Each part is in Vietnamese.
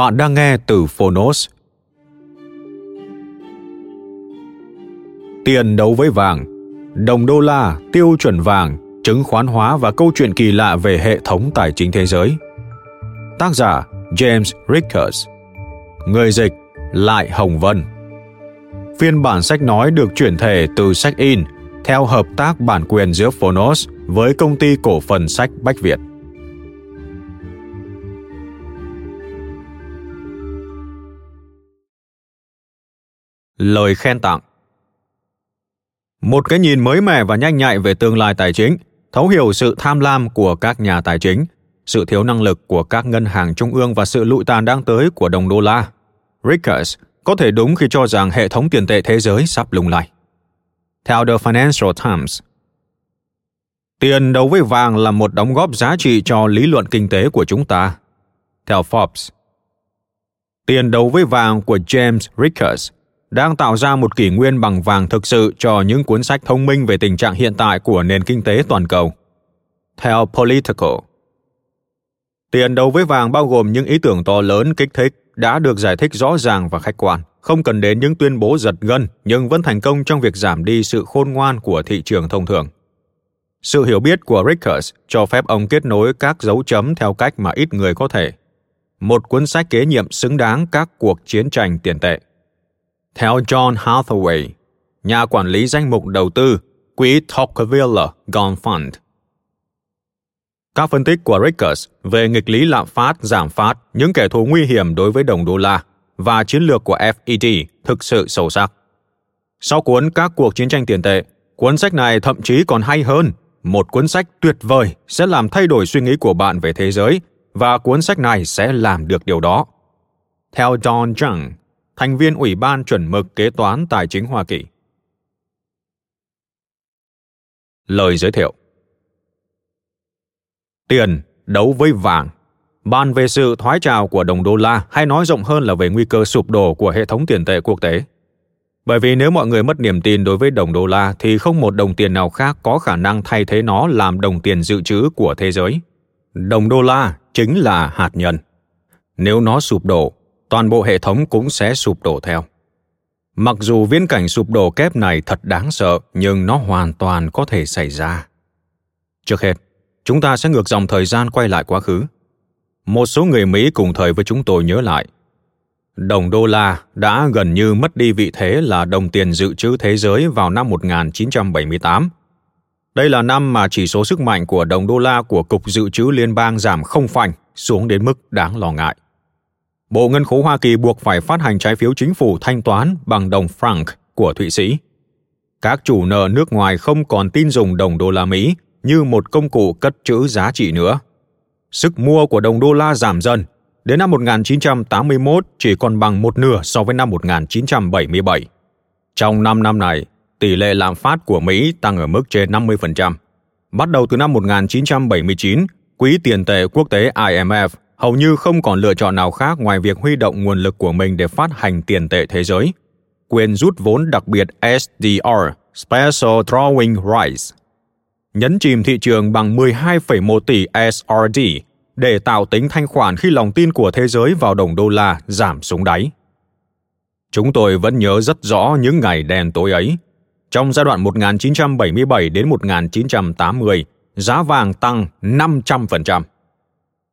Bạn đang nghe từ Phonos. Tiền đấu với vàng, đồng đô la, tiêu chuẩn vàng, chứng khoán hóa và câu chuyện kỳ lạ về hệ thống tài chính thế giới. Tác giả James Rickers Người dịch Lại Hồng Vân Phiên bản sách nói được chuyển thể từ sách in theo hợp tác bản quyền giữa Phonos với công ty cổ phần sách Bách Việt. Lời khen tặng. Một cái nhìn mới mẻ và nhanh nhạy về tương lai tài chính thấu hiểu sự tham lam của các nhà tài chính sự thiếu năng lực của các ngân hàng trung ương và sự lụi tàn đang tới của đồng đô la. Rickers có thể đúng khi cho rằng hệ thống tiền tệ thế giới sắp lung lay. Theo The Financial Times, tiền đấu với vàng là một đóng góp giá trị cho lý luận kinh tế của chúng ta. Theo Forbes, tiền đấu với vàng của James Rickers đang tạo ra một kỷ nguyên bằng vàng thực sự cho những cuốn sách thông minh về tình trạng hiện tại của nền kinh tế toàn cầu. Theo Political, tiền đấu với vàng bao gồm những ý tưởng to lớn kích thích đã được giải thích rõ ràng và khách quan, không cần đến những tuyên bố giật gân nhưng vẫn thành công trong việc giảm đi sự khôn ngoan của thị trường thông thường. Sự hiểu biết của Rickers cho phép ông kết nối các dấu chấm theo cách mà ít người có thể. Một cuốn sách kế nhiệm xứng đáng các cuộc chiến tranh tiền tệ. Theo John Hathaway, nhà quản lý danh mục đầu tư quỹ Tocqueville Gone Fund. Các phân tích của Rickers về nghịch lý lạm phát, giảm phát, những kẻ thù nguy hiểm đối với đồng đô la và chiến lược của FED thực sự sâu sắc. Sau cuốn Các cuộc chiến tranh tiền tệ, cuốn sách này thậm chí còn hay hơn. Một cuốn sách tuyệt vời sẽ làm thay đổi suy nghĩ của bạn về thế giới và cuốn sách này sẽ làm được điều đó. Theo Don Jung, thành viên Ủy ban chuẩn mực kế toán tài chính Hoa Kỳ. Lời giới thiệu Tiền đấu với vàng Bàn về sự thoái trào của đồng đô la hay nói rộng hơn là về nguy cơ sụp đổ của hệ thống tiền tệ quốc tế. Bởi vì nếu mọi người mất niềm tin đối với đồng đô la thì không một đồng tiền nào khác có khả năng thay thế nó làm đồng tiền dự trữ của thế giới. Đồng đô la chính là hạt nhân. Nếu nó sụp đổ, toàn bộ hệ thống cũng sẽ sụp đổ theo. Mặc dù viễn cảnh sụp đổ kép này thật đáng sợ, nhưng nó hoàn toàn có thể xảy ra. Trước hết, chúng ta sẽ ngược dòng thời gian quay lại quá khứ. Một số người Mỹ cùng thời với chúng tôi nhớ lại. Đồng đô la đã gần như mất đi vị thế là đồng tiền dự trữ thế giới vào năm 1978. Đây là năm mà chỉ số sức mạnh của đồng đô la của Cục Dự trữ Liên bang giảm không phanh xuống đến mức đáng lo ngại. Bộ Ngân khố Hoa Kỳ buộc phải phát hành trái phiếu chính phủ thanh toán bằng đồng franc của Thụy Sĩ. Các chủ nợ nước ngoài không còn tin dùng đồng đô la Mỹ như một công cụ cất trữ giá trị nữa. Sức mua của đồng đô la giảm dần, đến năm 1981 chỉ còn bằng một nửa so với năm 1977. Trong 5 năm này, tỷ lệ lạm phát của Mỹ tăng ở mức trên 50%. Bắt đầu từ năm 1979, Quỹ tiền tệ quốc tế IMF hầu như không còn lựa chọn nào khác ngoài việc huy động nguồn lực của mình để phát hành tiền tệ thế giới. Quyền rút vốn đặc biệt SDR, Special Drawing Rights, nhấn chìm thị trường bằng 12,1 tỷ SRD để tạo tính thanh khoản khi lòng tin của thế giới vào đồng đô la giảm xuống đáy. Chúng tôi vẫn nhớ rất rõ những ngày đen tối ấy. Trong giai đoạn 1977 đến 1980, giá vàng tăng 500%.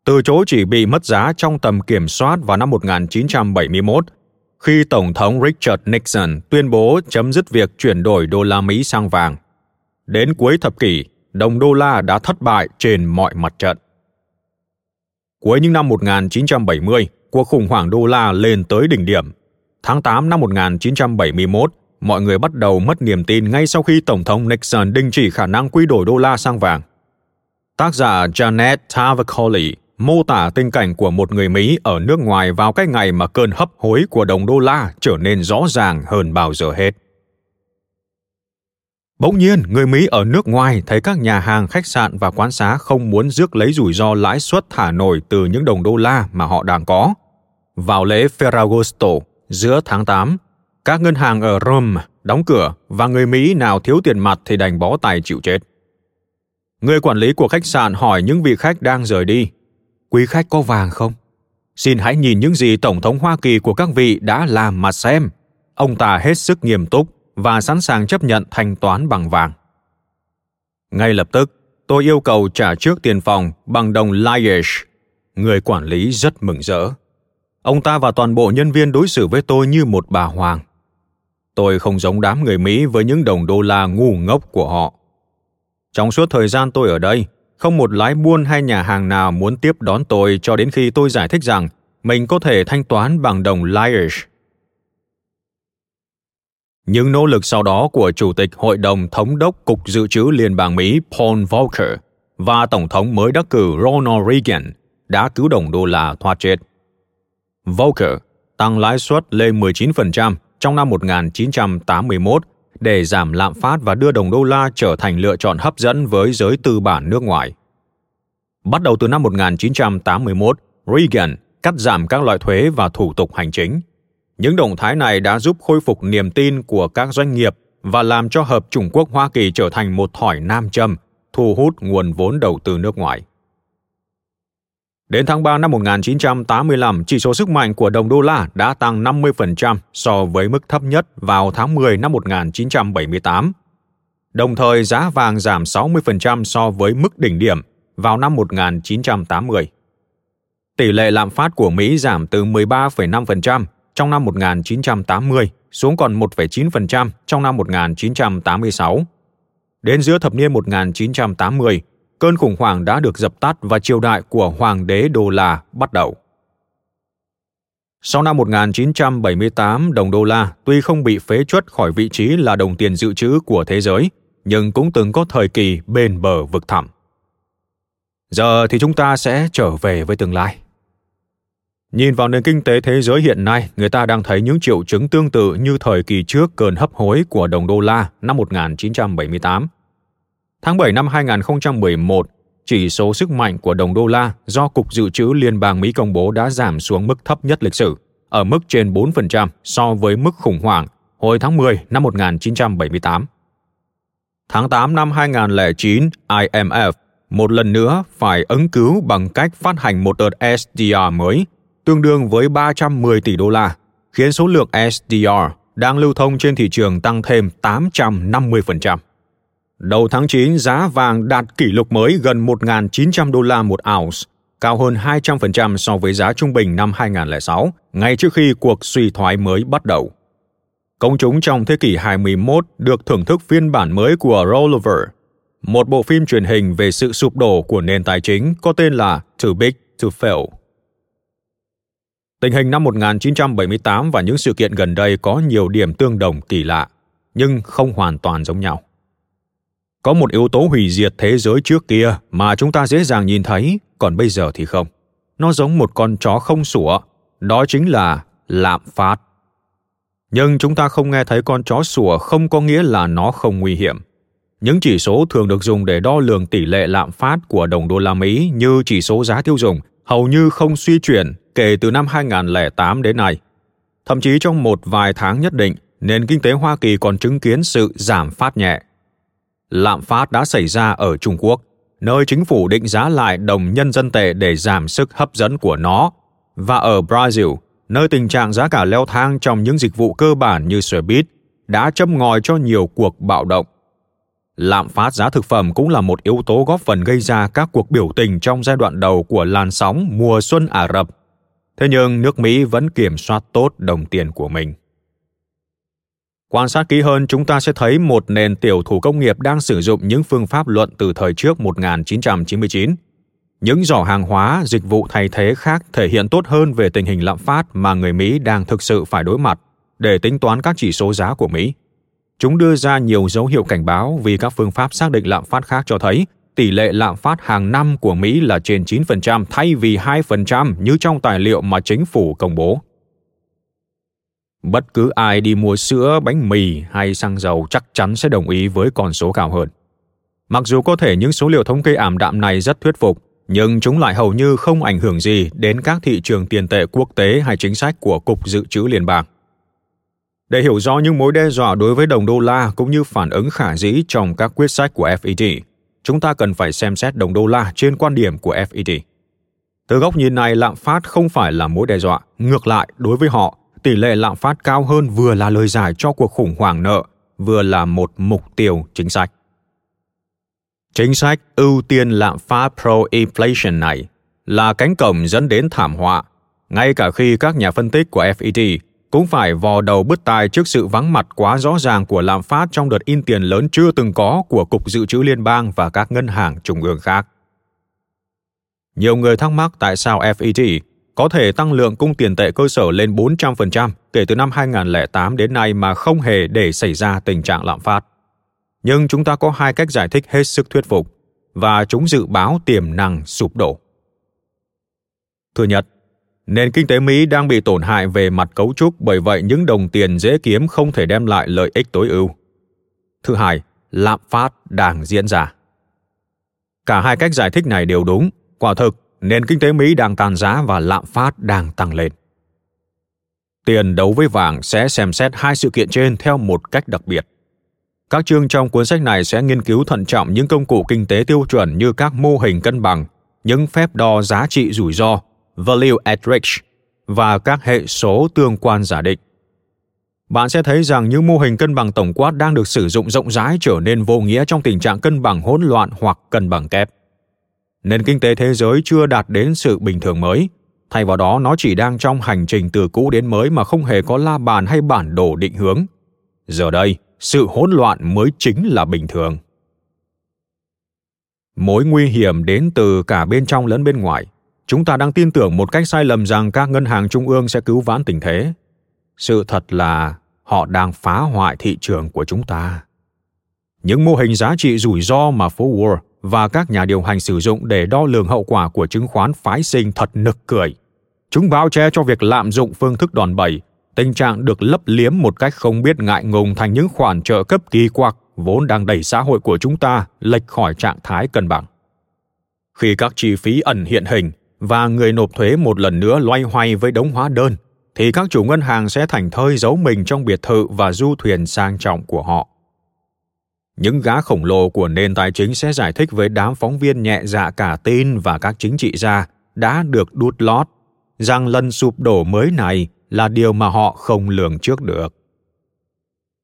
Từ chỗ chỉ bị mất giá trong tầm kiểm soát vào năm 1971, khi Tổng thống Richard Nixon tuyên bố chấm dứt việc chuyển đổi đô la Mỹ sang vàng. Đến cuối thập kỷ, đồng đô la đã thất bại trên mọi mặt trận. Cuối những năm 1970, cuộc khủng hoảng đô la lên tới đỉnh điểm. Tháng 8 năm 1971, mọi người bắt đầu mất niềm tin ngay sau khi Tổng thống Nixon đình chỉ khả năng quy đổi đô la sang vàng. Tác giả Janet Tavakoli mô tả tình cảnh của một người Mỹ ở nước ngoài vào cái ngày mà cơn hấp hối của đồng đô la trở nên rõ ràng hơn bao giờ hết. Bỗng nhiên, người Mỹ ở nước ngoài thấy các nhà hàng, khách sạn và quán xá không muốn rước lấy rủi ro lãi suất thả nổi từ những đồng đô la mà họ đang có. Vào lễ Ferragosto giữa tháng 8, các ngân hàng ở Rome đóng cửa và người Mỹ nào thiếu tiền mặt thì đành bó tay chịu chết. Người quản lý của khách sạn hỏi những vị khách đang rời đi, quý khách có vàng không? Xin hãy nhìn những gì Tổng thống Hoa Kỳ của các vị đã làm mà xem. Ông ta hết sức nghiêm túc và sẵn sàng chấp nhận thanh toán bằng vàng. Ngay lập tức, tôi yêu cầu trả trước tiền phòng bằng đồng Liege. Người quản lý rất mừng rỡ. Ông ta và toàn bộ nhân viên đối xử với tôi như một bà hoàng. Tôi không giống đám người Mỹ với những đồng đô la ngu ngốc của họ. Trong suốt thời gian tôi ở đây, không một lái buôn hay nhà hàng nào muốn tiếp đón tôi cho đến khi tôi giải thích rằng mình có thể thanh toán bằng đồng liars. Những nỗ lực sau đó của Chủ tịch Hội đồng Thống đốc Cục Dự trữ Liên bang Mỹ Paul Volcker và Tổng thống mới đắc cử Ronald Reagan đã cứu đồng đô la thoát chết. Volcker, tăng lãi suất lên 19% trong năm 1981 để giảm lạm phát và đưa đồng đô la trở thành lựa chọn hấp dẫn với giới tư bản nước ngoài. Bắt đầu từ năm 1981, Reagan cắt giảm các loại thuế và thủ tục hành chính. Những động thái này đã giúp khôi phục niềm tin của các doanh nghiệp và làm cho Hợp Trung Quốc Hoa Kỳ trở thành một thỏi nam châm, thu hút nguồn vốn đầu tư nước ngoài. Đến tháng 3 năm 1985, chỉ số sức mạnh của đồng đô la đã tăng 50% so với mức thấp nhất vào tháng 10 năm 1978. Đồng thời giá vàng giảm 60% so với mức đỉnh điểm vào năm 1980. Tỷ lệ lạm phát của Mỹ giảm từ 13,5% trong năm 1980 xuống còn 1,9% trong năm 1986. Đến giữa thập niên 1980, cơn khủng hoảng đã được dập tắt và triều đại của Hoàng đế Đô La bắt đầu. Sau năm 1978, đồng đô la tuy không bị phế chuất khỏi vị trí là đồng tiền dự trữ của thế giới, nhưng cũng từng có thời kỳ bền bờ vực thẳm. Giờ thì chúng ta sẽ trở về với tương lai. Nhìn vào nền kinh tế thế giới hiện nay, người ta đang thấy những triệu chứng tương tự như thời kỳ trước cơn hấp hối của đồng đô la năm 1978. Tháng 7 năm 2011, chỉ số sức mạnh của đồng đô la do Cục Dự trữ Liên bang Mỹ công bố đã giảm xuống mức thấp nhất lịch sử, ở mức trên 4% so với mức khủng hoảng hồi tháng 10 năm 1978. Tháng 8 năm 2009, IMF một lần nữa phải ứng cứu bằng cách phát hành một đợt SDR mới, tương đương với 310 tỷ đô la, khiến số lượng SDR đang lưu thông trên thị trường tăng thêm 850%. Đầu tháng 9, giá vàng đạt kỷ lục mới gần 1.900 đô la một ounce, cao hơn 200% so với giá trung bình năm 2006, ngay trước khi cuộc suy thoái mới bắt đầu. Công chúng trong thế kỷ 21 được thưởng thức phiên bản mới của Rollover, một bộ phim truyền hình về sự sụp đổ của nền tài chính có tên là Too Big to Fail. Tình hình năm 1978 và những sự kiện gần đây có nhiều điểm tương đồng kỳ lạ, nhưng không hoàn toàn giống nhau. Có một yếu tố hủy diệt thế giới trước kia mà chúng ta dễ dàng nhìn thấy, còn bây giờ thì không. Nó giống một con chó không sủa, đó chính là lạm phát. Nhưng chúng ta không nghe thấy con chó sủa không có nghĩa là nó không nguy hiểm. Những chỉ số thường được dùng để đo lường tỷ lệ lạm phát của đồng đô la Mỹ như chỉ số giá tiêu dùng hầu như không suy chuyển kể từ năm 2008 đến nay. Thậm chí trong một vài tháng nhất định, nền kinh tế Hoa Kỳ còn chứng kiến sự giảm phát nhẹ. Lạm phát đã xảy ra ở Trung Quốc, nơi chính phủ định giá lại đồng nhân dân tệ để giảm sức hấp dẫn của nó, và ở Brazil, nơi tình trạng giá cả leo thang trong những dịch vụ cơ bản như xe buýt đã châm ngòi cho nhiều cuộc bạo động. Lạm phát giá thực phẩm cũng là một yếu tố góp phần gây ra các cuộc biểu tình trong giai đoạn đầu của làn sóng mùa xuân Ả Rập. Thế nhưng nước Mỹ vẫn kiểm soát tốt đồng tiền của mình. Quan sát kỹ hơn, chúng ta sẽ thấy một nền tiểu thủ công nghiệp đang sử dụng những phương pháp luận từ thời trước 1999. Những giỏ hàng hóa, dịch vụ thay thế khác thể hiện tốt hơn về tình hình lạm phát mà người Mỹ đang thực sự phải đối mặt để tính toán các chỉ số giá của Mỹ. Chúng đưa ra nhiều dấu hiệu cảnh báo vì các phương pháp xác định lạm phát khác cho thấy tỷ lệ lạm phát hàng năm của Mỹ là trên 9% thay vì 2% như trong tài liệu mà chính phủ công bố. Bất cứ ai đi mua sữa, bánh mì hay xăng dầu chắc chắn sẽ đồng ý với con số cao hơn. Mặc dù có thể những số liệu thống kê ảm đạm này rất thuyết phục, nhưng chúng lại hầu như không ảnh hưởng gì đến các thị trường tiền tệ quốc tế hay chính sách của Cục Dự trữ Liên bang. Để hiểu rõ những mối đe dọa đối với đồng đô la cũng như phản ứng khả dĩ trong các quyết sách của FED, chúng ta cần phải xem xét đồng đô la trên quan điểm của FED. Từ góc nhìn này, lạm phát không phải là mối đe dọa, ngược lại, đối với họ, tỷ lệ lạm phát cao hơn vừa là lời giải cho cuộc khủng hoảng nợ, vừa là một mục tiêu chính sách. Chính sách ưu tiên lạm phát pro-inflation này là cánh cổng dẫn đến thảm họa, ngay cả khi các nhà phân tích của FED cũng phải vò đầu bứt tai trước sự vắng mặt quá rõ ràng của lạm phát trong đợt in tiền lớn chưa từng có của Cục Dự trữ Liên bang và các ngân hàng trung ương khác. Nhiều người thắc mắc tại sao FED có thể tăng lượng cung tiền tệ cơ sở lên 400% kể từ năm 2008 đến nay mà không hề để xảy ra tình trạng lạm phát. Nhưng chúng ta có hai cách giải thích hết sức thuyết phục và chúng dự báo tiềm năng sụp đổ. Thứ nhất, nền kinh tế Mỹ đang bị tổn hại về mặt cấu trúc bởi vậy những đồng tiền dễ kiếm không thể đem lại lợi ích tối ưu. Thứ hai, lạm phát đang diễn ra. Cả hai cách giải thích này đều đúng, quả thực nền kinh tế Mỹ đang tàn giá và lạm phát đang tăng lên. Tiền đấu với vàng sẽ xem xét hai sự kiện trên theo một cách đặc biệt. Các chương trong cuốn sách này sẽ nghiên cứu thận trọng những công cụ kinh tế tiêu chuẩn như các mô hình cân bằng, những phép đo giá trị rủi ro, value at risk và các hệ số tương quan giả định. Bạn sẽ thấy rằng những mô hình cân bằng tổng quát đang được sử dụng rộng rãi trở nên vô nghĩa trong tình trạng cân bằng hỗn loạn hoặc cân bằng kép nền kinh tế thế giới chưa đạt đến sự bình thường mới. Thay vào đó, nó chỉ đang trong hành trình từ cũ đến mới mà không hề có la bàn hay bản đồ định hướng. Giờ đây, sự hỗn loạn mới chính là bình thường. Mối nguy hiểm đến từ cả bên trong lẫn bên ngoài. Chúng ta đang tin tưởng một cách sai lầm rằng các ngân hàng trung ương sẽ cứu vãn tình thế. Sự thật là, họ đang phá hoại thị trường của chúng ta. Những mô hình giá trị rủi ro mà phố Wall và các nhà điều hành sử dụng để đo lường hậu quả của chứng khoán phái sinh thật nực cười. Chúng bao che cho việc lạm dụng phương thức đòn bẩy, tình trạng được lấp liếm một cách không biết ngại ngùng thành những khoản trợ cấp kỳ quặc vốn đang đẩy xã hội của chúng ta lệch khỏi trạng thái cân bằng. Khi các chi phí ẩn hiện hình và người nộp thuế một lần nữa loay hoay với đống hóa đơn, thì các chủ ngân hàng sẽ thành thơi giấu mình trong biệt thự và du thuyền sang trọng của họ những gã khổng lồ của nền tài chính sẽ giải thích với đám phóng viên nhẹ dạ cả tin và các chính trị gia đã được đút lót rằng lần sụp đổ mới này là điều mà họ không lường trước được.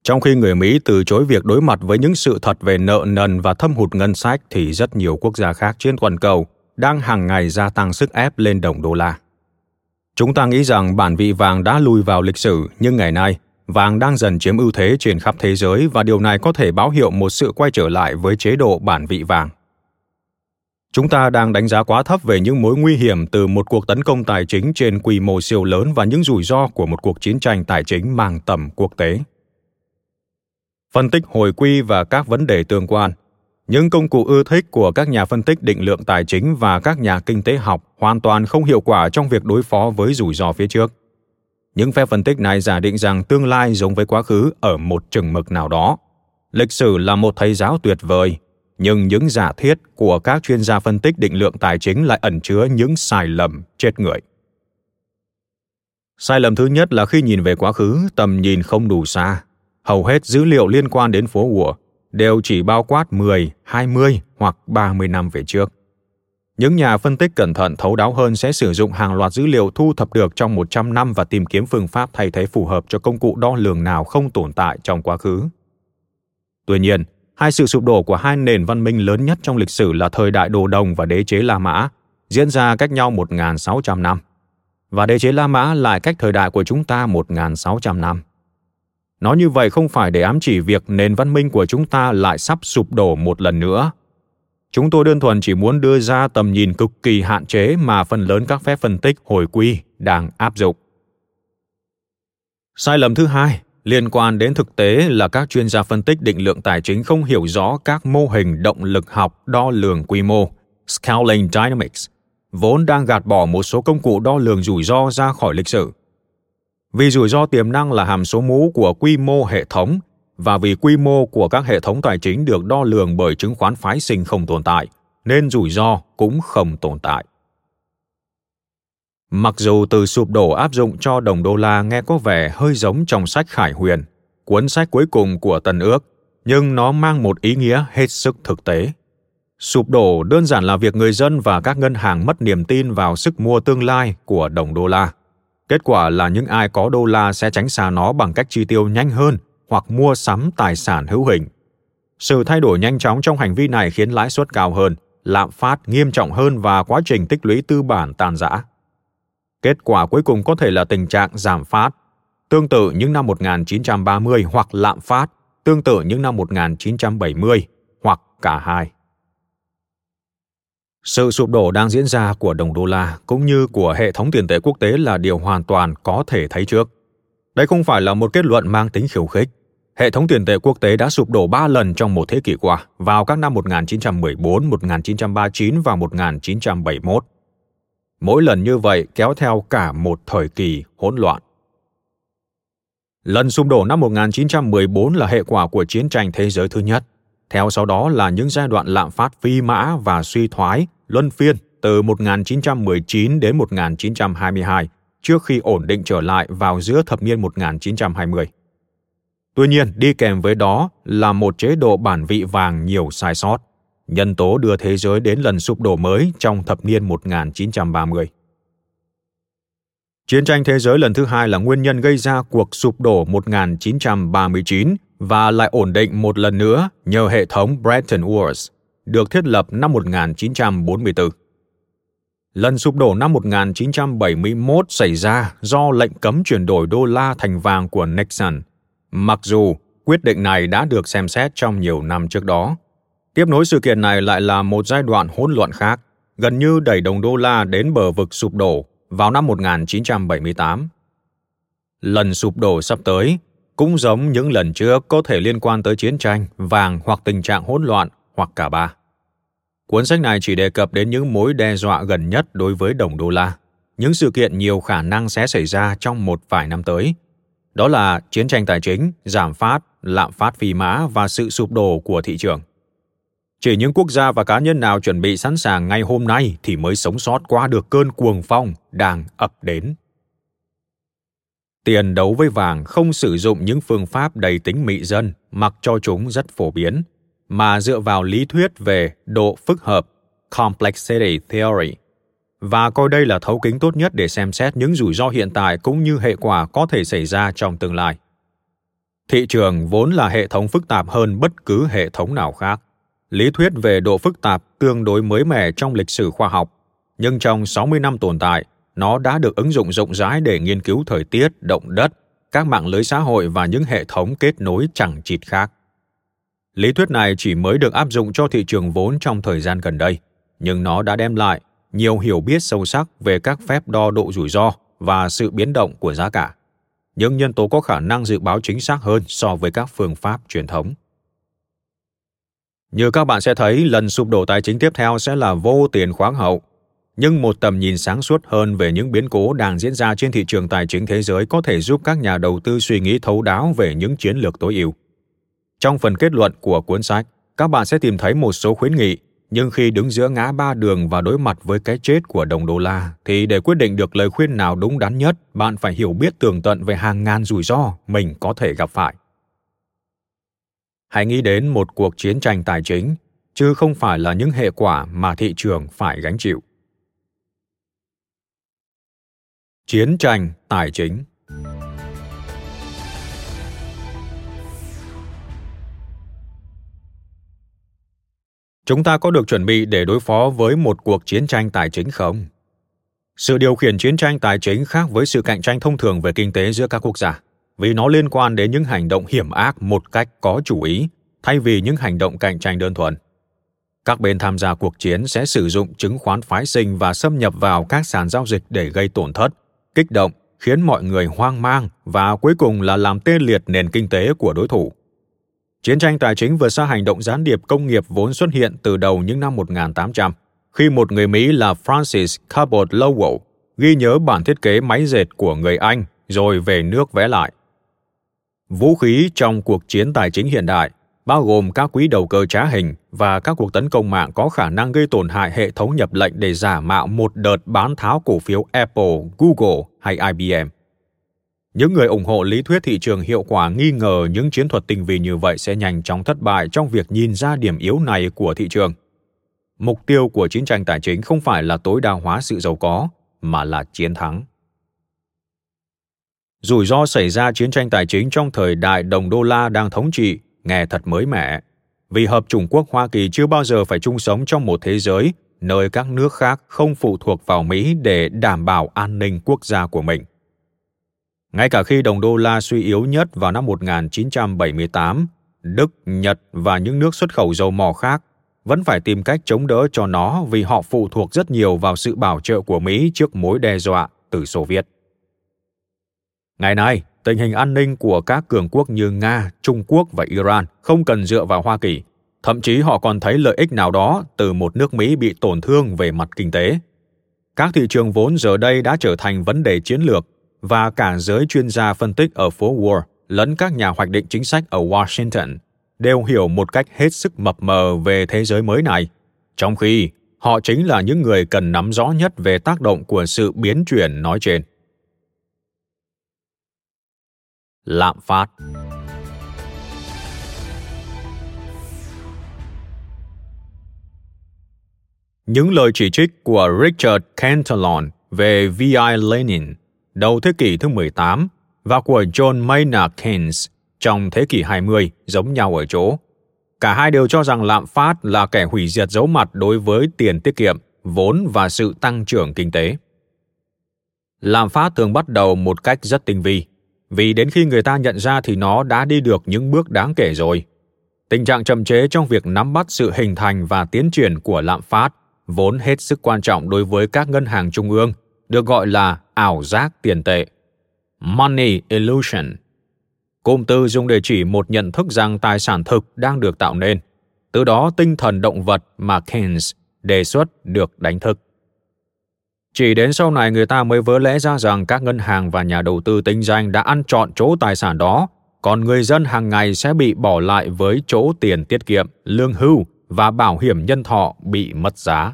Trong khi người Mỹ từ chối việc đối mặt với những sự thật về nợ nần và thâm hụt ngân sách thì rất nhiều quốc gia khác trên toàn cầu đang hàng ngày gia tăng sức ép lên đồng đô la. Chúng ta nghĩ rằng bản vị vàng đã lùi vào lịch sử, nhưng ngày nay vàng đang dần chiếm ưu thế trên khắp thế giới và điều này có thể báo hiệu một sự quay trở lại với chế độ bản vị vàng. Chúng ta đang đánh giá quá thấp về những mối nguy hiểm từ một cuộc tấn công tài chính trên quy mô siêu lớn và những rủi ro của một cuộc chiến tranh tài chính mang tầm quốc tế. Phân tích hồi quy và các vấn đề tương quan những công cụ ưa thích của các nhà phân tích định lượng tài chính và các nhà kinh tế học hoàn toàn không hiệu quả trong việc đối phó với rủi ro phía trước những phép phân tích này giả định rằng tương lai giống với quá khứ ở một chừng mực nào đó. Lịch sử là một thầy giáo tuyệt vời, nhưng những giả thiết của các chuyên gia phân tích định lượng tài chính lại ẩn chứa những sai lầm chết người. Sai lầm thứ nhất là khi nhìn về quá khứ, tầm nhìn không đủ xa. Hầu hết dữ liệu liên quan đến phố ùa đều chỉ bao quát 10, 20 hoặc 30 năm về trước. Những nhà phân tích cẩn thận thấu đáo hơn sẽ sử dụng hàng loạt dữ liệu thu thập được trong 100 năm và tìm kiếm phương pháp thay thế phù hợp cho công cụ đo lường nào không tồn tại trong quá khứ. Tuy nhiên, hai sự sụp đổ của hai nền văn minh lớn nhất trong lịch sử là thời đại Đồ Đồng và đế chế La Mã, diễn ra cách nhau 1.600 năm. Và đế chế La Mã lại cách thời đại của chúng ta 1.600 năm. Nói như vậy không phải để ám chỉ việc nền văn minh của chúng ta lại sắp sụp đổ một lần nữa. Chúng tôi đơn thuần chỉ muốn đưa ra tầm nhìn cực kỳ hạn chế mà phần lớn các phép phân tích hồi quy đang áp dụng. Sai lầm thứ hai liên quan đến thực tế là các chuyên gia phân tích định lượng tài chính không hiểu rõ các mô hình động lực học đo lường quy mô, Scaling Dynamics, vốn đang gạt bỏ một số công cụ đo lường rủi ro ra khỏi lịch sử. Vì rủi ro tiềm năng là hàm số mũ của quy mô hệ thống và vì quy mô của các hệ thống tài chính được đo lường bởi chứng khoán phái sinh không tồn tại, nên rủi ro cũng không tồn tại. Mặc dù từ sụp đổ áp dụng cho đồng đô la nghe có vẻ hơi giống trong sách Khải Huyền, cuốn sách cuối cùng của Tần ước, nhưng nó mang một ý nghĩa hết sức thực tế. Sụp đổ đơn giản là việc người dân và các ngân hàng mất niềm tin vào sức mua tương lai của đồng đô la. Kết quả là những ai có đô la sẽ tránh xa nó bằng cách chi tiêu nhanh hơn hoặc mua sắm tài sản hữu hình. Sự thay đổi nhanh chóng trong hành vi này khiến lãi suất cao hơn, lạm phát nghiêm trọng hơn và quá trình tích lũy tư bản tan rã. Kết quả cuối cùng có thể là tình trạng giảm phát, tương tự những năm 1930 hoặc lạm phát, tương tự những năm 1970 hoặc cả hai. Sự sụp đổ đang diễn ra của đồng đô la cũng như của hệ thống tiền tệ quốc tế là điều hoàn toàn có thể thấy trước. Đây không phải là một kết luận mang tính khiêu khích. Hệ thống tiền tệ quốc tế đã sụp đổ 3 lần trong một thế kỷ qua, vào các năm 1914, 1939 và 1971 mỗi lần như vậy kéo theo cả một thời kỳ hỗn loạn. Lần sụp đổ năm 1914 là hệ quả của chiến tranh thế giới thứ nhất. Theo sau đó là những giai đoạn lạm phát phi mã và suy thoái luân phiên từ 1919 đến 1922 trước khi ổn định trở lại vào giữa thập niên 1920. Tuy nhiên, đi kèm với đó là một chế độ bản vị vàng nhiều sai sót, nhân tố đưa thế giới đến lần sụp đổ mới trong thập niên 1930. Chiến tranh thế giới lần thứ hai là nguyên nhân gây ra cuộc sụp đổ 1939 và lại ổn định một lần nữa nhờ hệ thống Bretton Woods, được thiết lập năm 1944. Lần sụp đổ năm 1971 xảy ra do lệnh cấm chuyển đổi đô la thành vàng của Nixon, mặc dù quyết định này đã được xem xét trong nhiều năm trước đó. Tiếp nối sự kiện này lại là một giai đoạn hỗn loạn khác, gần như đẩy đồng đô la đến bờ vực sụp đổ vào năm 1978. Lần sụp đổ sắp tới cũng giống những lần trước có thể liên quan tới chiến tranh, vàng hoặc tình trạng hỗn loạn hoặc cả ba. Cuốn sách này chỉ đề cập đến những mối đe dọa gần nhất đối với đồng đô la, những sự kiện nhiều khả năng sẽ xảy ra trong một vài năm tới. Đó là chiến tranh tài chính, giảm phát, lạm phát phi mã và sự sụp đổ của thị trường. Chỉ những quốc gia và cá nhân nào chuẩn bị sẵn sàng ngay hôm nay thì mới sống sót qua được cơn cuồng phong đang ập đến. Tiền đấu với vàng không sử dụng những phương pháp đầy tính mị dân mặc cho chúng rất phổ biến, mà dựa vào lý thuyết về độ phức hợp complexity theory và coi đây là thấu kính tốt nhất để xem xét những rủi ro hiện tại cũng như hệ quả có thể xảy ra trong tương lai. Thị trường vốn là hệ thống phức tạp hơn bất cứ hệ thống nào khác lý thuyết về độ phức tạp tương đối mới mẻ trong lịch sử khoa học, nhưng trong 60 năm tồn tại, nó đã được ứng dụng rộng rãi để nghiên cứu thời tiết, động đất, các mạng lưới xã hội và những hệ thống kết nối chẳng chịt khác. Lý thuyết này chỉ mới được áp dụng cho thị trường vốn trong thời gian gần đây, nhưng nó đã đem lại nhiều hiểu biết sâu sắc về các phép đo độ rủi ro và sự biến động của giá cả. Những nhân tố có khả năng dự báo chính xác hơn so với các phương pháp truyền thống. Như các bạn sẽ thấy, lần sụp đổ tài chính tiếp theo sẽ là vô tiền khoáng hậu. Nhưng một tầm nhìn sáng suốt hơn về những biến cố đang diễn ra trên thị trường tài chính thế giới có thể giúp các nhà đầu tư suy nghĩ thấu đáo về những chiến lược tối ưu. Trong phần kết luận của cuốn sách, các bạn sẽ tìm thấy một số khuyến nghị, nhưng khi đứng giữa ngã ba đường và đối mặt với cái chết của đồng đô la, thì để quyết định được lời khuyên nào đúng đắn nhất, bạn phải hiểu biết tường tận về hàng ngàn rủi ro mình có thể gặp phải. Hãy nghĩ đến một cuộc chiến tranh tài chính. chứ không phải là những hệ quả mà thị trường phải gánh chịu. Chiến tranh tài chính Chúng ta có được chuẩn bị để đối phó với một cuộc chiến tranh tài chính không? Sự điều khiển chiến tranh tài chính khác với sự cạnh tranh thông thường về kinh tế giữa các quốc gia, vì nó liên quan đến những hành động hiểm ác một cách có chủ ý, thay vì những hành động cạnh tranh đơn thuần. Các bên tham gia cuộc chiến sẽ sử dụng chứng khoán phái sinh và xâm nhập vào các sàn giao dịch để gây tổn thất, kích động, khiến mọi người hoang mang và cuối cùng là làm tê liệt nền kinh tế của đối thủ. Chiến tranh tài chính vượt xa hành động gián điệp công nghiệp vốn xuất hiện từ đầu những năm 1800, khi một người Mỹ là Francis Cabot Lowell ghi nhớ bản thiết kế máy dệt của người Anh rồi về nước vẽ lại. Vũ khí trong cuộc chiến tài chính hiện đại bao gồm các quỹ đầu cơ trá hình và các cuộc tấn công mạng có khả năng gây tổn hại hệ thống nhập lệnh để giả mạo một đợt bán tháo cổ phiếu Apple, Google hay IBM. Những người ủng hộ lý thuyết thị trường hiệu quả nghi ngờ những chiến thuật tinh vi như vậy sẽ nhanh chóng thất bại trong việc nhìn ra điểm yếu này của thị trường. Mục tiêu của chiến tranh tài chính không phải là tối đa hóa sự giàu có, mà là chiến thắng. Rủi ro xảy ra chiến tranh tài chính trong thời đại đồng đô la đang thống trị nghe thật mới mẻ, vì Hợp chủng Quốc Hoa Kỳ chưa bao giờ phải chung sống trong một thế giới nơi các nước khác không phụ thuộc vào Mỹ để đảm bảo an ninh quốc gia của mình. Ngay cả khi đồng đô la suy yếu nhất vào năm 1978, Đức, Nhật và những nước xuất khẩu dầu mỏ khác vẫn phải tìm cách chống đỡ cho nó vì họ phụ thuộc rất nhiều vào sự bảo trợ của Mỹ trước mối đe dọa từ Xô Viết. Ngày nay, tình hình an ninh của các cường quốc như Nga, Trung Quốc và Iran không cần dựa vào Hoa Kỳ. Thậm chí họ còn thấy lợi ích nào đó từ một nước Mỹ bị tổn thương về mặt kinh tế. Các thị trường vốn giờ đây đã trở thành vấn đề chiến lược và cả giới chuyên gia phân tích ở phố Wall lẫn các nhà hoạch định chính sách ở Washington đều hiểu một cách hết sức mập mờ về thế giới mới này, trong khi họ chính là những người cần nắm rõ nhất về tác động của sự biến chuyển nói trên. Lạm phát Những lời chỉ trích của Richard Cantillon về V.I. Lenin đầu thế kỷ thứ 18 và của John Maynard Keynes trong thế kỷ 20 giống nhau ở chỗ. Cả hai đều cho rằng lạm phát là kẻ hủy diệt dấu mặt đối với tiền tiết kiệm, vốn và sự tăng trưởng kinh tế. Lạm phát thường bắt đầu một cách rất tinh vi, vì đến khi người ta nhận ra thì nó đã đi được những bước đáng kể rồi. Tình trạng chậm chế trong việc nắm bắt sự hình thành và tiến triển của lạm phát vốn hết sức quan trọng đối với các ngân hàng trung ương, được gọi là ảo giác tiền tệ. Money illusion Cụm từ dùng để chỉ một nhận thức rằng tài sản thực đang được tạo nên. Từ đó tinh thần động vật mà Keynes đề xuất được đánh thức. Chỉ đến sau này người ta mới vỡ lẽ ra rằng các ngân hàng và nhà đầu tư tinh danh đã ăn trọn chỗ tài sản đó, còn người dân hàng ngày sẽ bị bỏ lại với chỗ tiền tiết kiệm, lương hưu và bảo hiểm nhân thọ bị mất giá.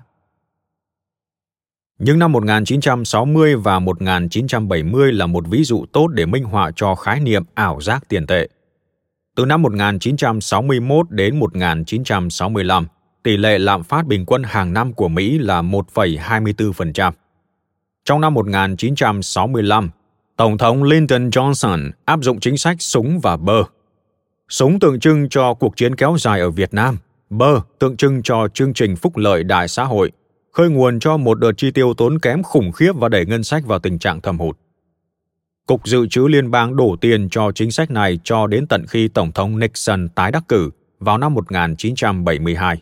Những năm 1960 và 1970 là một ví dụ tốt để minh họa cho khái niệm ảo giác tiền tệ. Từ năm 1961 đến 1965, tỷ lệ lạm phát bình quân hàng năm của Mỹ là 1,24%. Trong năm 1965, Tổng thống Lyndon Johnson áp dụng chính sách súng và bơ. Súng tượng trưng cho cuộc chiến kéo dài ở Việt Nam, bơ tượng trưng cho chương trình phúc lợi đại xã hội khơi nguồn cho một đợt chi tiêu tốn kém khủng khiếp và đẩy ngân sách vào tình trạng thâm hụt. Cục Dự trữ Liên bang đổ tiền cho chính sách này cho đến tận khi Tổng thống Nixon tái đắc cử vào năm 1972.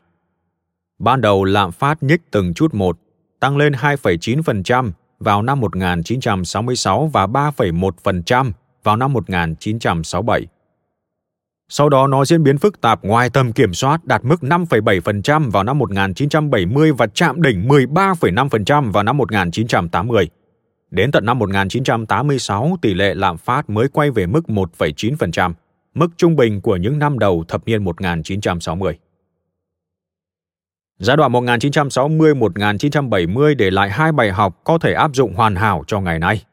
Ban đầu lạm phát nhích từng chút một, tăng lên 2,9% vào năm 1966 và 3,1% vào năm 1967. Sau đó nó diễn biến phức tạp ngoài tầm kiểm soát đạt mức 5,7% vào năm 1970 và chạm đỉnh 13,5% vào năm 1980. Đến tận năm 1986, tỷ lệ lạm phát mới quay về mức 1,9%, mức trung bình của những năm đầu thập niên 1960. Giai đoạn 1960-1970 để lại hai bài học có thể áp dụng hoàn hảo cho ngày nay.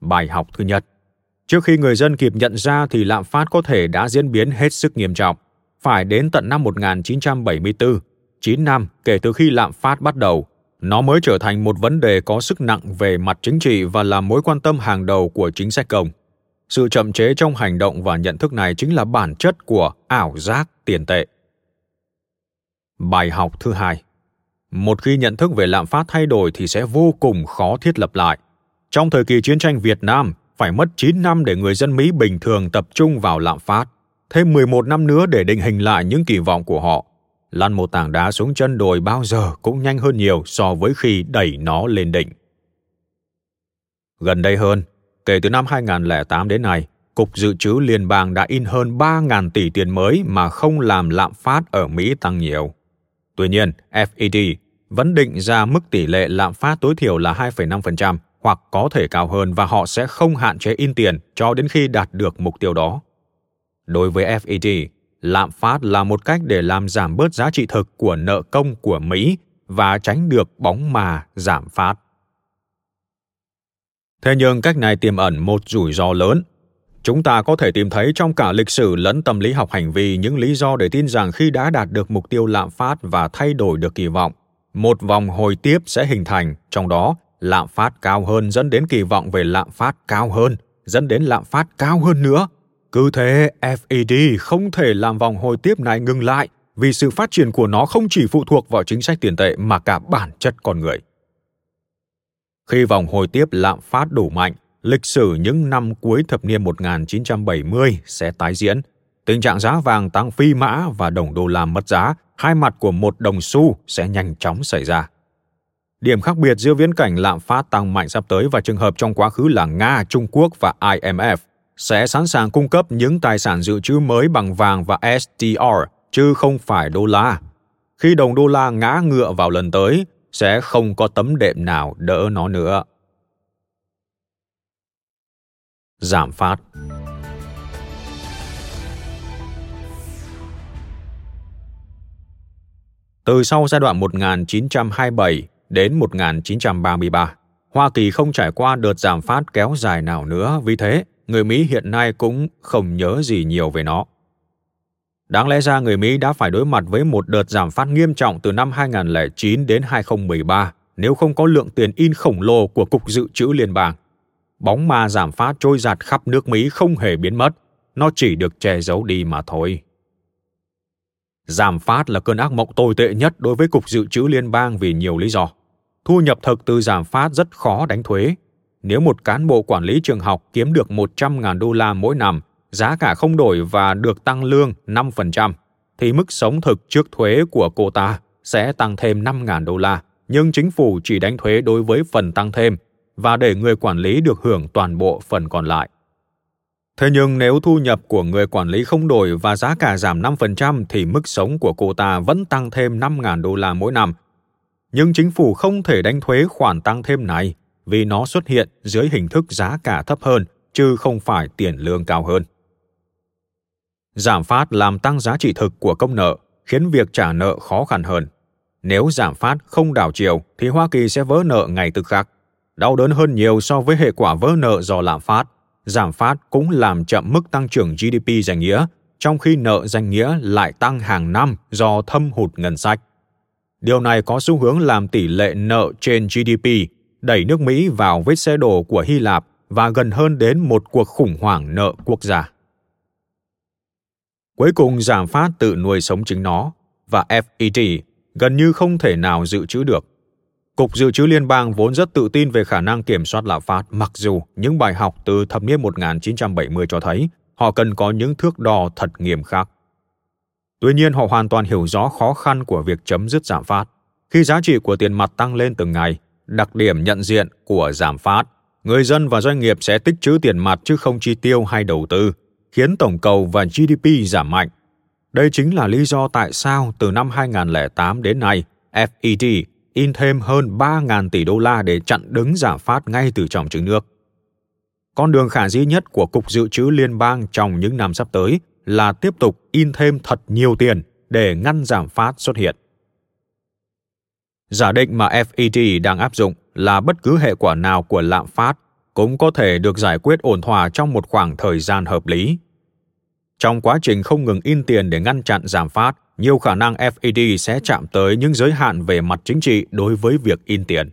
Bài học thứ nhất – Trước khi người dân kịp nhận ra thì lạm phát có thể đã diễn biến hết sức nghiêm trọng. Phải đến tận năm 1974, 9 năm kể từ khi lạm phát bắt đầu, nó mới trở thành một vấn đề có sức nặng về mặt chính trị và là mối quan tâm hàng đầu của chính sách công. Sự chậm chế trong hành động và nhận thức này chính là bản chất của ảo giác tiền tệ. Bài học thứ hai một khi nhận thức về lạm phát thay đổi thì sẽ vô cùng khó thiết lập lại. Trong thời kỳ chiến tranh Việt Nam, phải mất 9 năm để người dân Mỹ bình thường tập trung vào lạm phát, thêm 11 năm nữa để định hình lại những kỳ vọng của họ. Lăn một tảng đá xuống chân đồi bao giờ cũng nhanh hơn nhiều so với khi đẩy nó lên đỉnh. Gần đây hơn, kể từ năm 2008 đến nay, Cục Dự trữ Liên bang đã in hơn 3.000 tỷ tiền mới mà không làm lạm phát ở Mỹ tăng nhiều. Tuy nhiên, FED vẫn định ra mức tỷ lệ lạm phát tối thiểu là 2,5% hoặc có thể cao hơn và họ sẽ không hạn chế in tiền cho đến khi đạt được mục tiêu đó. Đối với FED, lạm phát là một cách để làm giảm bớt giá trị thực của nợ công của Mỹ và tránh được bóng mà giảm phát. Thế nhưng cách này tiềm ẩn một rủi ro lớn chúng ta có thể tìm thấy trong cả lịch sử lẫn tâm lý học hành vi những lý do để tin rằng khi đã đạt được mục tiêu lạm phát và thay đổi được kỳ vọng một vòng hồi tiếp sẽ hình thành trong đó lạm phát cao hơn dẫn đến kỳ vọng về lạm phát cao hơn dẫn đến lạm phát cao hơn nữa cứ thế fed không thể làm vòng hồi tiếp này ngừng lại vì sự phát triển của nó không chỉ phụ thuộc vào chính sách tiền tệ mà cả bản chất con người khi vòng hồi tiếp lạm phát đủ mạnh lịch sử những năm cuối thập niên 1970 sẽ tái diễn. Tình trạng giá vàng tăng phi mã và đồng đô la mất giá, hai mặt của một đồng xu sẽ nhanh chóng xảy ra. Điểm khác biệt giữa viễn cảnh lạm phát tăng mạnh sắp tới và trường hợp trong quá khứ là Nga, Trung Quốc và IMF sẽ sẵn sàng cung cấp những tài sản dự trữ mới bằng vàng và SDR, chứ không phải đô la. Khi đồng đô la ngã ngựa vào lần tới, sẽ không có tấm đệm nào đỡ nó nữa. giảm phát. Từ sau giai đoạn 1927 đến 1933, Hoa Kỳ không trải qua đợt giảm phát kéo dài nào nữa, vì thế người Mỹ hiện nay cũng không nhớ gì nhiều về nó. Đáng lẽ ra người Mỹ đã phải đối mặt với một đợt giảm phát nghiêm trọng từ năm 2009 đến 2013 nếu không có lượng tiền in khổng lồ của Cục Dự trữ Liên bang bóng ma giảm phát trôi giạt khắp nước Mỹ không hề biến mất, nó chỉ được che giấu đi mà thôi. Giảm phát là cơn ác mộng tồi tệ nhất đối với Cục Dự trữ Liên bang vì nhiều lý do. Thu nhập thực từ giảm phát rất khó đánh thuế. Nếu một cán bộ quản lý trường học kiếm được 100.000 đô la mỗi năm, giá cả không đổi và được tăng lương 5%, thì mức sống thực trước thuế của cô ta sẽ tăng thêm 5.000 đô la, nhưng chính phủ chỉ đánh thuế đối với phần tăng thêm và để người quản lý được hưởng toàn bộ phần còn lại. Thế nhưng nếu thu nhập của người quản lý không đổi và giá cả giảm 5% thì mức sống của cô ta vẫn tăng thêm 5.000 đô la mỗi năm. Nhưng chính phủ không thể đánh thuế khoản tăng thêm này vì nó xuất hiện dưới hình thức giá cả thấp hơn chứ không phải tiền lương cao hơn. Giảm phát làm tăng giá trị thực của công nợ, khiến việc trả nợ khó khăn hơn. Nếu giảm phát không đảo chiều thì Hoa Kỳ sẽ vỡ nợ ngày tức khắc đau đớn hơn nhiều so với hệ quả vỡ nợ do lạm phát. Giảm phát cũng làm chậm mức tăng trưởng GDP danh nghĩa, trong khi nợ danh nghĩa lại tăng hàng năm do thâm hụt ngân sách. Điều này có xu hướng làm tỷ lệ nợ trên GDP đẩy nước Mỹ vào vết xe đổ của Hy Lạp và gần hơn đến một cuộc khủng hoảng nợ quốc gia. Cuối cùng giảm phát tự nuôi sống chính nó và FED gần như không thể nào dự trữ được. Cục Dự trữ Liên bang vốn rất tự tin về khả năng kiểm soát lạm phát, mặc dù những bài học từ thập niên 1970 cho thấy họ cần có những thước đo thật nghiêm khắc. Tuy nhiên, họ hoàn toàn hiểu rõ khó khăn của việc chấm dứt giảm phát. Khi giá trị của tiền mặt tăng lên từng ngày, đặc điểm nhận diện của giảm phát, người dân và doanh nghiệp sẽ tích trữ tiền mặt chứ không chi tiêu hay đầu tư, khiến tổng cầu và GDP giảm mạnh. Đây chính là lý do tại sao từ năm 2008 đến nay, FED in thêm hơn 3.000 tỷ đô la để chặn đứng giảm phát ngay từ trong trứng nước. Con đường khả dĩ nhất của Cục Dự trữ Liên bang trong những năm sắp tới là tiếp tục in thêm thật nhiều tiền để ngăn giảm phát xuất hiện. Giả định mà FET đang áp dụng là bất cứ hệ quả nào của lạm phát cũng có thể được giải quyết ổn thỏa trong một khoảng thời gian hợp lý. Trong quá trình không ngừng in tiền để ngăn chặn giảm phát, nhiều khả năng FED sẽ chạm tới những giới hạn về mặt chính trị đối với việc in tiền.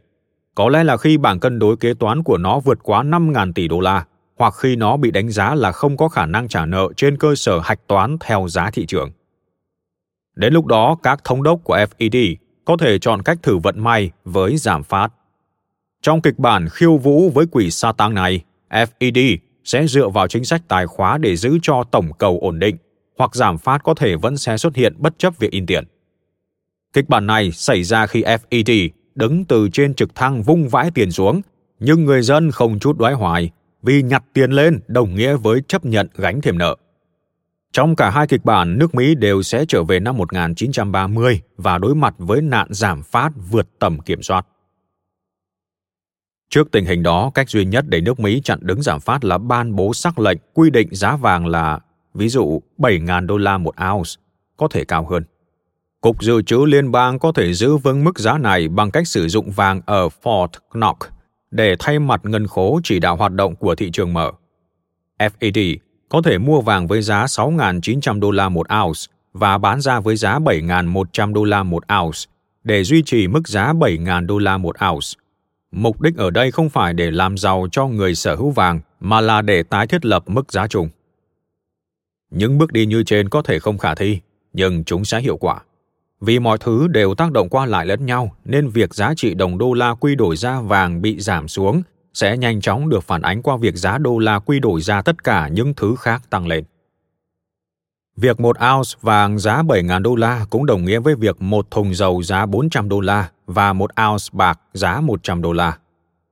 Có lẽ là khi bảng cân đối kế toán của nó vượt quá 5.000 tỷ đô la, hoặc khi nó bị đánh giá là không có khả năng trả nợ trên cơ sở hạch toán theo giá thị trường. Đến lúc đó, các thống đốc của FED có thể chọn cách thử vận may với giảm phát. Trong kịch bản khiêu vũ với quỷ sa tăng này, FED sẽ dựa vào chính sách tài khóa để giữ cho tổng cầu ổn định, hoặc giảm phát có thể vẫn sẽ xuất hiện bất chấp việc in tiền. Kịch bản này xảy ra khi FED đứng từ trên trực thăng vung vãi tiền xuống, nhưng người dân không chút đoái hoài vì nhặt tiền lên đồng nghĩa với chấp nhận gánh thêm nợ. Trong cả hai kịch bản, nước Mỹ đều sẽ trở về năm 1930 và đối mặt với nạn giảm phát vượt tầm kiểm soát. Trước tình hình đó, cách duy nhất để nước Mỹ chặn đứng giảm phát là ban bố sắc lệnh quy định giá vàng là, ví dụ, 7.000 đô la một ounce, có thể cao hơn. Cục Dự trữ Liên bang có thể giữ vững mức giá này bằng cách sử dụng vàng ở Fort Knox để thay mặt ngân khố chỉ đạo hoạt động của thị trường mở. FED có thể mua vàng với giá 6.900 đô la một ounce và bán ra với giá 7.100 đô la một ounce để duy trì mức giá 7.000 đô la một ounce. Mục đích ở đây không phải để làm giàu cho người sở hữu vàng mà là để tái thiết lập mức giá chung. Những bước đi như trên có thể không khả thi, nhưng chúng sẽ hiệu quả. Vì mọi thứ đều tác động qua lại lẫn nhau nên việc giá trị đồng đô la quy đổi ra vàng bị giảm xuống sẽ nhanh chóng được phản ánh qua việc giá đô la quy đổi ra tất cả những thứ khác tăng lên. Việc một ounce vàng giá 7.000 đô la cũng đồng nghĩa với việc một thùng dầu giá 400 đô la và một ounce bạc giá 100 đô la.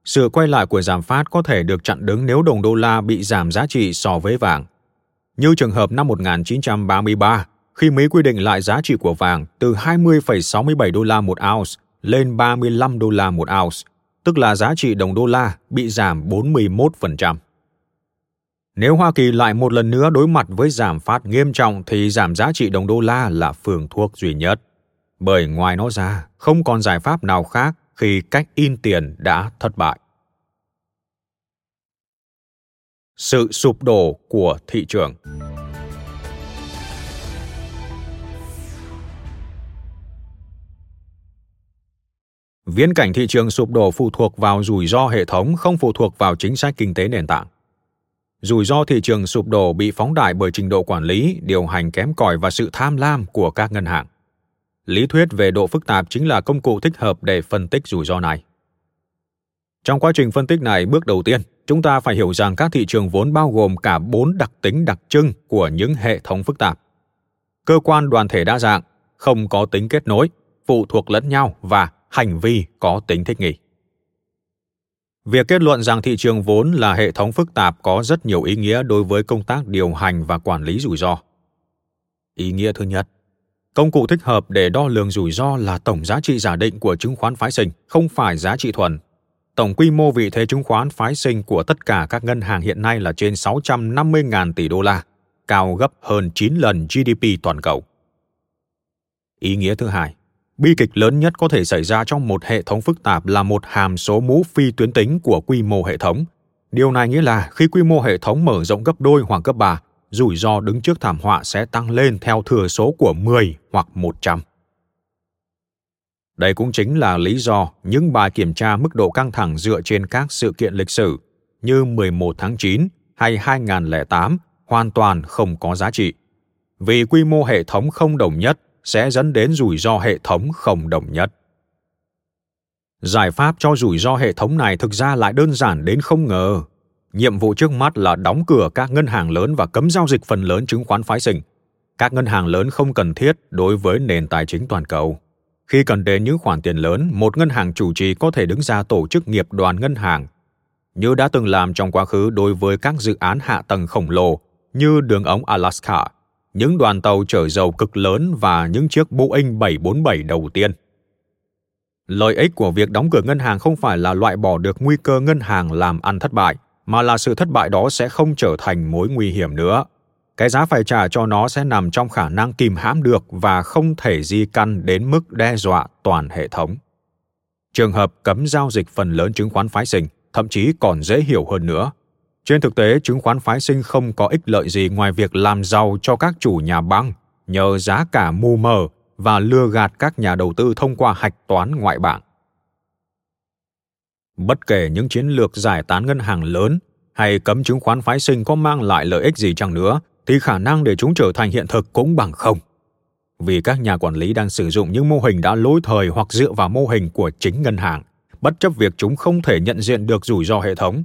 Sự quay lại của giảm phát có thể được chặn đứng nếu đồng đô la bị giảm giá trị so với vàng. Như trường hợp năm 1933, khi Mỹ quy định lại giá trị của vàng từ 20,67 đô la một ounce lên 35 đô la một ounce, tức là giá trị đồng đô la bị giảm 41%. Nếu Hoa Kỳ lại một lần nữa đối mặt với giảm phát nghiêm trọng thì giảm giá trị đồng đô la là phương thuốc duy nhất. Bởi ngoài nó ra, không còn giải pháp nào khác khi cách in tiền đã thất bại. Sự sụp đổ của thị trường Viễn cảnh thị trường sụp đổ phụ thuộc vào rủi ro hệ thống, không phụ thuộc vào chính sách kinh tế nền tảng. Rủi ro thị trường sụp đổ bị phóng đại bởi trình độ quản lý, điều hành kém cỏi và sự tham lam của các ngân hàng. Lý thuyết về độ phức tạp chính là công cụ thích hợp để phân tích rủi ro này. Trong quá trình phân tích này, bước đầu tiên, chúng ta phải hiểu rằng các thị trường vốn bao gồm cả bốn đặc tính đặc trưng của những hệ thống phức tạp. Cơ quan đoàn thể đa dạng, không có tính kết nối, phụ thuộc lẫn nhau và hành vi có tính thích nghi. Việc kết luận rằng thị trường vốn là hệ thống phức tạp có rất nhiều ý nghĩa đối với công tác điều hành và quản lý rủi ro. Ý nghĩa thứ nhất, công cụ thích hợp để đo lường rủi ro là tổng giá trị giả định của chứng khoán phái sinh, không phải giá trị thuần. Tổng quy mô vị thế chứng khoán phái sinh của tất cả các ngân hàng hiện nay là trên 650.000 tỷ đô la, cao gấp hơn 9 lần GDP toàn cầu. Ý nghĩa thứ hai, Bi kịch lớn nhất có thể xảy ra trong một hệ thống phức tạp là một hàm số mũ phi tuyến tính của quy mô hệ thống. Điều này nghĩa là khi quy mô hệ thống mở rộng gấp đôi hoặc gấp ba, rủi ro đứng trước thảm họa sẽ tăng lên theo thừa số của 10 hoặc 100. Đây cũng chính là lý do những bài kiểm tra mức độ căng thẳng dựa trên các sự kiện lịch sử như 11 tháng 9 hay 2008 hoàn toàn không có giá trị. Vì quy mô hệ thống không đồng nhất sẽ dẫn đến rủi ro hệ thống không đồng nhất. Giải pháp cho rủi ro hệ thống này thực ra lại đơn giản đến không ngờ. Nhiệm vụ trước mắt là đóng cửa các ngân hàng lớn và cấm giao dịch phần lớn chứng khoán phái sinh. Các ngân hàng lớn không cần thiết đối với nền tài chính toàn cầu. Khi cần đến những khoản tiền lớn, một ngân hàng chủ trì có thể đứng ra tổ chức nghiệp đoàn ngân hàng, như đã từng làm trong quá khứ đối với các dự án hạ tầng khổng lồ như đường ống Alaska những đoàn tàu chở dầu cực lớn và những chiếc Boeing 747 đầu tiên. Lợi ích của việc đóng cửa ngân hàng không phải là loại bỏ được nguy cơ ngân hàng làm ăn thất bại, mà là sự thất bại đó sẽ không trở thành mối nguy hiểm nữa. Cái giá phải trả cho nó sẽ nằm trong khả năng kìm hãm được và không thể di căn đến mức đe dọa toàn hệ thống. Trường hợp cấm giao dịch phần lớn chứng khoán phái sinh thậm chí còn dễ hiểu hơn nữa – trên thực tế, chứng khoán phái sinh không có ích lợi gì ngoài việc làm giàu cho các chủ nhà băng, nhờ giá cả mù mờ và lừa gạt các nhà đầu tư thông qua hạch toán ngoại bảng. Bất kể những chiến lược giải tán ngân hàng lớn hay cấm chứng khoán phái sinh có mang lại lợi ích gì chăng nữa, thì khả năng để chúng trở thành hiện thực cũng bằng không. Vì các nhà quản lý đang sử dụng những mô hình đã lỗi thời hoặc dựa vào mô hình của chính ngân hàng, bất chấp việc chúng không thể nhận diện được rủi ro hệ thống.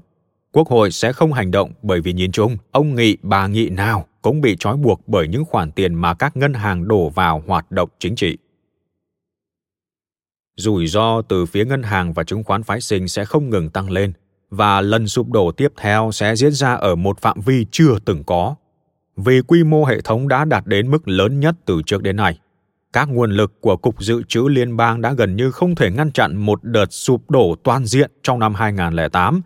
Quốc hội sẽ không hành động bởi vì nhìn chung, ông nghị bà nghị nào cũng bị trói buộc bởi những khoản tiền mà các ngân hàng đổ vào hoạt động chính trị. Rủi ro từ phía ngân hàng và chứng khoán phái sinh sẽ không ngừng tăng lên và lần sụp đổ tiếp theo sẽ diễn ra ở một phạm vi chưa từng có. Vì quy mô hệ thống đã đạt đến mức lớn nhất từ trước đến nay, các nguồn lực của Cục Dự trữ Liên bang đã gần như không thể ngăn chặn một đợt sụp đổ toàn diện trong năm 2008.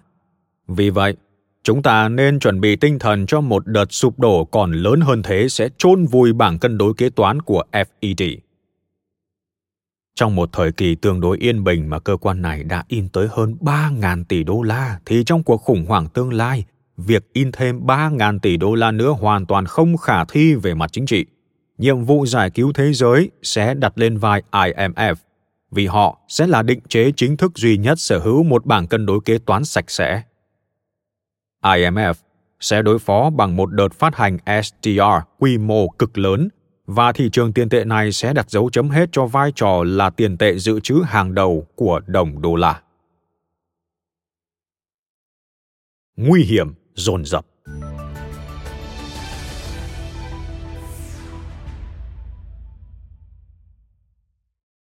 Vì vậy, chúng ta nên chuẩn bị tinh thần cho một đợt sụp đổ còn lớn hơn thế sẽ chôn vùi bảng cân đối kế toán của FED. Trong một thời kỳ tương đối yên bình mà cơ quan này đã in tới hơn 3.000 tỷ đô la, thì trong cuộc khủng hoảng tương lai, việc in thêm 3.000 tỷ đô la nữa hoàn toàn không khả thi về mặt chính trị. Nhiệm vụ giải cứu thế giới sẽ đặt lên vai IMF, vì họ sẽ là định chế chính thức duy nhất sở hữu một bảng cân đối kế toán sạch sẽ. IMF sẽ đối phó bằng một đợt phát hành SDR quy mô cực lớn và thị trường tiền tệ này sẽ đặt dấu chấm hết cho vai trò là tiền tệ dự trữ hàng đầu của đồng đô la. Nguy hiểm dồn dập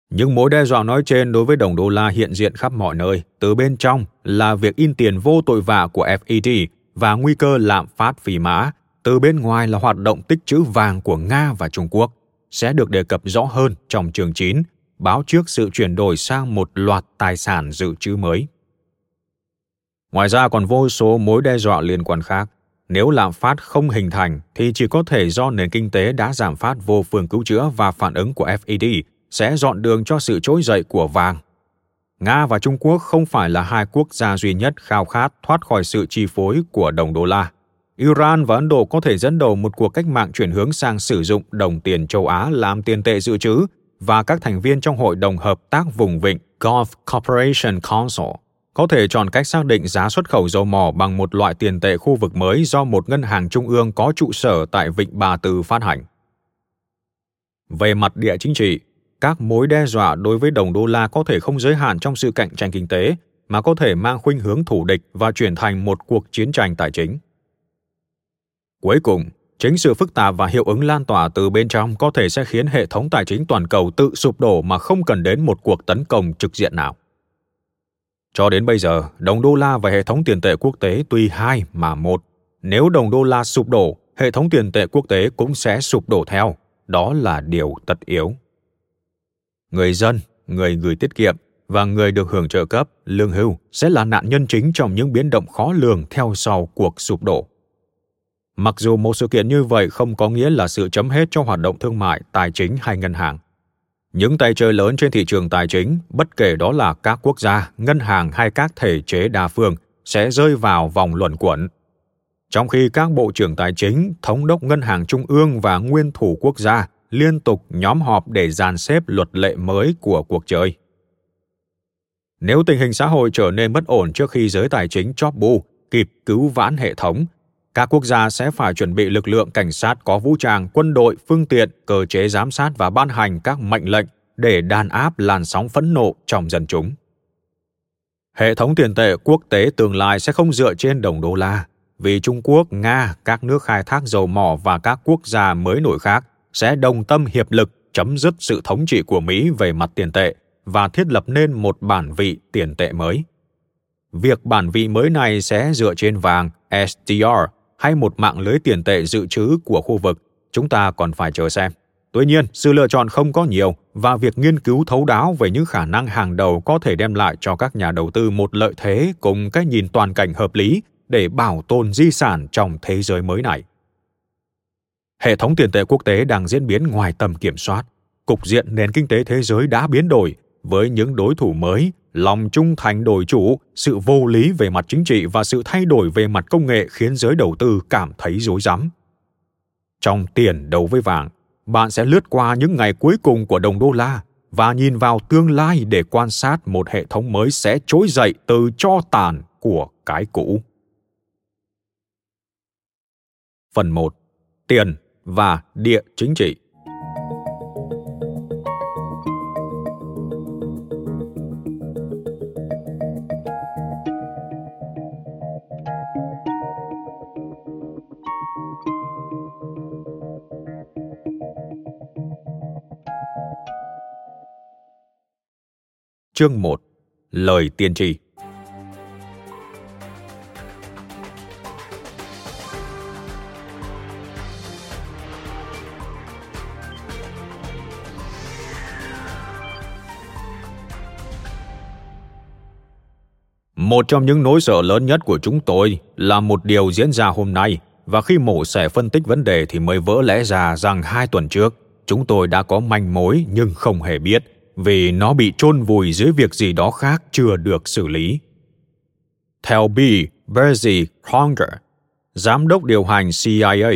Những mối đe dọa nói trên đối với đồng đô la hiện diện khắp mọi nơi, từ bên trong là việc in tiền vô tội vạ của FED và nguy cơ lạm phát phỉ mã, từ bên ngoài là hoạt động tích trữ vàng của Nga và Trung Quốc, sẽ được đề cập rõ hơn trong chương 9, báo trước sự chuyển đổi sang một loạt tài sản dự trữ mới. Ngoài ra còn vô số mối đe dọa liên quan khác. Nếu lạm phát không hình thành thì chỉ có thể do nền kinh tế đã giảm phát vô phương cứu chữa và phản ứng của FED sẽ dọn đường cho sự trỗi dậy của vàng. Nga và Trung Quốc không phải là hai quốc gia duy nhất khao khát thoát khỏi sự chi phối của đồng đô la. Iran và Ấn Độ có thể dẫn đầu một cuộc cách mạng chuyển hướng sang sử dụng đồng tiền châu Á làm tiền tệ dự trữ và các thành viên trong Hội đồng Hợp tác Vùng Vịnh Gulf Cooperation Council có thể chọn cách xác định giá xuất khẩu dầu mỏ bằng một loại tiền tệ khu vực mới do một ngân hàng trung ương có trụ sở tại Vịnh Bà Tư phát hành. Về mặt địa chính trị, các mối đe dọa đối với đồng đô la có thể không giới hạn trong sự cạnh tranh kinh tế, mà có thể mang khuynh hướng thủ địch và chuyển thành một cuộc chiến tranh tài chính. Cuối cùng, chính sự phức tạp và hiệu ứng lan tỏa từ bên trong có thể sẽ khiến hệ thống tài chính toàn cầu tự sụp đổ mà không cần đến một cuộc tấn công trực diện nào. Cho đến bây giờ, đồng đô la và hệ thống tiền tệ quốc tế tuy hai mà một. Nếu đồng đô la sụp đổ, hệ thống tiền tệ quốc tế cũng sẽ sụp đổ theo. Đó là điều tất yếu. Người dân, người gửi tiết kiệm và người được hưởng trợ cấp, lương hưu sẽ là nạn nhân chính trong những biến động khó lường theo sau cuộc sụp đổ. Mặc dù một sự kiện như vậy không có nghĩa là sự chấm hết cho hoạt động thương mại, tài chính hay ngân hàng. Những tay chơi lớn trên thị trường tài chính, bất kể đó là các quốc gia, ngân hàng hay các thể chế đa phương, sẽ rơi vào vòng luẩn quẩn. Trong khi các bộ trưởng tài chính, thống đốc ngân hàng trung ương và nguyên thủ quốc gia liên tục nhóm họp để dàn xếp luật lệ mới của cuộc chơi. Nếu tình hình xã hội trở nên bất ổn trước khi giới tài chính chóp bu kịp cứu vãn hệ thống, các quốc gia sẽ phải chuẩn bị lực lượng cảnh sát có vũ trang, quân đội, phương tiện, cơ chế giám sát và ban hành các mệnh lệnh để đàn áp làn sóng phẫn nộ trong dân chúng. Hệ thống tiền tệ quốc tế tương lai sẽ không dựa trên đồng đô la, vì Trung Quốc, Nga, các nước khai thác dầu mỏ và các quốc gia mới nổi khác sẽ đồng tâm hiệp lực chấm dứt sự thống trị của Mỹ về mặt tiền tệ và thiết lập nên một bản vị tiền tệ mới. Việc bản vị mới này sẽ dựa trên vàng SDR hay một mạng lưới tiền tệ dự trữ của khu vực, chúng ta còn phải chờ xem. Tuy nhiên, sự lựa chọn không có nhiều và việc nghiên cứu thấu đáo về những khả năng hàng đầu có thể đem lại cho các nhà đầu tư một lợi thế cùng cái nhìn toàn cảnh hợp lý để bảo tồn di sản trong thế giới mới này. Hệ thống tiền tệ quốc tế đang diễn biến ngoài tầm kiểm soát. Cục diện nền kinh tế thế giới đã biến đổi với những đối thủ mới, lòng trung thành đổi chủ, sự vô lý về mặt chính trị và sự thay đổi về mặt công nghệ khiến giới đầu tư cảm thấy rối rắm. Trong tiền đấu với vàng, bạn sẽ lướt qua những ngày cuối cùng của đồng đô la và nhìn vào tương lai để quan sát một hệ thống mới sẽ trỗi dậy từ cho tàn của cái cũ. Phần 1. Tiền và địa chính trị. Chương 1. Lời tiên tri Một trong những nỗi sợ lớn nhất của chúng tôi là một điều diễn ra hôm nay và khi mổ xẻ phân tích vấn đề thì mới vỡ lẽ ra rằng hai tuần trước chúng tôi đã có manh mối nhưng không hề biết vì nó bị chôn vùi dưới việc gì đó khác chưa được xử lý. Theo B. Berzy Kronger, giám đốc điều hành CIA,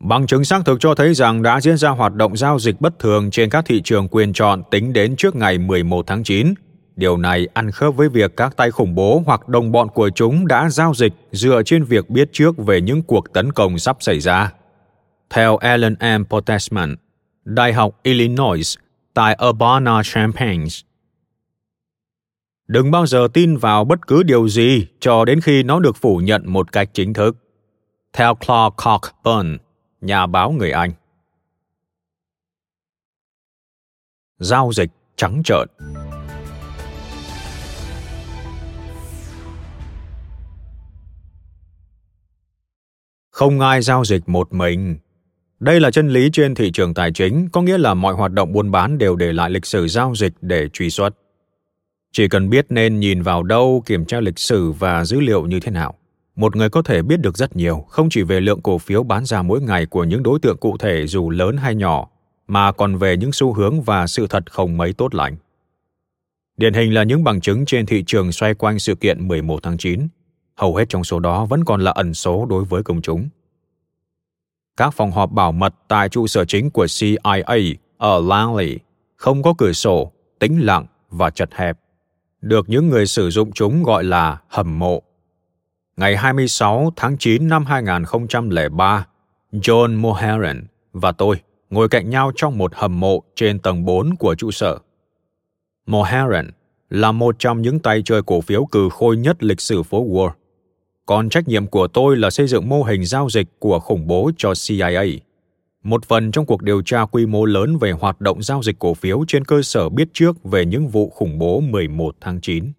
Bằng chứng xác thực cho thấy rằng đã diễn ra hoạt động giao dịch bất thường trên các thị trường quyền chọn tính đến trước ngày 11 tháng 9. Điều này ăn khớp với việc các tay khủng bố hoặc đồng bọn của chúng đã giao dịch dựa trên việc biết trước về những cuộc tấn công sắp xảy ra. Theo Alan M. Potesman, Đại học Illinois tại Urbana-Champaign. Đừng bao giờ tin vào bất cứ điều gì cho đến khi nó được phủ nhận một cách chính thức. Theo clark Cockburn, nhà báo người Anh. Giao dịch trắng trợn Không ai giao dịch một mình, đây là chân lý trên thị trường tài chính, có nghĩa là mọi hoạt động buôn bán đều để lại lịch sử giao dịch để truy xuất. Chỉ cần biết nên nhìn vào đâu, kiểm tra lịch sử và dữ liệu như thế nào. Một người có thể biết được rất nhiều, không chỉ về lượng cổ phiếu bán ra mỗi ngày của những đối tượng cụ thể dù lớn hay nhỏ, mà còn về những xu hướng và sự thật không mấy tốt lành. Điển hình là những bằng chứng trên thị trường xoay quanh sự kiện 11 tháng 9. Hầu hết trong số đó vẫn còn là ẩn số đối với công chúng các phòng họp bảo mật tại trụ sở chính của CIA ở Langley không có cửa sổ, tĩnh lặng và chật hẹp, được những người sử dụng chúng gọi là hầm mộ. Ngày 26 tháng 9 năm 2003, John Moheran và tôi ngồi cạnh nhau trong một hầm mộ trên tầng 4 của trụ sở. Moheran là một trong những tay chơi cổ phiếu cừ khôi nhất lịch sử phố Wall còn trách nhiệm của tôi là xây dựng mô hình giao dịch của khủng bố cho CIA. Một phần trong cuộc điều tra quy mô lớn về hoạt động giao dịch cổ phiếu trên cơ sở biết trước về những vụ khủng bố 11 tháng 9.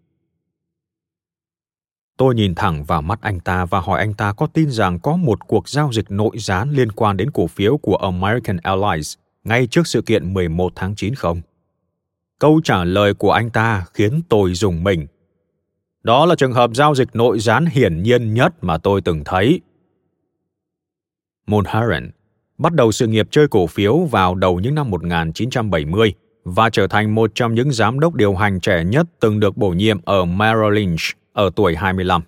Tôi nhìn thẳng vào mắt anh ta và hỏi anh ta có tin rằng có một cuộc giao dịch nội gián liên quan đến cổ phiếu của American Airlines ngay trước sự kiện 11 tháng 9 không? Câu trả lời của anh ta khiến tôi dùng mình đó là trường hợp giao dịch nội gián hiển nhiên nhất mà tôi từng thấy. Mulharen bắt đầu sự nghiệp chơi cổ phiếu vào đầu những năm 1970 và trở thành một trong những giám đốc điều hành trẻ nhất từng được bổ nhiệm ở Merrill Lynch ở tuổi 25.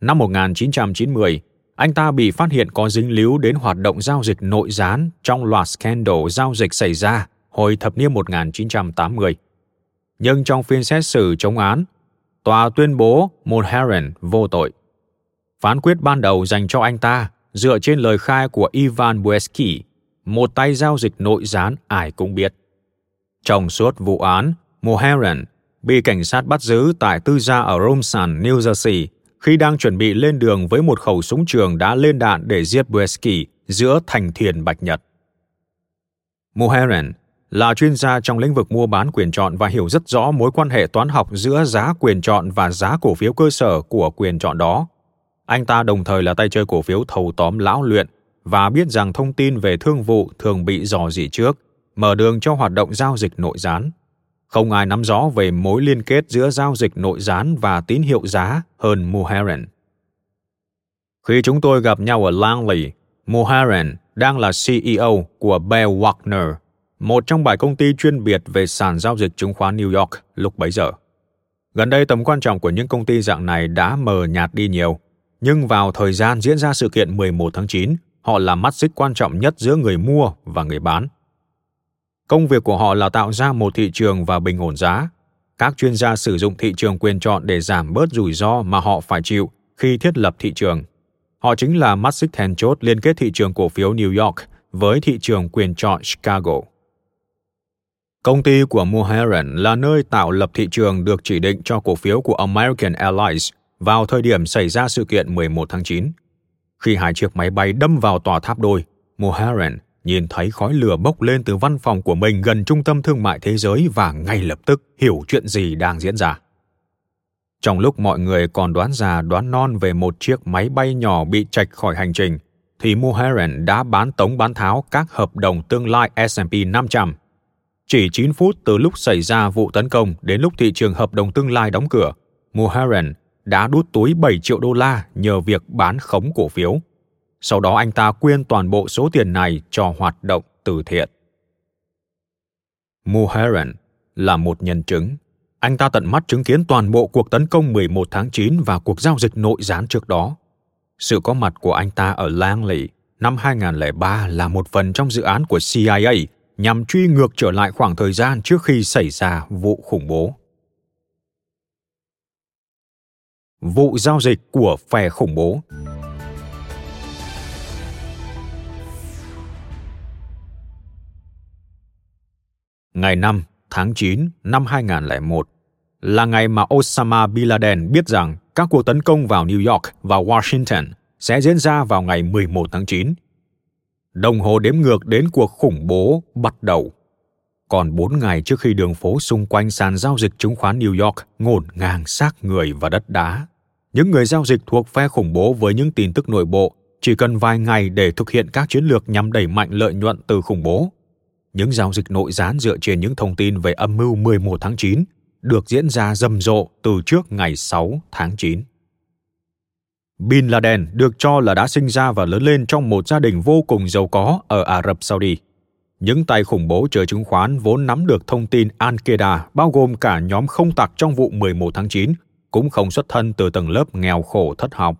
Năm 1990, anh ta bị phát hiện có dính líu đến hoạt động giao dịch nội gián trong loạt scandal giao dịch xảy ra hồi thập niên 1980. Nhưng trong phiên xét xử chống án, tòa tuyên bố Mulheren vô tội. Phán quyết ban đầu dành cho anh ta dựa trên lời khai của Ivan Buesky, một tay giao dịch nội gián ai cũng biết. Trong suốt vụ án, Mulheren bị cảnh sát bắt giữ tại tư gia ở Romsan, New Jersey khi đang chuẩn bị lên đường với một khẩu súng trường đã lên đạn để giết Buesky giữa thành thiền Bạch Nhật. Mulheren là chuyên gia trong lĩnh vực mua bán quyền chọn và hiểu rất rõ mối quan hệ toán học giữa giá quyền chọn và giá cổ phiếu cơ sở của quyền chọn đó. Anh ta đồng thời là tay chơi cổ phiếu thầu tóm lão luyện và biết rằng thông tin về thương vụ thường bị dò dỉ trước, mở đường cho hoạt động giao dịch nội gián. Không ai nắm rõ về mối liên kết giữa giao dịch nội gián và tín hiệu giá hơn Muharen. Khi chúng tôi gặp nhau ở Langley, Muharen đang là CEO của Bell Wagner, một trong bảy công ty chuyên biệt về sàn giao dịch chứng khoán New York lúc bấy giờ. Gần đây tầm quan trọng của những công ty dạng này đã mờ nhạt đi nhiều, nhưng vào thời gian diễn ra sự kiện 11 tháng 9, họ là mắt xích quan trọng nhất giữa người mua và người bán. Công việc của họ là tạo ra một thị trường và bình ổn giá. Các chuyên gia sử dụng thị trường quyền chọn để giảm bớt rủi ro mà họ phải chịu khi thiết lập thị trường. Họ chính là mắt xích then chốt liên kết thị trường cổ phiếu New York với thị trường quyền chọn Chicago. Công ty của Mulherron là nơi tạo lập thị trường được chỉ định cho cổ phiếu của American Airlines vào thời điểm xảy ra sự kiện 11 tháng 9. Khi hai chiếc máy bay đâm vào tòa tháp đôi, Mulherron nhìn thấy khói lửa bốc lên từ văn phòng của mình gần trung tâm thương mại thế giới và ngay lập tức hiểu chuyện gì đang diễn ra. Trong lúc mọi người còn đoán già đoán non về một chiếc máy bay nhỏ bị chạch khỏi hành trình, thì Mulherron đã bán tống bán tháo các hợp đồng tương lai S&P 500. Chỉ 9 phút từ lúc xảy ra vụ tấn công đến lúc thị trường hợp đồng tương lai đóng cửa, Muharren đã đút túi 7 triệu đô la nhờ việc bán khống cổ phiếu. Sau đó anh ta quyên toàn bộ số tiền này cho hoạt động từ thiện. Muharren là một nhân chứng. Anh ta tận mắt chứng kiến toàn bộ cuộc tấn công 11 tháng 9 và cuộc giao dịch nội gián trước đó. Sự có mặt của anh ta ở Langley năm 2003 là một phần trong dự án của CIA nhằm truy ngược trở lại khoảng thời gian trước khi xảy ra vụ khủng bố. Vụ giao dịch của phe khủng bố Ngày 5 tháng 9 năm 2001 là ngày mà Osama Bin Laden biết rằng các cuộc tấn công vào New York và Washington sẽ diễn ra vào ngày 11 tháng 9. Đồng hồ đếm ngược đến cuộc khủng bố bắt đầu. Còn 4 ngày trước khi đường phố xung quanh sàn giao dịch chứng khoán New York ngổn ngang xác người và đất đá. Những người giao dịch thuộc phe khủng bố với những tin tức nội bộ chỉ cần vài ngày để thực hiện các chiến lược nhằm đẩy mạnh lợi nhuận từ khủng bố. Những giao dịch nội gián dựa trên những thông tin về âm mưu 11 tháng 9 được diễn ra rầm rộ từ trước ngày 6 tháng 9. Bin Laden được cho là đã sinh ra và lớn lên trong một gia đình vô cùng giàu có ở Ả Rập Saudi. Những tay khủng bố chơi chứng khoán vốn nắm được thông tin Al-Qaeda bao gồm cả nhóm không tặc trong vụ 11 tháng 9 cũng không xuất thân từ tầng lớp nghèo khổ thất học.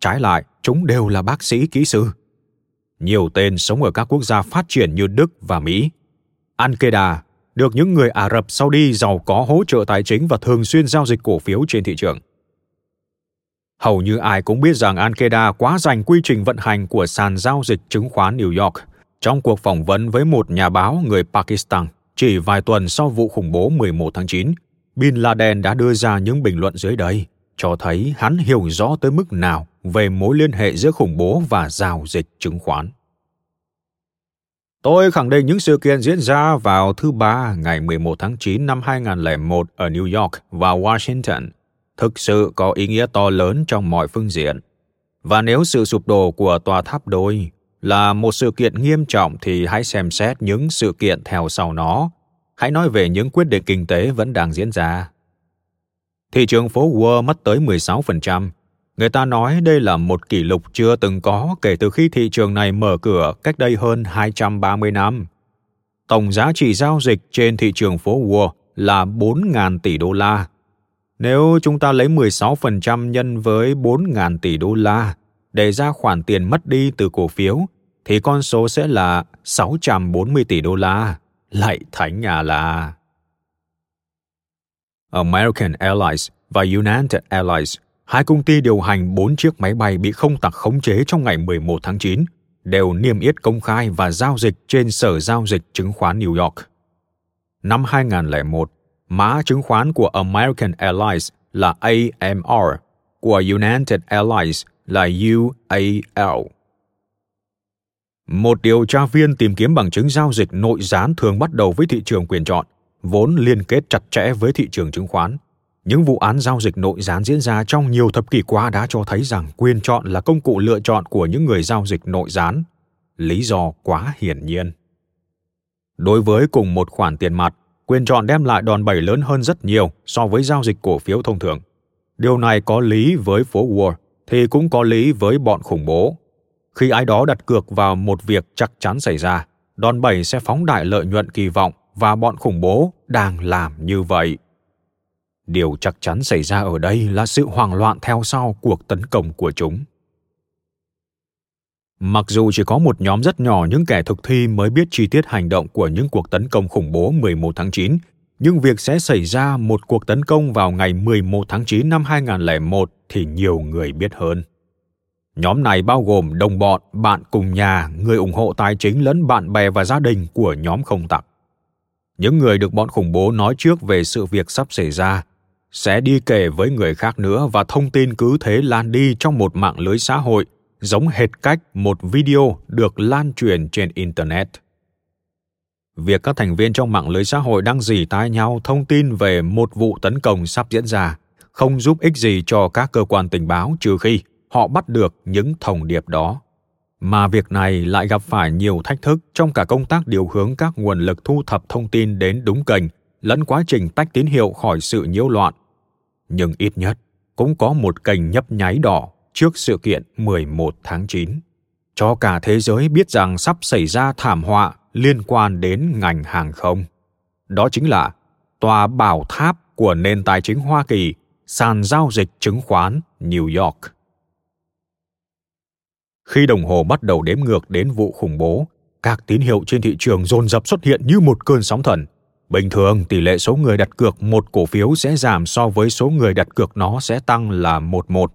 Trái lại, chúng đều là bác sĩ kỹ sư. Nhiều tên sống ở các quốc gia phát triển như Đức và Mỹ. Al-Qaeda được những người Ả Rập Saudi giàu có hỗ trợ tài chính và thường xuyên giao dịch cổ phiếu trên thị trường. Hầu như ai cũng biết rằng Al-Qaeda quá dành quy trình vận hành của sàn giao dịch chứng khoán New York trong cuộc phỏng vấn với một nhà báo người Pakistan chỉ vài tuần sau vụ khủng bố 11 tháng 9, Bin Laden đã đưa ra những bình luận dưới đây, cho thấy hắn hiểu rõ tới mức nào về mối liên hệ giữa khủng bố và giao dịch chứng khoán. Tôi khẳng định những sự kiện diễn ra vào thứ Ba ngày 11 tháng 9 năm 2001 ở New York và Washington thực sự có ý nghĩa to lớn trong mọi phương diện. Và nếu sự sụp đổ của tòa tháp đôi là một sự kiện nghiêm trọng thì hãy xem xét những sự kiện theo sau nó. Hãy nói về những quyết định kinh tế vẫn đang diễn ra. Thị trường phố Wall mất tới 16%. Người ta nói đây là một kỷ lục chưa từng có kể từ khi thị trường này mở cửa cách đây hơn 230 năm. Tổng giá trị giao dịch trên thị trường phố Wall là 4.000 tỷ đô la, nếu chúng ta lấy 16% nhân với 4.000 tỷ đô la để ra khoản tiền mất đi từ cổ phiếu, thì con số sẽ là 640 tỷ đô la. Lạy thánh nhà là... American Airlines và United Airlines, hai công ty điều hành bốn chiếc máy bay bị không tặc khống chế trong ngày 11 tháng 9, đều niêm yết công khai và giao dịch trên Sở Giao dịch Chứng khoán New York. Năm 2001, Mã chứng khoán của American Airlines là AMR, của United Airlines là UAL. Một điều tra viên tìm kiếm bằng chứng giao dịch nội gián thường bắt đầu với thị trường quyền chọn, vốn liên kết chặt chẽ với thị trường chứng khoán. Những vụ án giao dịch nội gián diễn ra trong nhiều thập kỷ qua đã cho thấy rằng quyền chọn là công cụ lựa chọn của những người giao dịch nội gián. Lý do quá hiển nhiên. Đối với cùng một khoản tiền mặt, quyền chọn đem lại đòn bẩy lớn hơn rất nhiều so với giao dịch cổ phiếu thông thường. Điều này có lý với phố Wall thì cũng có lý với bọn khủng bố. Khi ai đó đặt cược vào một việc chắc chắn xảy ra, đòn bẩy sẽ phóng đại lợi nhuận kỳ vọng và bọn khủng bố đang làm như vậy. Điều chắc chắn xảy ra ở đây là sự hoảng loạn theo sau cuộc tấn công của chúng. Mặc dù chỉ có một nhóm rất nhỏ những kẻ thực thi mới biết chi tiết hành động của những cuộc tấn công khủng bố 11 tháng 9, nhưng việc sẽ xảy ra một cuộc tấn công vào ngày 11 tháng 9 năm 2001 thì nhiều người biết hơn. Nhóm này bao gồm đồng bọn, bạn cùng nhà, người ủng hộ tài chính lẫn bạn bè và gia đình của nhóm không tặc. Những người được bọn khủng bố nói trước về sự việc sắp xảy ra sẽ đi kể với người khác nữa và thông tin cứ thế lan đi trong một mạng lưới xã hội giống hệt cách một video được lan truyền trên internet. Việc các thành viên trong mạng lưới xã hội đang dỉ tai nhau thông tin về một vụ tấn công sắp diễn ra không giúp ích gì cho các cơ quan tình báo trừ khi họ bắt được những thông điệp đó. Mà việc này lại gặp phải nhiều thách thức trong cả công tác điều hướng các nguồn lực thu thập thông tin đến đúng kênh lẫn quá trình tách tín hiệu khỏi sự nhiễu loạn. Nhưng ít nhất cũng có một kênh nhấp nháy đỏ trước sự kiện 11 tháng 9, cho cả thế giới biết rằng sắp xảy ra thảm họa liên quan đến ngành hàng không. Đó chính là tòa bảo tháp của nền tài chính Hoa Kỳ, sàn giao dịch chứng khoán New York. Khi đồng hồ bắt đầu đếm ngược đến vụ khủng bố, các tín hiệu trên thị trường dồn dập xuất hiện như một cơn sóng thần. Bình thường, tỷ lệ số người đặt cược một cổ phiếu sẽ giảm so với số người đặt cược nó sẽ tăng là 11.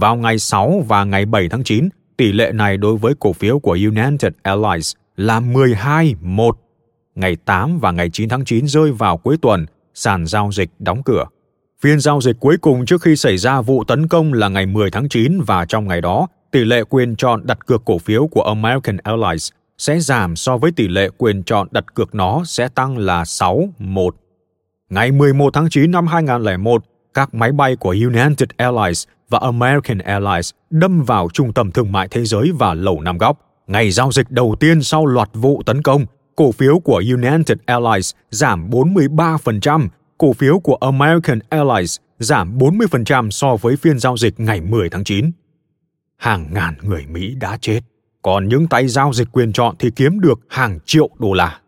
Vào ngày 6 và ngày 7 tháng 9, tỷ lệ này đối với cổ phiếu của United Airlines là 12-1. Ngày 8 và ngày 9 tháng 9 rơi vào cuối tuần, sàn giao dịch đóng cửa. Phiên giao dịch cuối cùng trước khi xảy ra vụ tấn công là ngày 10 tháng 9 và trong ngày đó, tỷ lệ quyền chọn đặt cược cổ phiếu của American Airlines sẽ giảm so với tỷ lệ quyền chọn đặt cược nó sẽ tăng là 6-1. Ngày 11 tháng 9 năm 2001, các máy bay của United Airlines và American Airlines đâm vào trung tâm thương mại thế giới và lầu Năm Góc. Ngày giao dịch đầu tiên sau loạt vụ tấn công, cổ phiếu của United Airlines giảm 43%, cổ phiếu của American Airlines giảm 40% so với phiên giao dịch ngày 10 tháng 9. Hàng ngàn người Mỹ đã chết, còn những tay giao dịch quyền chọn thì kiếm được hàng triệu đô la.